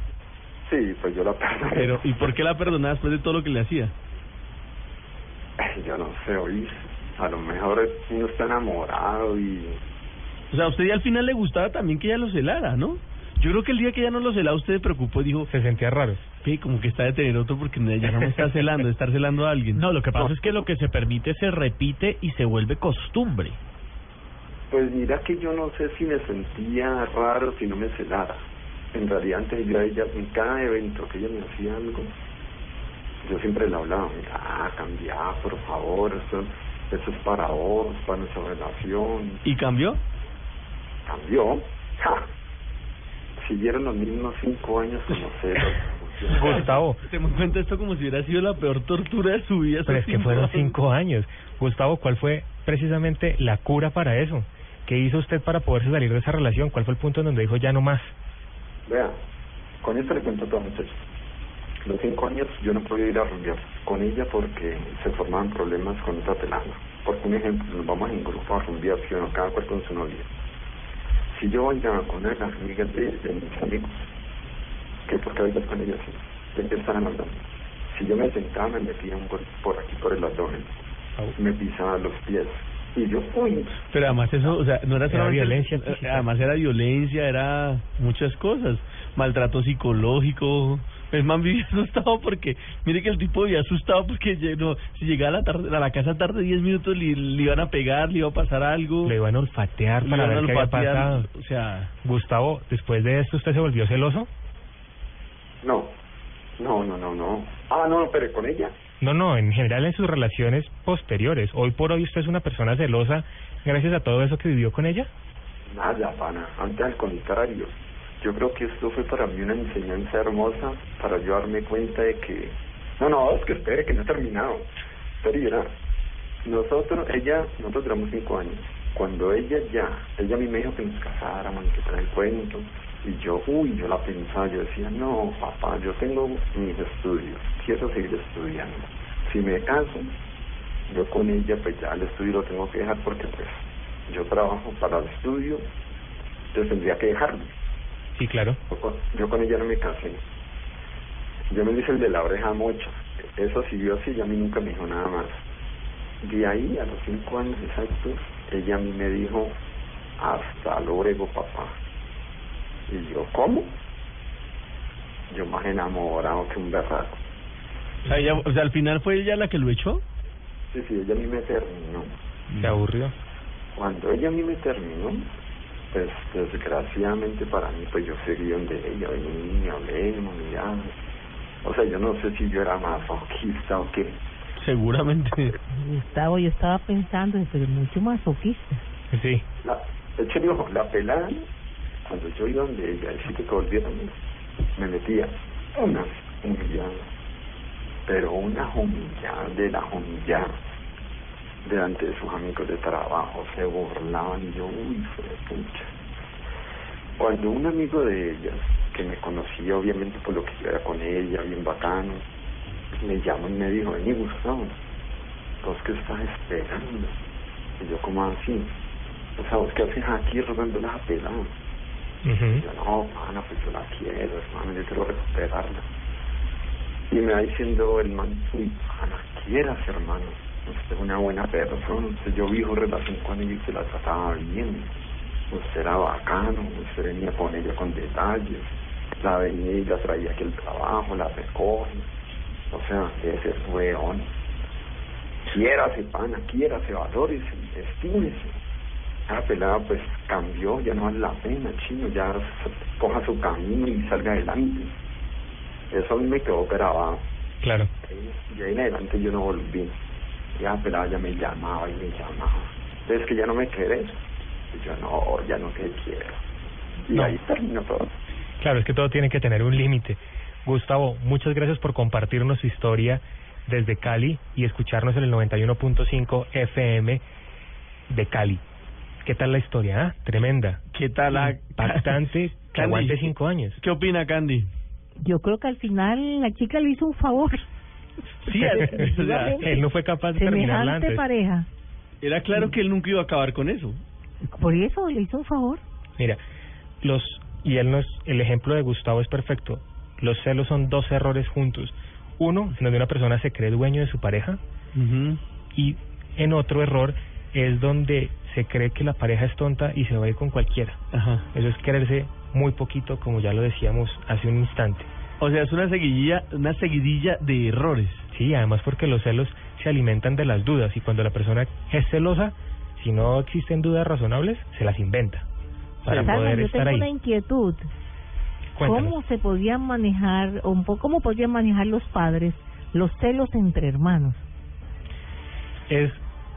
Sí, pues yo la perdoné. Pero, ¿y por qué la perdonó después de todo lo que le hacía? Yo no sé, oí. A lo mejor uno está enamorado y O sea, a usted ya al final le gustaba también que ella lo celara, ¿no? Yo creo que el día que ella no lo celaba, usted se preocupó y dijo... Se sentía raro. Sí, como que está de tener otro porque ella no me está celando, de estar celando a alguien. No, lo que pasa es que lo que se permite se repite y se vuelve costumbre. Pues mira que yo no sé si me sentía raro si no me celara. En realidad antes yo a ella, en cada evento que ella me hacía algo, yo siempre le hablaba, mira, cambia, por favor, eso, eso es para vos, para nuestra relación. ¿Y cambió? Cambió. ¡Ja! Siguieron los mismos cinco años como cero. Gustavo. [LAUGHS] Me cuenta esto como si hubiera sido la peor tortura de su vida. Pero es que fueron cinco años. Gustavo, ¿cuál fue precisamente la cura para eso? ¿Qué hizo usted para poderse salir de esa relación? ¿Cuál fue el punto en donde dijo ya no más? Vea, con esto le cuento todo, muchachos. Los cinco años yo no podía ir a rumbear con ella porque se formaban problemas con otra pelada. Por un ejemplo, nos vamos en grupo a rumbear, cada cual con su novia. Si yo bailaba con una de las amigas de, de mis amigos, que porque con ellas, ¿de qué están hablando? Si yo me sentaba, me metía un golpe por aquí, por el abdomen, me pisaba los pies. Y yo, uy, Pero además eso, o sea, no era Era violencia eh, física. Además era violencia, era muchas cosas. Maltrato psicológico. El man vivía [LAUGHS] asustado porque... Mire que el tipo vivía asustado porque no, si llegaba a la, tarde, a la casa tarde 10 minutos le, le iban a pegar, le iba a pasar algo. Le iban a olfatear le para iban a ver qué había olfatear, pasado. O sea... Gustavo, después de esto, ¿usted se volvió celoso? No, no, no, no, no. Ah, no, pero con ella. No, no, en general en sus relaciones posteriores. Hoy por hoy usted es una persona celosa gracias a todo eso que vivió con ella. Nada, pana. Antes al contrario. yo creo que esto fue para mí una enseñanza hermosa para yo darme cuenta de que, no, no, es que espere, que no he terminado. Pero nosotros, ella, nosotros duramos cinco años. Cuando ella ya, ella a mí me dijo que nos casáramos, que trae el cuento, y yo, uy, yo la pensaba, yo decía, no, papá, yo tengo mis estudios, quiero seguir estudiando. Si me caso, yo con ella, pues ya el estudio lo tengo que dejar porque pues yo trabajo para el estudio, entonces tendría que dejarlo. Sí, claro. Yo con, ella no me casé. Yo me hice el de la oreja mocha. Eso siguió así y a mí nunca me dijo nada más. De ahí, a los cinco años exactos, ella a mí me dijo, hasta luego, papá. Y yo, ¿cómo? Yo más enamorado que un berraco. O sea, ella, o sea, al final fue ella la que lo echó. Sí, sí, ella a mí me terminó. ¿Se aburrió? Cuando ella a mí me terminó, pues desgraciadamente para mí, pues yo seguí donde ella, vení, hablemos, miramos. O sea, yo no sé si yo era masoquista o qué. Seguramente. Gustavo, yo estaba pensando, pero mucho masoquista. Sí. La, el ojo, la pelada, cuando yo iba donde ella, y que volvieron, me metía una humillada, pero una humillada de la humillada delante de sus amigos de trabajo, se burlaban y yo, uy, fue pucha. Cuando un amigo de ella, que me conocía obviamente por lo que yo era con ella, bien bacano, me llamó y me dijo, vení Gustavo, vos que estás esperando. Y yo como así, o sea, vos que haces aquí rogando la Y yo, no, pana, pues yo la quiero, hermano, yo quiero recuperarla. Y me va diciendo el man, uy, pana, quieras, hermano usted es una buena persona, usted yo vi su relación con ella y se la trataba bien, usted era bacano, usted venía con ella con detalles, la venía y la traía aquí el trabajo, la recoge, o sea, ese fue on. Quiérase, pana, quiérase, valores, estímese. Esa pelada pues cambió, ya no vale la pena, chino, ya coja su camino y salga adelante. Eso a mí me quedó grabado. Claro. Y ahí en adelante yo no volví ya pelada ya me llamaba y me llamaba. Entonces que ya no me querés. Y yo no, ya no te quiero. Y ahí terminó todo. Claro, es que todo tiene que tener un límite. Gustavo, muchas gracias por compartirnos su historia desde Cali y escucharnos en el 91.5 FM de Cali. ¿Qué tal la historia? Ah? Tremenda. ¿Qué tal la... Bastante, que aguante cinco años. ¿Qué opina Candy? Yo creo que al final la chica le hizo un favor. Sí, [LAUGHS] [LAUGHS] él no fue capaz de terminar antes. pareja. Era claro que él nunca iba a acabar con eso. Por eso le hizo un favor. Mira, los y él nos el ejemplo de Gustavo es perfecto. Los celos son dos errores juntos. Uno, en donde una persona se cree dueño de su pareja y en otro error es donde se cree que la pareja es tonta y se va a ir con cualquiera. Ajá. Eso es quererse muy poquito, como ya lo decíamos hace un instante. O sea, es una seguidilla, una seguidilla de errores. Sí, además porque los celos se alimentan de las dudas y cuando la persona es celosa, si no existen dudas razonables, se las inventa para poder yo estar tengo ahí. una inquietud. ¿Cómo se podían manejar, o cómo podían manejar los padres los celos entre hermanos? Es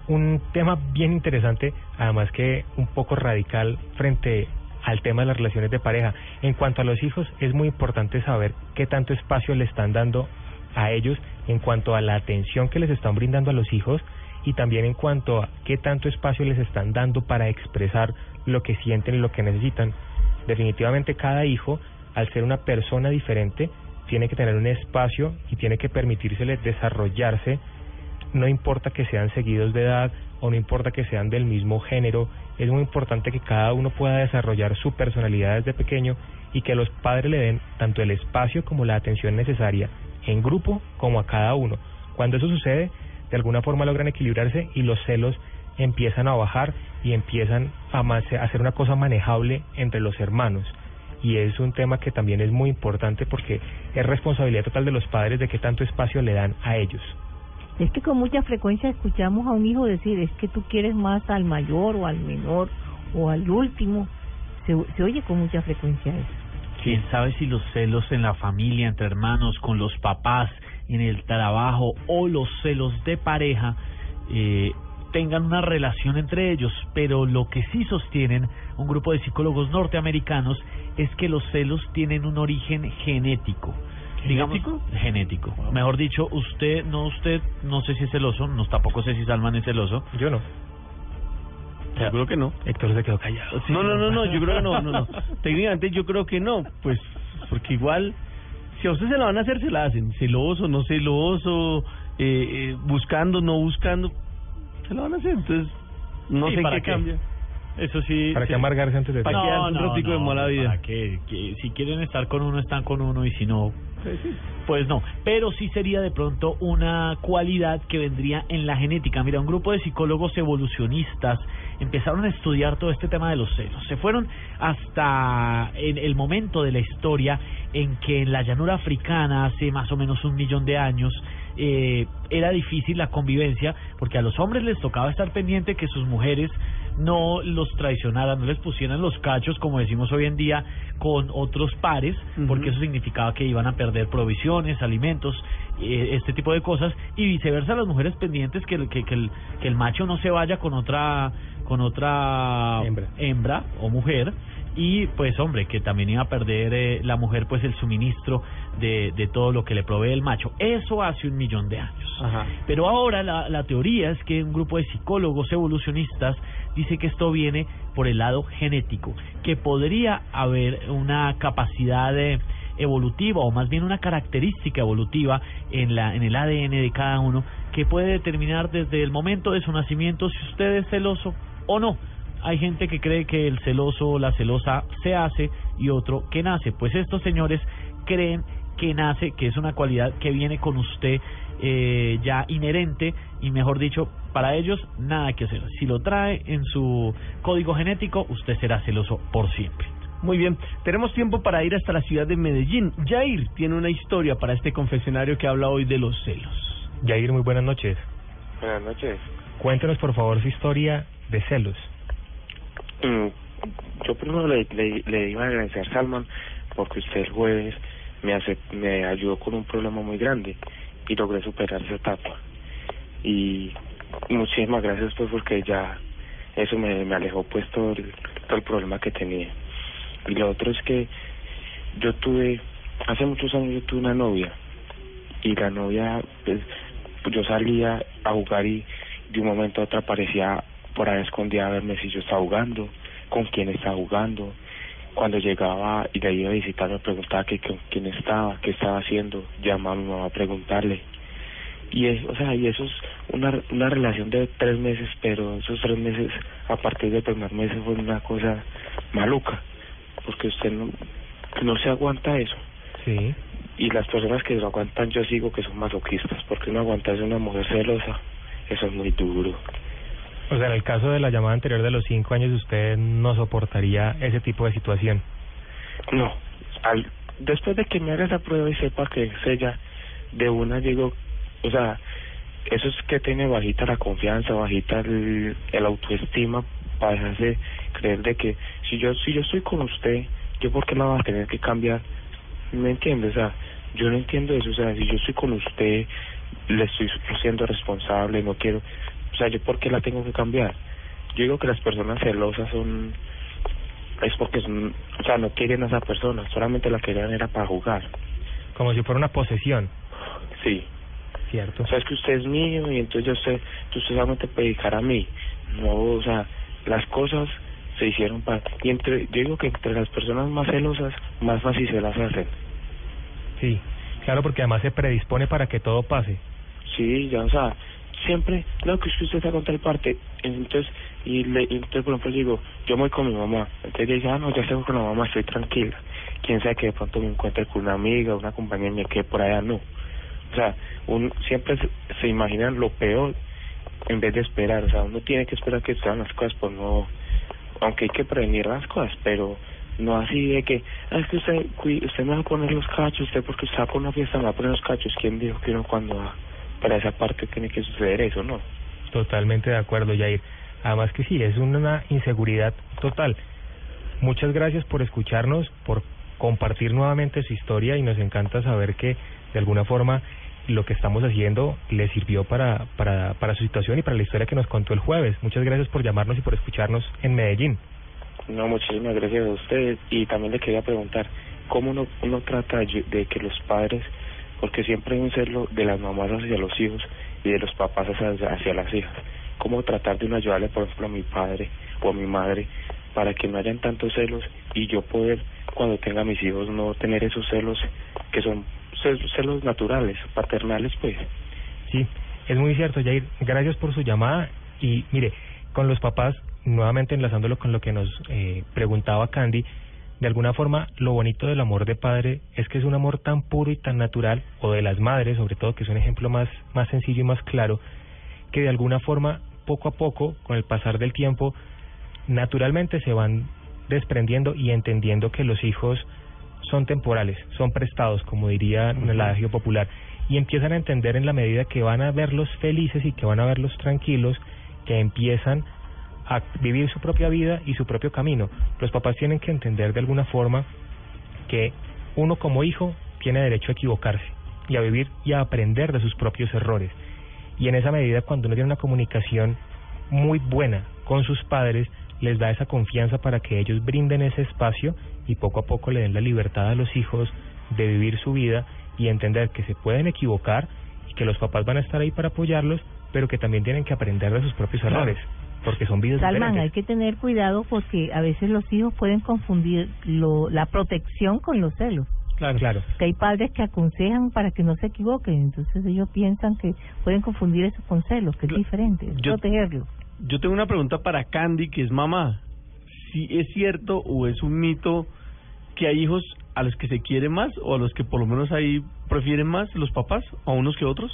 un tema bien interesante, además que un poco radical frente al tema de las relaciones de pareja. En cuanto a los hijos, es muy importante saber qué tanto espacio le están dando a ellos en cuanto a la atención que les están brindando a los hijos y también en cuanto a qué tanto espacio les están dando para expresar lo que sienten y lo que necesitan. Definitivamente cada hijo, al ser una persona diferente, tiene que tener un espacio y tiene que permitírsele desarrollarse, no importa que sean seguidos de edad o no importa que sean del mismo género, es muy importante que cada uno pueda desarrollar su personalidad desde pequeño y que los padres le den tanto el espacio como la atención necesaria en grupo como a cada uno. Cuando eso sucede, de alguna forma logran equilibrarse y los celos empiezan a bajar y empiezan a, hacer una cosa manejable entre los hermanos. Y es un tema que también es muy importante porque es responsabilidad total de los padres de qué tanto espacio le dan a ellos. Es que con mucha frecuencia escuchamos a un hijo decir, es que tú quieres más al mayor o al menor o al último. Se, se oye con mucha frecuencia eso. ¿Quién sabe si los celos en la familia, entre hermanos, con los papás, en el trabajo o los celos de pareja eh, tengan una relación entre ellos, pero lo que sí sostienen un grupo de psicólogos norteamericanos es que los celos tienen un origen genético. Digamos, genético. Mejor dicho, usted, no usted, no sé si es celoso, no tampoco sé si Salman es celoso. Yo no. Yo creo que no. Héctor se quedó callado. No, no, no, no, yo creo que no, no, no. [LAUGHS] Técnicamente yo creo que no, pues porque igual si a usted se la van a hacer, se la hacen. Celoso, no celoso, eh, eh, buscando, no buscando, se la van a hacer. Entonces, no Sí, sé en ¿para qué, qué? cambia. Eso sí. ¿Para qué sí. amargarse antes de ¿Para qué darse un ratico de mala vida? ¿para qué? Que si quieren estar con uno, están con uno y si no, pues no. Pero sí sería de pronto una cualidad que vendría en la genética. Mira, un grupo de psicólogos evolucionistas empezaron a estudiar todo este tema de los celos. Se fueron hasta en el momento de la historia en que en la llanura africana, hace más o menos un millón de años, eh, era difícil la convivencia porque a los hombres les tocaba estar pendiente que sus mujeres no los traicionaran, no les pusieran los cachos, como decimos hoy en día, con otros pares, porque eso significaba que iban a perder provisiones, alimentos, eh, este tipo de cosas, y viceversa las mujeres pendientes que, el- que, que el, que el macho no se vaya con otra con otra hembra, o mujer y pues hombre que también iba a perder eh, la mujer pues el suministro de, de todo lo que le provee el macho. Eso hace un millón de años. Pero ahora la, la teoría es que un grupo de psicólogos evolucionistas dice que esto viene por el lado genético, que podría haber una capacidad eh, evolutiva o más bien una característica evolutiva en la en el ADN de cada uno que puede determinar desde el momento de su nacimiento si usted es celoso o no. Hay gente que cree que el celoso o la celosa se hace y otro que nace. Pues estos señores creen que nace, que es una cualidad que viene con usted eh, ya inherente y mejor dicho, para ellos nada que hacer. Si lo trae en su código genético, usted será celoso por siempre. Muy bien, tenemos tiempo para ir hasta la ciudad de Medellín. Jair tiene una historia para este confesionario que habla hoy de los celos. Jair, muy buenas noches. Buenas noches. Cuéntenos, por favor, su historia de celos. Mm, Yo primero le, le, le iba a agradecer a Salman porque usted el jueves me, hace, me ayudó con un problema muy grande y logré superar esa etapa. Y muchísimas gracias pues porque ya eso me, me alejó pues todo el, todo el problema que tenía. Y lo otro es que yo tuve, hace muchos años yo tuve una novia y la novia, pues yo salía a jugar y de un momento a otro aparecía por ahí escondida a verme si yo estaba jugando, con quién estaba jugando. Cuando llegaba y le iba a visitar me preguntaba que con quién estaba, qué estaba haciendo, llamaba a mi mamá a preguntarle. Y es, o sea, y eso es una, una relación de tres meses, pero esos tres meses, a partir del primer mes fue una cosa maluca, porque usted no, no se aguanta eso. Sí. Y las personas que lo aguantan, yo sigo que son masoquistas, porque no aguantarse una mujer celosa, eso es muy duro. O sea, en el caso de la llamada anterior de los cinco años, usted no soportaría ese tipo de situación. No, al, después de que me haga esa prueba y sepa que es ella, de una digo, o sea, eso es que tiene bajita la confianza, bajita el, el autoestima para dejarse creer de que si yo si yo estoy con usted, yo por qué la voy a tener que cambiar, ¿me entiende? O sea, yo no entiendo eso, o sea, si yo estoy con usted, le estoy siendo responsable, no quiero, o sea, yo por qué la tengo que cambiar. Yo digo que las personas celosas son es porque son, o sea, no quieren a esa persona, solamente la querían era para jugar. Como si fuera una posesión. Sí. Cierto. O sea, es que usted es mío y entonces yo sé, tú usted solamente puede dedicar a mí. No, o sea, las cosas se hicieron para... Y entre, yo digo que entre las personas más celosas, más fácil se las hacen. Sí, claro, porque además se predispone para que todo pase. Sí, ya, o sea, siempre, no, que usted está con tal parte, entonces, y, le, y entonces, por ejemplo, digo, yo voy con mi mamá, entonces ella dice, ah, no, ya estoy con la mamá, estoy tranquila. Quién sabe que de pronto me encuentre con una amiga, una compañera mía que por allá no. O sea, uno siempre se, se imaginan lo peor en vez de esperar, o sea, uno tiene que esperar que sean las cosas, pues no, aunque hay que prevenir las cosas, pero no así de que, ah, es que usted, usted me va a poner los cachos, usted porque está con una fiesta me va a poner los cachos, ¿quién dijo que uno cuando va para esa parte tiene que suceder eso, no? Totalmente de acuerdo, Jair. Además que sí, es una inseguridad total. Muchas gracias por escucharnos, por compartir nuevamente su historia y nos encanta saber que de alguna forma lo que estamos haciendo le sirvió para, para, para su situación y para la historia que nos contó el jueves. Muchas gracias por llamarnos y por escucharnos en Medellín. No, muchísimas gracias a ustedes. Y también le quería preguntar, ¿cómo uno, trata de que los padres, porque siempre hay un celo de las mamás hacia los hijos y de los papás hacia, hacia las hijas, cómo tratar de uno ayudarle, por ejemplo, a mi padre o a mi madre para que no hayan tantos celos y yo poder, cuando tenga mis hijos, no tener esos celos que son celos naturales, paternales, pues? Sí, es muy cierto, Jair. Gracias por su llamada. Y mire, con los papás, nuevamente enlazándolo con lo que nos eh, preguntaba Candy, de alguna forma lo bonito del amor de padre es que es un amor tan puro y tan natural, o de las madres sobre todo, que es un ejemplo más, más sencillo y más claro, que de alguna forma, poco a poco, con el pasar del tiempo, naturalmente se van desprendiendo y entendiendo que los hijos son temporales, son prestados, como diría en el adagio popular, y empiezan a entender en la medida que van a verlos felices y que van a verlos tranquilos, que empiezan a vivir su propia vida y su propio camino. Los papás tienen que entender de alguna forma que uno como hijo tiene derecho a equivocarse y a vivir y a aprender de sus propios errores. Y en esa medida, cuando uno tiene una comunicación muy buena con sus padres, les da esa confianza para que ellos brinden ese espacio y poco a poco le den la libertad a los hijos de vivir su vida y entender que se pueden equivocar y que los papás van a estar ahí para apoyarlos, pero que también tienen que aprender de sus propios errores, porque son vidas Salman, hay que tener cuidado porque a veces los hijos pueden confundir lo, la protección con los celos. Claro, claro. Que hay padres que aconsejan para que no se equivoquen, entonces ellos piensan que pueden confundir eso con celos, que es diferente, es Yo- protegerlos. Yo tengo una pregunta para Candy, que es mamá. Si es cierto o es un mito que hay hijos a los que se quiere más o a los que por lo menos ahí prefieren más los papás, a unos que otros.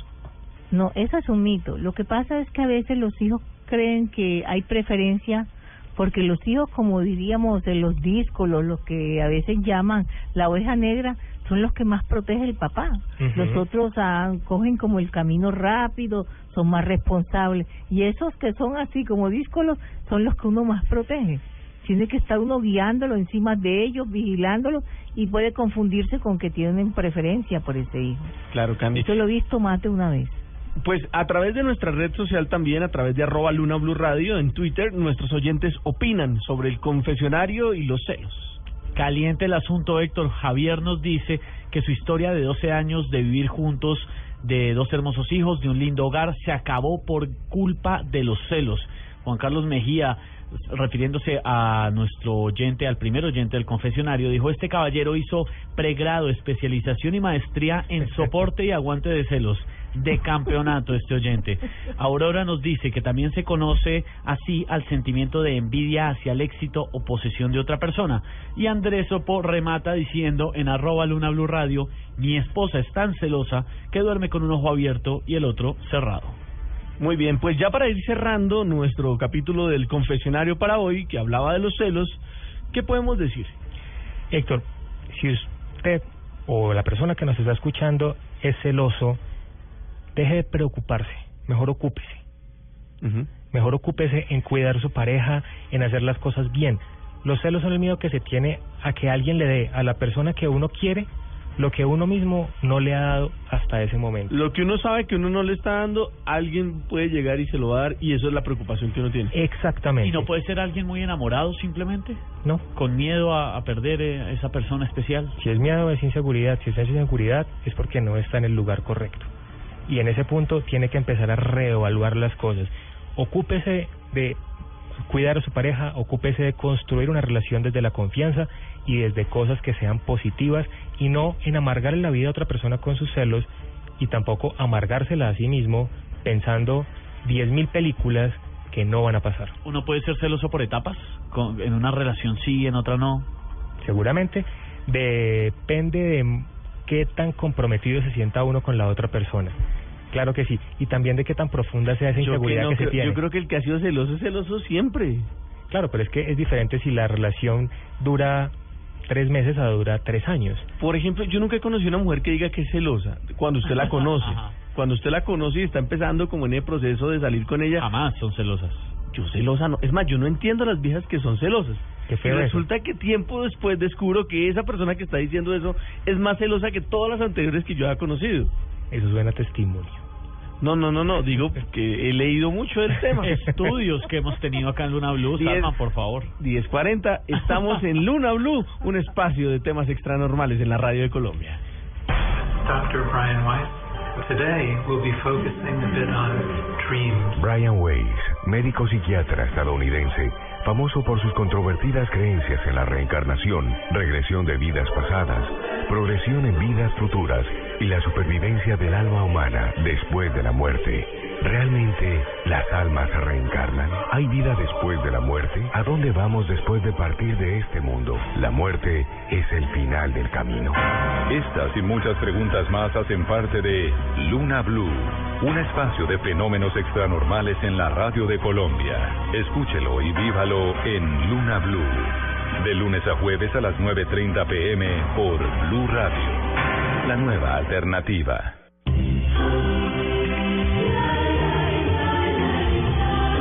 No, eso es un mito. Lo que pasa es que a veces los hijos creen que hay preferencia porque los hijos, como diríamos, de los díscolos, los que a veces llaman la oveja negra, son los que más protege el papá. Los otros ah, cogen como el camino rápido, son más responsables. Y esos que son así como díscolos son los que uno más protege. Tiene que estar uno guiándolo encima de ellos, vigilándolo y puede confundirse con que tienen preferencia por ese hijo. Claro, Candy. Yo lo he visto más de una vez. Pues a través de nuestra red social también, a través de arroba Luna Blue Radio en Twitter, nuestros oyentes opinan sobre el confesionario y los celos. Caliente el asunto, Héctor. Javier nos dice que su historia de 12 años de vivir juntos, de dos hermosos hijos, de un lindo hogar, se acabó por culpa de los celos. Juan Carlos Mejía, refiriéndose a nuestro oyente, al primer oyente del confesionario, dijo, este caballero hizo pregrado, especialización y maestría en [LAUGHS] soporte y aguante de celos. De campeonato este oyente. Aurora nos dice que también se conoce así al sentimiento de envidia hacia el éxito o posesión de otra persona. Y Andrés Sopo remata diciendo en arroba Luna Blue Radio, mi esposa es tan celosa que duerme con un ojo abierto y el otro cerrado. Muy bien, pues ya para ir cerrando nuestro capítulo del confesionario para hoy, que hablaba de los celos, ¿qué podemos decir? Héctor, si usted o la persona que nos está escuchando es celoso, deje de preocuparse, mejor ocúpese. Mejor ocúpese en cuidar su pareja, en hacer las cosas bien. Los celos son el miedo que se tiene a que alguien le dé a la persona que uno quiere lo que uno mismo no le ha dado hasta ese momento. Lo que uno sabe que uno no le está dando, alguien puede llegar y se lo va a dar y eso es la preocupación que uno tiene. Exactamente. ¿Y no puede ser alguien muy enamorado simplemente? No. ¿Con miedo a, a perder eh, a esa persona especial? Si es miedo, es inseguridad. Si es inseguridad, es porque no está en el lugar correcto. Y en ese punto tiene que empezar a reevaluar las cosas. Ocúpese de cuidar a su pareja, ocúpese de construir una relación desde la confianza y desde cosas que sean positivas y no en amargarle la vida a otra persona con sus celos y tampoco amargársela a sí mismo pensando diez mil películas que no van a pasar. ¿Uno puede ser celoso por etapas? En una relación sí, en otra no. Seguramente depende de qué tan comprometido se sienta uno con la otra persona. Claro que sí, y también de qué tan profunda sea esa Yo, que inseguridad no que, se creo- tiene. yo creo que el que ha sido celoso es celoso siempre. Claro, pero es que es diferente si la relación dura tres meses a dura tres años. Por ejemplo, yo nunca he conocido una mujer que diga que es celosa cuando usted la conoce. Cuando usted la conoce y está empezando como en el proceso de salir con ella. Jamás son celosas. Yo celosa no. Es más, yo no entiendo a las viejas que son celosas. Qué feo y eso. resulta que tiempo después descubro que esa persona que está diciendo eso es más celosa que todas las anteriores que yo había conocido. Eso suena a testimonio. No, no, no, no, digo que he leído mucho del tema. [LAUGHS] Estudios que hemos tenido acá en Luna Blue, Diez- Salma, por favor. 10.40, estamos en Luna Blue, un espacio de temas extranormales en la radio de Colombia. Dr. Brian Weiss. Today we'll be focusing a bit on dreams. Brian Weiss, médico psiquiatra estadounidense, famoso por sus controvertidas creencias en la reencarnación, regresión de vidas pasadas, progresión en vidas futuras y la supervivencia del alma humana después de la muerte. ¿Realmente las almas reencarnan? ¿Hay vida después de la muerte? ¿A dónde vamos después de partir de este mundo? La muerte es el final del camino. Estas y muchas preguntas más hacen parte de Luna Blue, un espacio de fenómenos extranormales en la radio de Colombia. Escúchelo y vívalo en Luna Blue, de lunes a jueves a las 9.30 pm por Blue Radio, la nueva alternativa.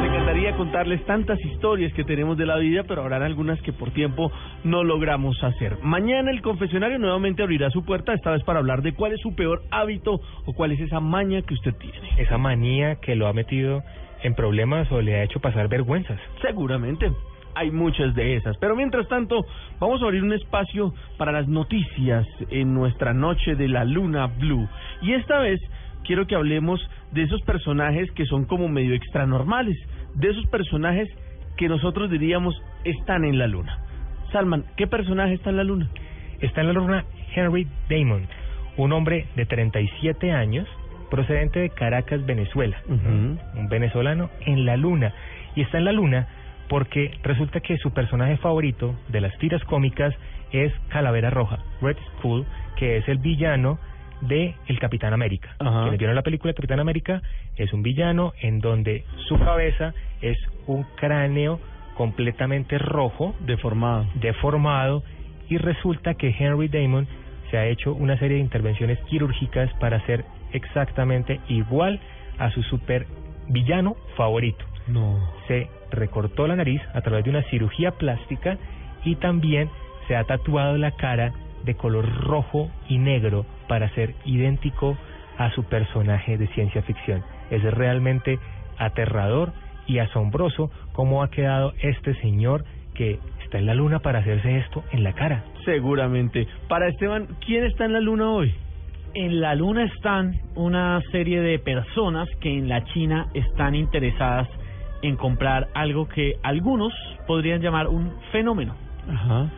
Me encantaría contarles tantas historias que tenemos de la vida, pero habrán algunas que por tiempo no logramos hacer. Mañana el confesionario nuevamente abrirá su puerta, esta vez para hablar de cuál es su peor hábito o cuál es esa maña que usted tiene. Esa manía que lo ha metido en problemas o le ha hecho pasar vergüenzas. Seguramente. Hay muchas de esas. Pero mientras tanto, vamos a abrir un espacio para las noticias en nuestra noche de la luna blue. Y esta vez quiero que hablemos de esos personajes que son como medio extranormales. De esos personajes que nosotros diríamos están en la luna. Salman, ¿qué personaje está en la luna? Está en la luna Henry Damon, un hombre de 37 años, procedente de Caracas, Venezuela. Un venezolano en la luna. Y está en la luna porque resulta que su personaje favorito de las tiras cómicas es Calavera Roja, Red Skull, que es el villano de El Capitán América. Ajá. Quienes vieron la película Capitán América es un villano en donde su cabeza es un cráneo completamente rojo, deformado, deformado y resulta que Henry Damon se ha hecho una serie de intervenciones quirúrgicas para ser exactamente igual a su super villano favorito. No. Se recortó la nariz a través de una cirugía plástica y también se ha tatuado la cara de color rojo y negro para ser idéntico a su personaje de ciencia ficción. Es realmente aterrador y asombroso cómo ha quedado este señor que está en la luna para hacerse esto en la cara. Seguramente. Para Esteban, ¿quién está en la luna hoy? En la luna están una serie de personas que en la China están interesadas en comprar algo que algunos podrían llamar un fenómeno, Ajá.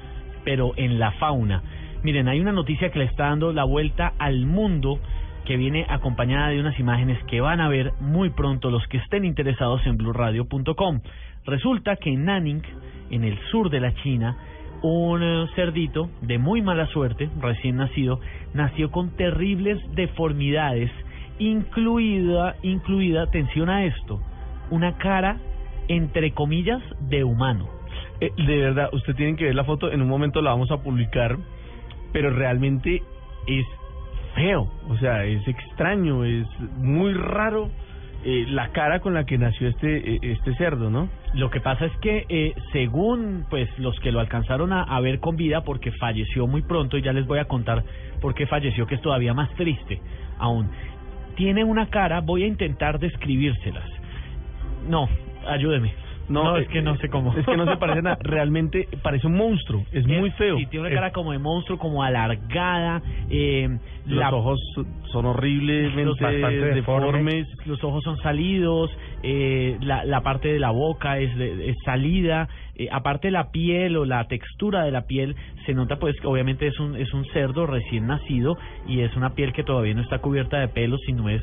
pero en la fauna. Miren, hay una noticia que le está dando la vuelta al mundo que viene acompañada de unas imágenes que van a ver muy pronto los que estén interesados en blurradio.com. Resulta que en Nanning, en el sur de la China, un eh, cerdito de muy mala suerte, recién nacido, nació con terribles deformidades, incluida, incluida, atención a esto, una cara, entre comillas, de humano. Eh, de verdad, usted tiene que ver la foto, en un momento la vamos a publicar, pero realmente es feo, o sea, es extraño, es muy raro eh, la cara con la que nació este eh, este cerdo, ¿no? Lo que pasa es que eh, según pues los que lo alcanzaron a, a ver con vida porque falleció muy pronto y ya les voy a contar por qué falleció que es todavía más triste aún. Tiene una cara, voy a intentar describírselas. No, ayúdeme. No, eh, es que no sé cómo. Es que no se parece nada, [LAUGHS] realmente parece un monstruo, es muy feo. Sí, tiene una Es- cara como de monstruo, como alargada. Eh, Los la- ojos son horriblemente los, deformes. los ojos son salidos, eh, la, la parte de la boca es, es salida, eh, aparte la piel o la textura de la piel se nota pues que obviamente es un es un cerdo recién nacido y es una piel que todavía no está cubierta de pelos sino es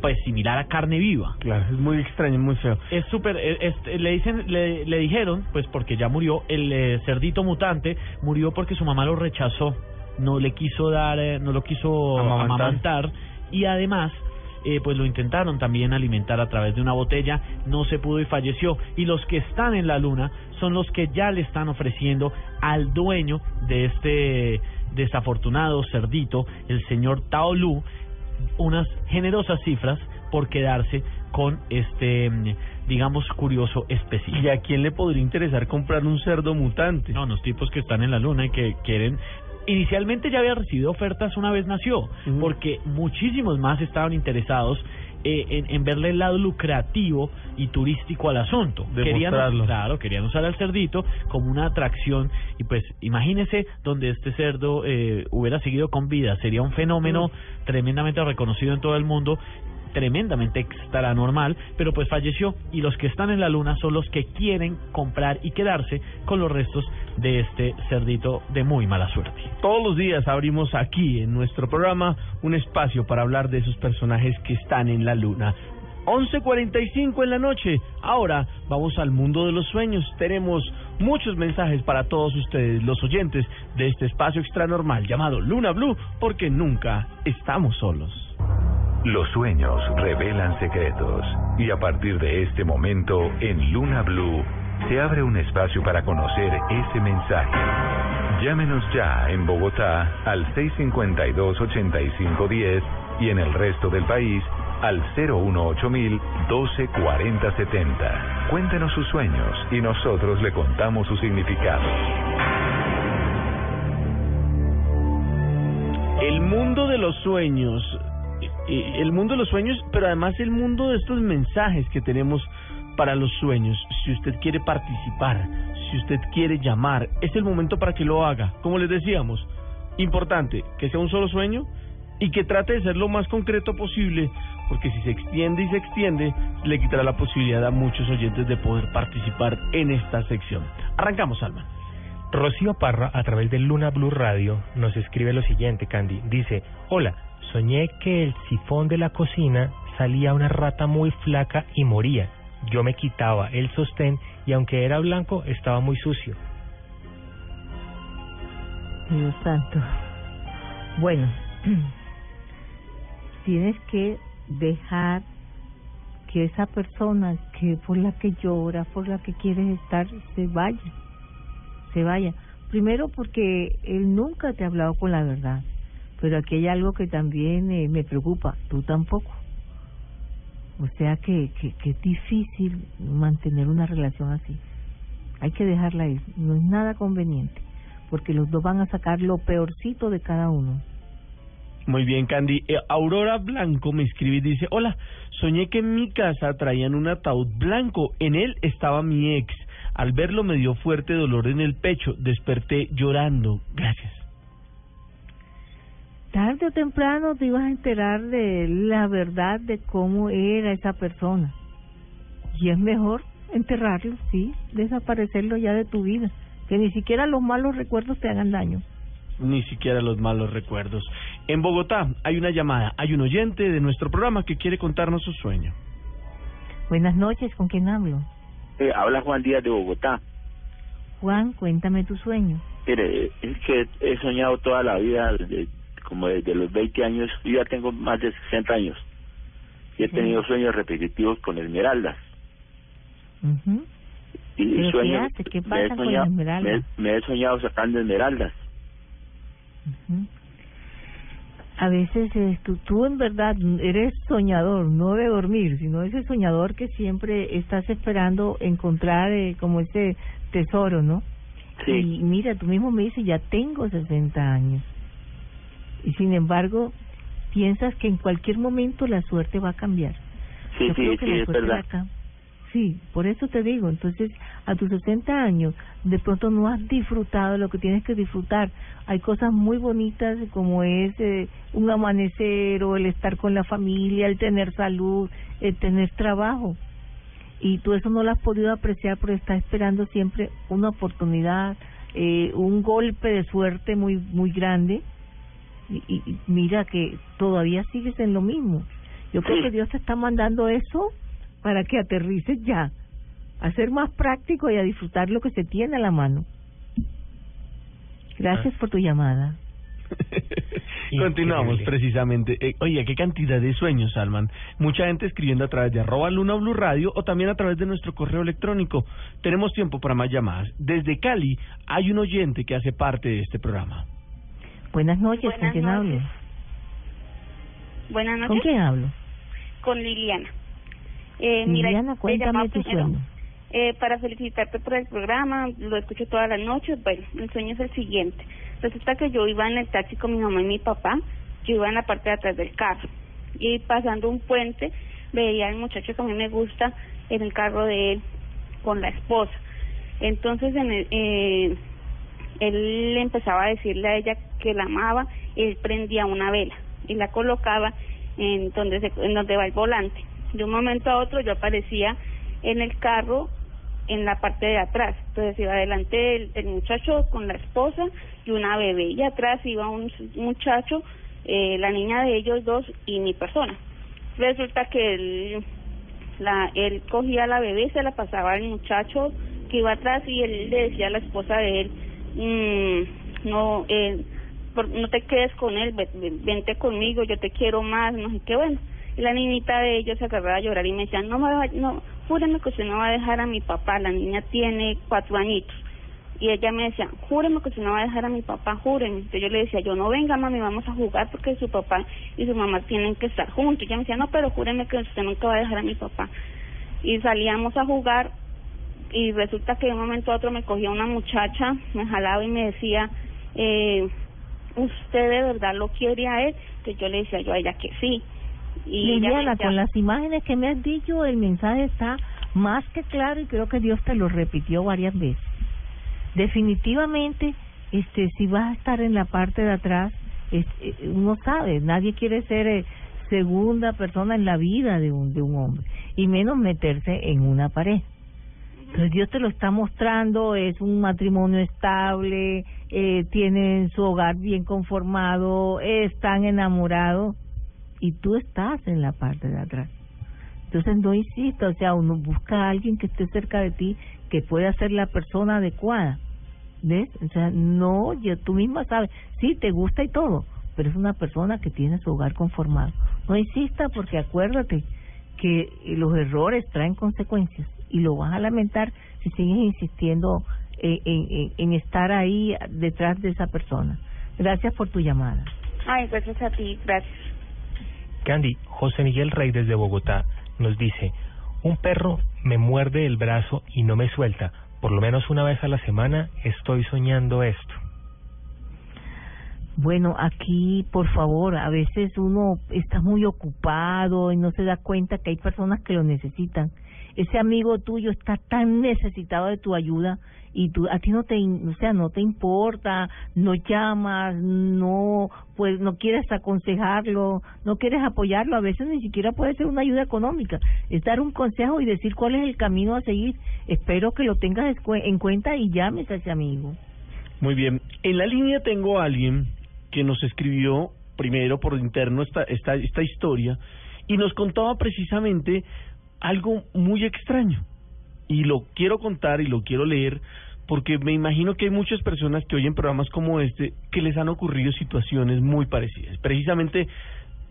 pues similar a carne viva. Claro, es muy extraño, muy feo. Es súper, eh, le dicen, le, le dijeron, pues porque ya murió, el eh, cerdito mutante murió porque su mamá lo rechazó, no le quiso dar, eh, no lo quiso Amamantar. amamantar, y además, eh, pues lo intentaron también alimentar a través de una botella, no se pudo y falleció. Y los que están en la luna son los que ya le están ofreciendo al dueño de este desafortunado cerdito, el señor Tao Lu, unas generosas cifras por quedarse con este, mm, digamos, curioso espécimen. ¿Y a quién le podría interesar comprar un cerdo mutante? No, los tipos que están en la luna y que quieren inicialmente ya había recibido ofertas una vez nació, porque muchísimos más estaban interesados eh, en, en verle el lado lucrativo y turístico al asunto. Querían, claro, querían usar al cerdito como una atracción y pues imagínese donde este cerdo eh, hubiera seguido con vida, sería un fenómeno tremendamente reconocido en todo el mundo tremendamente extra normal, pero pues falleció y los que están en la luna son los que quieren comprar y quedarse con los restos de este cerdito de muy mala suerte. Todos los días abrimos aquí en nuestro programa un espacio para hablar de esos personajes que están en la luna. 11:45 en la noche. Ahora vamos al mundo de los sueños. Tenemos muchos mensajes para todos ustedes, los oyentes de este espacio extra normal llamado Luna Blue, porque nunca estamos solos. Los sueños revelan secretos y a partir de este momento en Luna Blue se abre un espacio para conocer ese mensaje. Llámenos ya en Bogotá al 652-8510 y en el resto del país al 018 12 40 70. Cuéntenos sus sueños y nosotros le contamos su significado. El mundo de los sueños, el mundo de los sueños, pero además el mundo de estos mensajes que tenemos para los sueños. Si usted quiere participar, si usted quiere llamar, es el momento para que lo haga. Como les decíamos, importante que sea un solo sueño y que trate de ser lo más concreto posible, porque si se extiende y se extiende, le quitará la posibilidad a muchos oyentes de poder participar en esta sección. Arrancamos, Alma. Rocío Parra, a través de Luna Blue Radio, nos escribe lo siguiente, Candy. Dice, hola, soñé que el sifón de la cocina salía una rata muy flaca y moría. Yo me quitaba el sostén y aunque era blanco, estaba muy sucio. Dios santo. Bueno, [CLEARS THROAT] tienes que dejar que esa persona que por la que llora, por la que quieres estar, se vaya. Se vaya. Primero porque él nunca te ha hablado con la verdad. Pero aquí hay algo que también eh, me preocupa. Tú tampoco. O sea que, que, que es difícil mantener una relación así. Hay que dejarla ir. No es nada conveniente. Porque los dos van a sacar lo peorcito de cada uno. Muy bien, Candy. Eh, Aurora Blanco me escribe y dice, hola, soñé que en mi casa traían un ataúd blanco. En él estaba mi ex. Al verlo me dio fuerte dolor en el pecho. Desperté llorando. Gracias. Tarde o temprano te ibas a enterar de la verdad de cómo era esa persona. Y es mejor enterrarlo, sí, desaparecerlo ya de tu vida. Que ni siquiera los malos recuerdos te hagan daño. Ni siquiera los malos recuerdos. En Bogotá hay una llamada. Hay un oyente de nuestro programa que quiere contarnos su sueño. Buenas noches, ¿con quién hablo? Eh, habla Juan Díaz de Bogotá. Juan, cuéntame tu sueño. Mire, es que he soñado toda la vida, desde, como desde los 20 años, yo ya tengo más de 60 años. Y he tenido sueños repetitivos con esmeraldas. Ujú. Y ¿Pero qué sueños, hace? ¿Qué me, pasa he con soñado, la esmeralda? me, me he soñado sacando esmeraldas. A veces eh, tú, tú en verdad eres soñador, no de dormir, sino ese soñador que siempre estás esperando encontrar eh, como ese tesoro, ¿no? Sí. Y mira, tú mismo me dices, ya tengo 60 años. Y sin embargo, piensas que en cualquier momento la suerte va a cambiar. Sí, Yo sí, creo que sí, la es suerte verdad. va a cam- Sí, por eso te digo, entonces a tus 60 años de pronto no has disfrutado lo que tienes que disfrutar. Hay cosas muy bonitas como es eh, un amanecer o el estar con la familia, el tener salud, el tener trabajo. Y tú eso no lo has podido apreciar porque estás esperando siempre una oportunidad, eh, un golpe de suerte muy muy grande. Y, y- mira que todavía sigues en lo mismo. Yo creo Sí. que Dios te está mandando eso para que aterrices ya, a ser más práctico y a disfrutar lo que se tiene a la mano. Gracias por tu llamada. [LAUGHS] Continuamos precisamente. Eh, oye, qué cantidad de sueños, Salman. Mucha gente escribiendo a través de arroba Luna Blue Radio o también a través de nuestro correo electrónico. Tenemos tiempo para más llamadas. Desde Cali hay un oyente que hace parte de este programa. Buenas noches, ¿con quién noches. hablo? Buenas noches. ¿Con quién hablo? Con Liliana. Eh, mira, Liliana, te cuéntame tu primero, sueño. eh, para felicitarte por el programa, lo escucho todas las noches. Bueno, el sueño es el siguiente. Resulta que yo iba en el taxi con mi mamá y mi papá, yo iba en la parte de atrás del carro y pasando un puente veía al muchacho que a mí me gusta en el carro de él con la esposa. Entonces en el, eh, él empezaba a decirle a ella que la amaba, él prendía una vela y la colocaba en donde se, en donde va el volante. De un momento a otro yo aparecía en el carro en la parte de atrás. Entonces iba adelante el, muchacho con la esposa y una bebé y atrás iba un muchacho, eh, la niña de ellos dos y mi persona. Resulta que él, la, él cogía la bebé, se la pasaba al muchacho que iba atrás y él le decía a la esposa de él, mm, no, eh, por, no te quedes con él, vente conmigo, yo te quiero más, no qué, bueno. Y la niñita de ellos se agarraba a llorar y me decía, no me no, júreme que usted no va a dejar a mi papá, la niña tiene cuatro añitos. Y ella me decía, júreme que usted no va a dejar a mi papá, júreme. Entonces yo le decía, yo no venga mami, vamos a jugar porque su papá y su mamá tienen que estar juntos. Y ella me decía, no, pero júreme que usted nunca va a dejar a mi papá. Y salíamos a jugar y resulta que de un momento a otro me cogía una muchacha, me jalaba y me decía, eh, ¿usted de verdad lo quiere a él? Que yo le decía yo a ella que sí. Y Liliana, con las imágenes que me has dicho, el mensaje está más que claro y creo que Dios te lo repitió varias veces. Definitivamente, este, si vas a estar en la parte de atrás, eh, uno sabe, nadie quiere ser eh, segunda persona en la vida de un, de un hombre, y menos meterse en una pared. Entonces Dios te lo está mostrando, es un matrimonio estable, eh, tienen su hogar bien conformado, están enamorados y tú estás en la parte de atrás. Entonces no insista, o sea, uno busca a alguien que esté cerca de ti que pueda ser la persona adecuada. ¿Ves? O sea, no, yo, tú misma sabes, sí, te gusta y todo, pero es una persona que tiene su hogar conformado. No insista porque acuérdate que los errores traen consecuencias y lo vas a lamentar si sigues insistiendo en, en, en estar ahí detrás de esa persona. Gracias por tu llamada. Ay, gracias a ti, gracias. Candy, José Miguel Rey desde Bogotá nos dice, un perro me muerde el brazo y no me suelta. Por lo menos una vez a la semana estoy soñando esto. Bueno, aquí, por favor, a veces uno está muy ocupado y no se da cuenta que hay personas que lo necesitan. Ese amigo tuyo está tan necesitado de tu ayuda y tú a ti no te sea no te importa no llamas no pues no quieres aconsejarlo no quieres apoyarlo a veces ni siquiera puede ser una ayuda económica. Es dar un consejo y decir cuál es el camino a seguir. Espero que lo tengas en cuenta y llames a ese amigo. Muy bien. En la línea tengo a alguien que nos escribió primero por interno esta esta esta historia y nos contaba precisamente algo muy extraño y lo quiero contar y lo quiero leer porque me imagino que hay muchas personas que oyen programas como este que les han ocurrido situaciones muy parecidas. Precisamente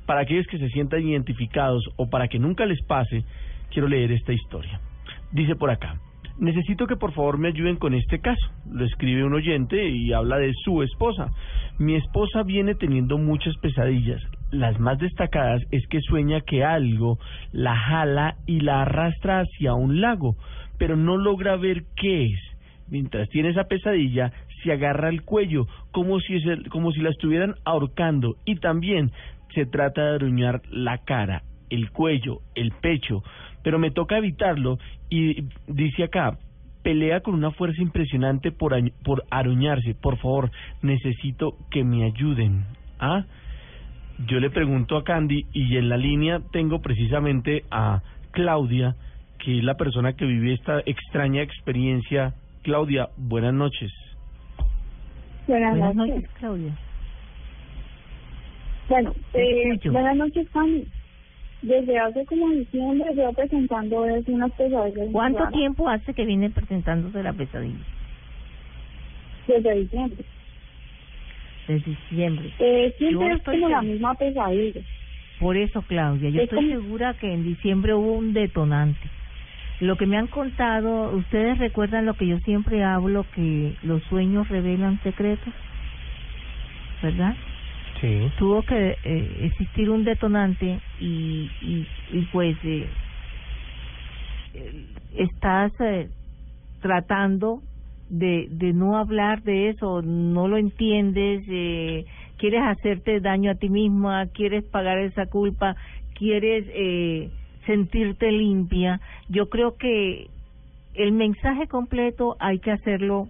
para aquellos que se sientan identificados o para que nunca les pase, quiero leer esta historia. Dice por acá, necesito que por favor me ayuden con este caso. Lo escribe un oyente y habla de su esposa. Mi esposa viene teniendo muchas pesadillas. Las más destacadas es que sueña que algo la jala y la arrastra hacia un lago pero no logra ver qué es. Mientras tiene esa pesadilla, se agarra el cuello como si, como si la estuvieran ahorcando y también se trata de aruñar la cara, el cuello, el pecho, pero me toca evitarlo y dice acá, pelea con una fuerza impresionante por, por aruñarse. Por favor, necesito que me ayuden. ¿Ah? Yo le pregunto a Candy y en la línea tengo precisamente a Claudia que es la persona que vive esta extraña experiencia. Claudia, buenas noches. Buenas, noches. Claudia. Bueno, eh, buenas noches, Fanny. Desde hace como diciembre veo presentando es unas pesadillas. ¿Cuánto tiempo hace que viene presentándose la pesadilla? Desde diciembre. Desde diciembre. Eh, siempre es como la misma pesadilla. Por eso, Claudia, yo estoy segura que en diciembre hubo un detonante. Lo que me han contado, ustedes recuerdan lo que yo siempre hablo, que los sueños revelan secretos, ¿verdad? Tuvo que eh, existir un detonante y, y, y pues eh, estás eh, tratando de, de no hablar de eso, no lo entiendes, eh, quieres hacerte daño a ti misma, quieres pagar esa culpa, quieres eh, sentirte limpia. Yo creo que el mensaje completo hay que hacerlo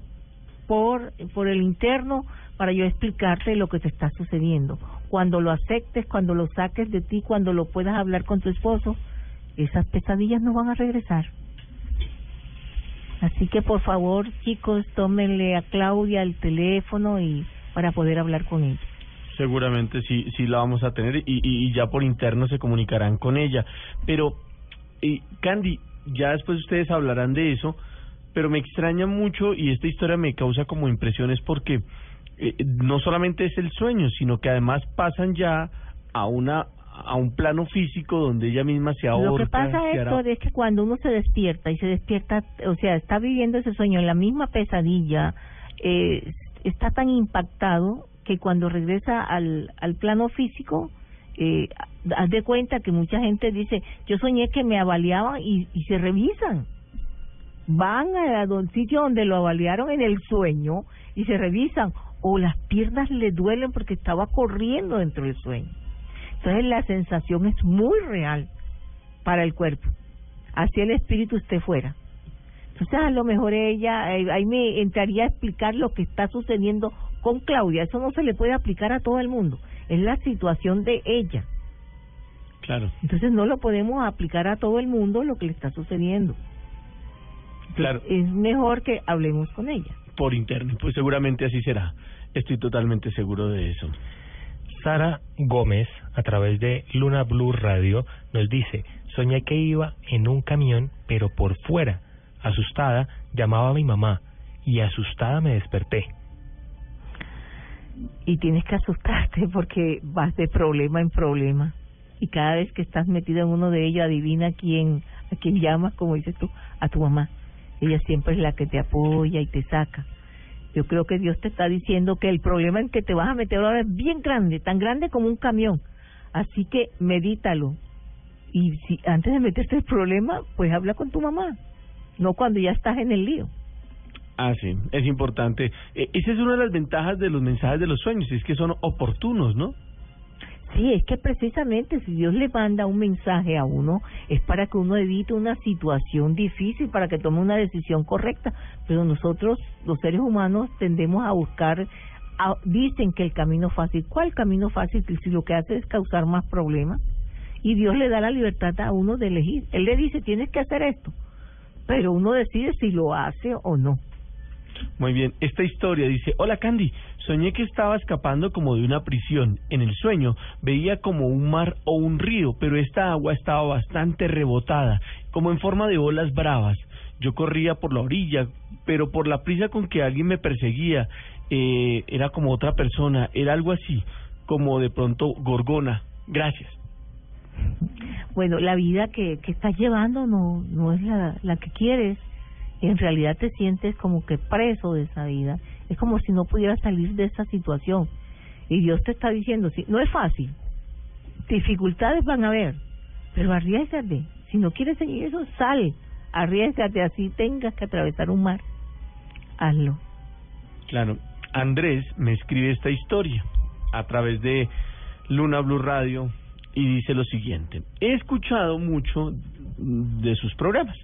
por, por el interno para yo explicarte lo que te está sucediendo. Cuando lo aceptes, cuando lo saques de ti, cuando lo puedas hablar con tu esposo, esas pesadillas no van a regresar. Así que por favor, chicos, tómenle a Claudia el teléfono y para poder hablar con ella. Seguramente sí, sí la vamos a tener y, y, ya por interno se comunicarán con ella. Pero, y Candy, ya después ustedes hablarán de eso, pero me extraña mucho y esta historia me causa como impresiones porque eh, no solamente es el sueño, sino que además pasan ya a una a un plano físico donde ella misma se ahorca. Lo que pasa es que cuando uno se despierta y se despierta, o sea, está viviendo ese sueño en la misma pesadilla, eh, está tan impactado que cuando regresa al, al plano físico, eh, haz de cuenta que mucha gente dice, yo soñé que me avaliaban y, y se revisan. Van a un sitio donde lo avaliaron en el sueño y se revisan o las piernas le duelen porque estaba corriendo dentro del sueño. Entonces la sensación es muy real para el cuerpo. Así el espíritu esté fuera. Entonces a lo mejor ella, eh, ahí me entraría a explicar lo que está sucediendo con Claudia. Eso no se le puede aplicar a todo el mundo. Es la situación de ella. Claro. Entonces no lo podemos aplicar a todo el mundo lo que le está sucediendo. claro. Es mejor que hablemos con ella. Por internet, pues seguramente así será. Estoy totalmente seguro de eso. Sara Gómez, a través de Luna Blue Radio, nos dice, soñé que iba en un camión, pero por fuera. Asustada, llamaba a mi mamá y asustada me desperté. Y tienes que asustarte porque vas de problema en problema. Y cada vez que estás metido en uno de ellos, adivina quién, a quién llamas, como dices tú, a tu mamá. Ella siempre es la que te apoya y te saca. Yo creo que Dios te está diciendo que el problema en que te vas a meter ahora es bien grande, tan grande como un camión. Así que medítalo. Y si antes de meterte el problema, pues habla con tu mamá, no cuando ya estás en el lío. Ah, sí, es importante. E, esa es una de las ventajas de los mensajes de los sueños, es que son oportunos, ¿no? Sí, es que precisamente si Dios le manda un mensaje a uno es para que uno evite una situación difícil, para que tome una decisión correcta. Pero nosotros, los seres humanos, tendemos a buscar, dicen que el camino fácil. ¿Cuál camino fácil? Si lo que hace es causar más problemas. Y Dios le da la libertad a uno de elegir. Él le dice, tienes que hacer esto. Pero uno decide si lo hace o no. Muy bien, esta historia dice, hola Candy, soñé que estaba escapando como de una prisión. En el sueño veía como un mar o un río, pero esta agua estaba bastante rebotada, como en forma de olas bravas. Yo corría por la orilla, pero por la prisa con que alguien me perseguía, eh, era como otra persona, era algo así, como de pronto Gorgona. Gracias. Bueno, la vida que, que estás llevando no, no es la, la que quieres en realidad te sientes como que preso de esa vida. Es como si no pudieras salir de esa situación. Y Dios te está diciendo, sí, no es fácil. Dificultades van a haber, pero arriesgate. Si no quieres seguir eso, sal. Arriesgate, así tengas que atravesar un mar. Hazlo. Claro. Andrés me escribe esta historia a través de Luna Blue Radio y dice lo siguiente. He escuchado mucho de sus programas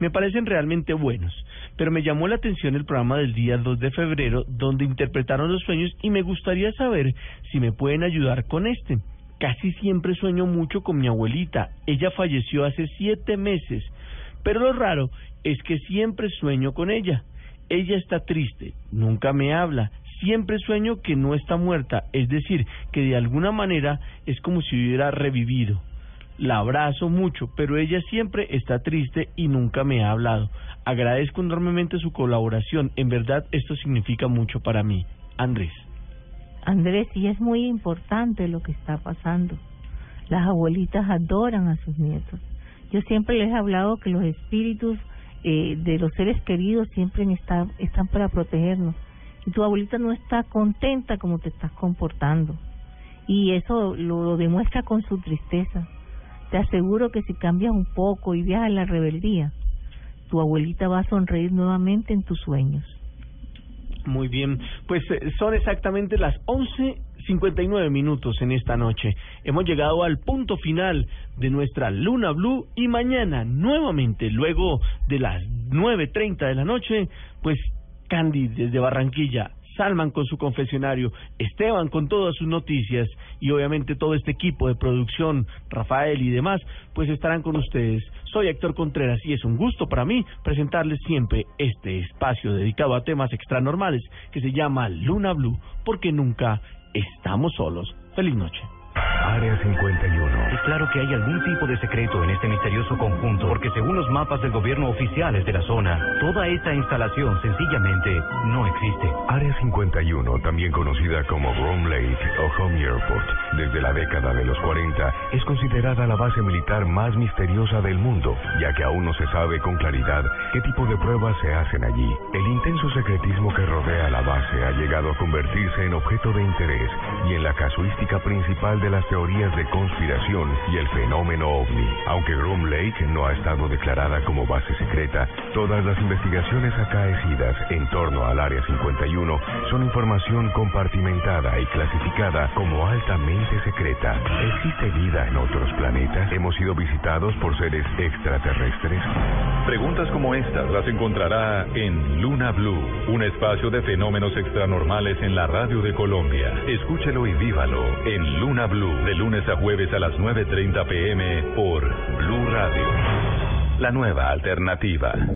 me parecen realmente buenos. Pero me llamó la atención el programa del día 2 de febrero donde interpretaron los sueños y me gustaría saber si me pueden ayudar con este. Casi siempre sueño mucho con mi abuelita. Ella falleció hace siete meses. Pero lo raro es que siempre sueño con ella. Ella está triste, nunca me habla, siempre sueño que no está muerta, es decir, que de alguna manera es como si hubiera revivido la abrazo mucho, pero ella siempre está triste y nunca me ha hablado. Agradezco enormemente su colaboración, en verdad esto significa mucho para mí. Andrés. Andrés, y es muy importante lo que está pasando. Las abuelitas adoran a sus nietos. Yo siempre les he hablado que los espíritus eh, de los seres queridos siempre están, están para protegernos. Y tu abuelita no está contenta como te estás comportando. Y eso lo demuestra con su tristeza te aseguro que si cambias un poco y viajas en la rebeldía, tu abuelita va a sonreír nuevamente en tus sueños. Muy bien, pues eh, son exactamente las 11.59 minutos en esta noche. Hemos llegado al punto final de nuestra Luna Blue y mañana nuevamente, luego de las 9.30 de la noche, pues Candy desde Barranquilla Salman con su confesionario, Esteban con todas sus noticias y obviamente todo este equipo de producción, Rafael y demás, pues estarán con ustedes. Soy Héctor Contreras y es un gusto para mí presentarles siempre este espacio dedicado a temas extranormales que se llama Luna Blue, porque nunca estamos solos. Feliz noche. Área 51. Es claro que hay algún tipo de secreto en este misterioso conjunto, porque según los mapas del gobierno oficiales de la zona, toda esta instalación sencillamente no existe. Área 51, también conocida como Rome Lake o Home Airport, desde la década de los 40, es considerada la base militar más misteriosa del mundo, ya que aún no se sabe con claridad qué tipo de pruebas se hacen allí. El intenso secretismo que rodea la base ha llegado a convertirse en objeto de interés y en la casuística principal de las teorías de conspiración y el fenómeno ovni. Aunque Groom Lake no ha estado declarada como base secreta, todas las investigaciones acaecidas en torno al Área 51 son información compartimentada y clasificada como altamente secreta. ¿Existe vida en otros planetas? ¿Hemos sido visitados por seres extraterrestres? Preguntas como estas las encontrará en Luna Blue, un espacio de fenómenos extranormales en la radio de Colombia. Escúchelo y vívalo en Luna Blue, de lunes a jueves a las 9.30 pm por Blue Radio. La nueva alternativa.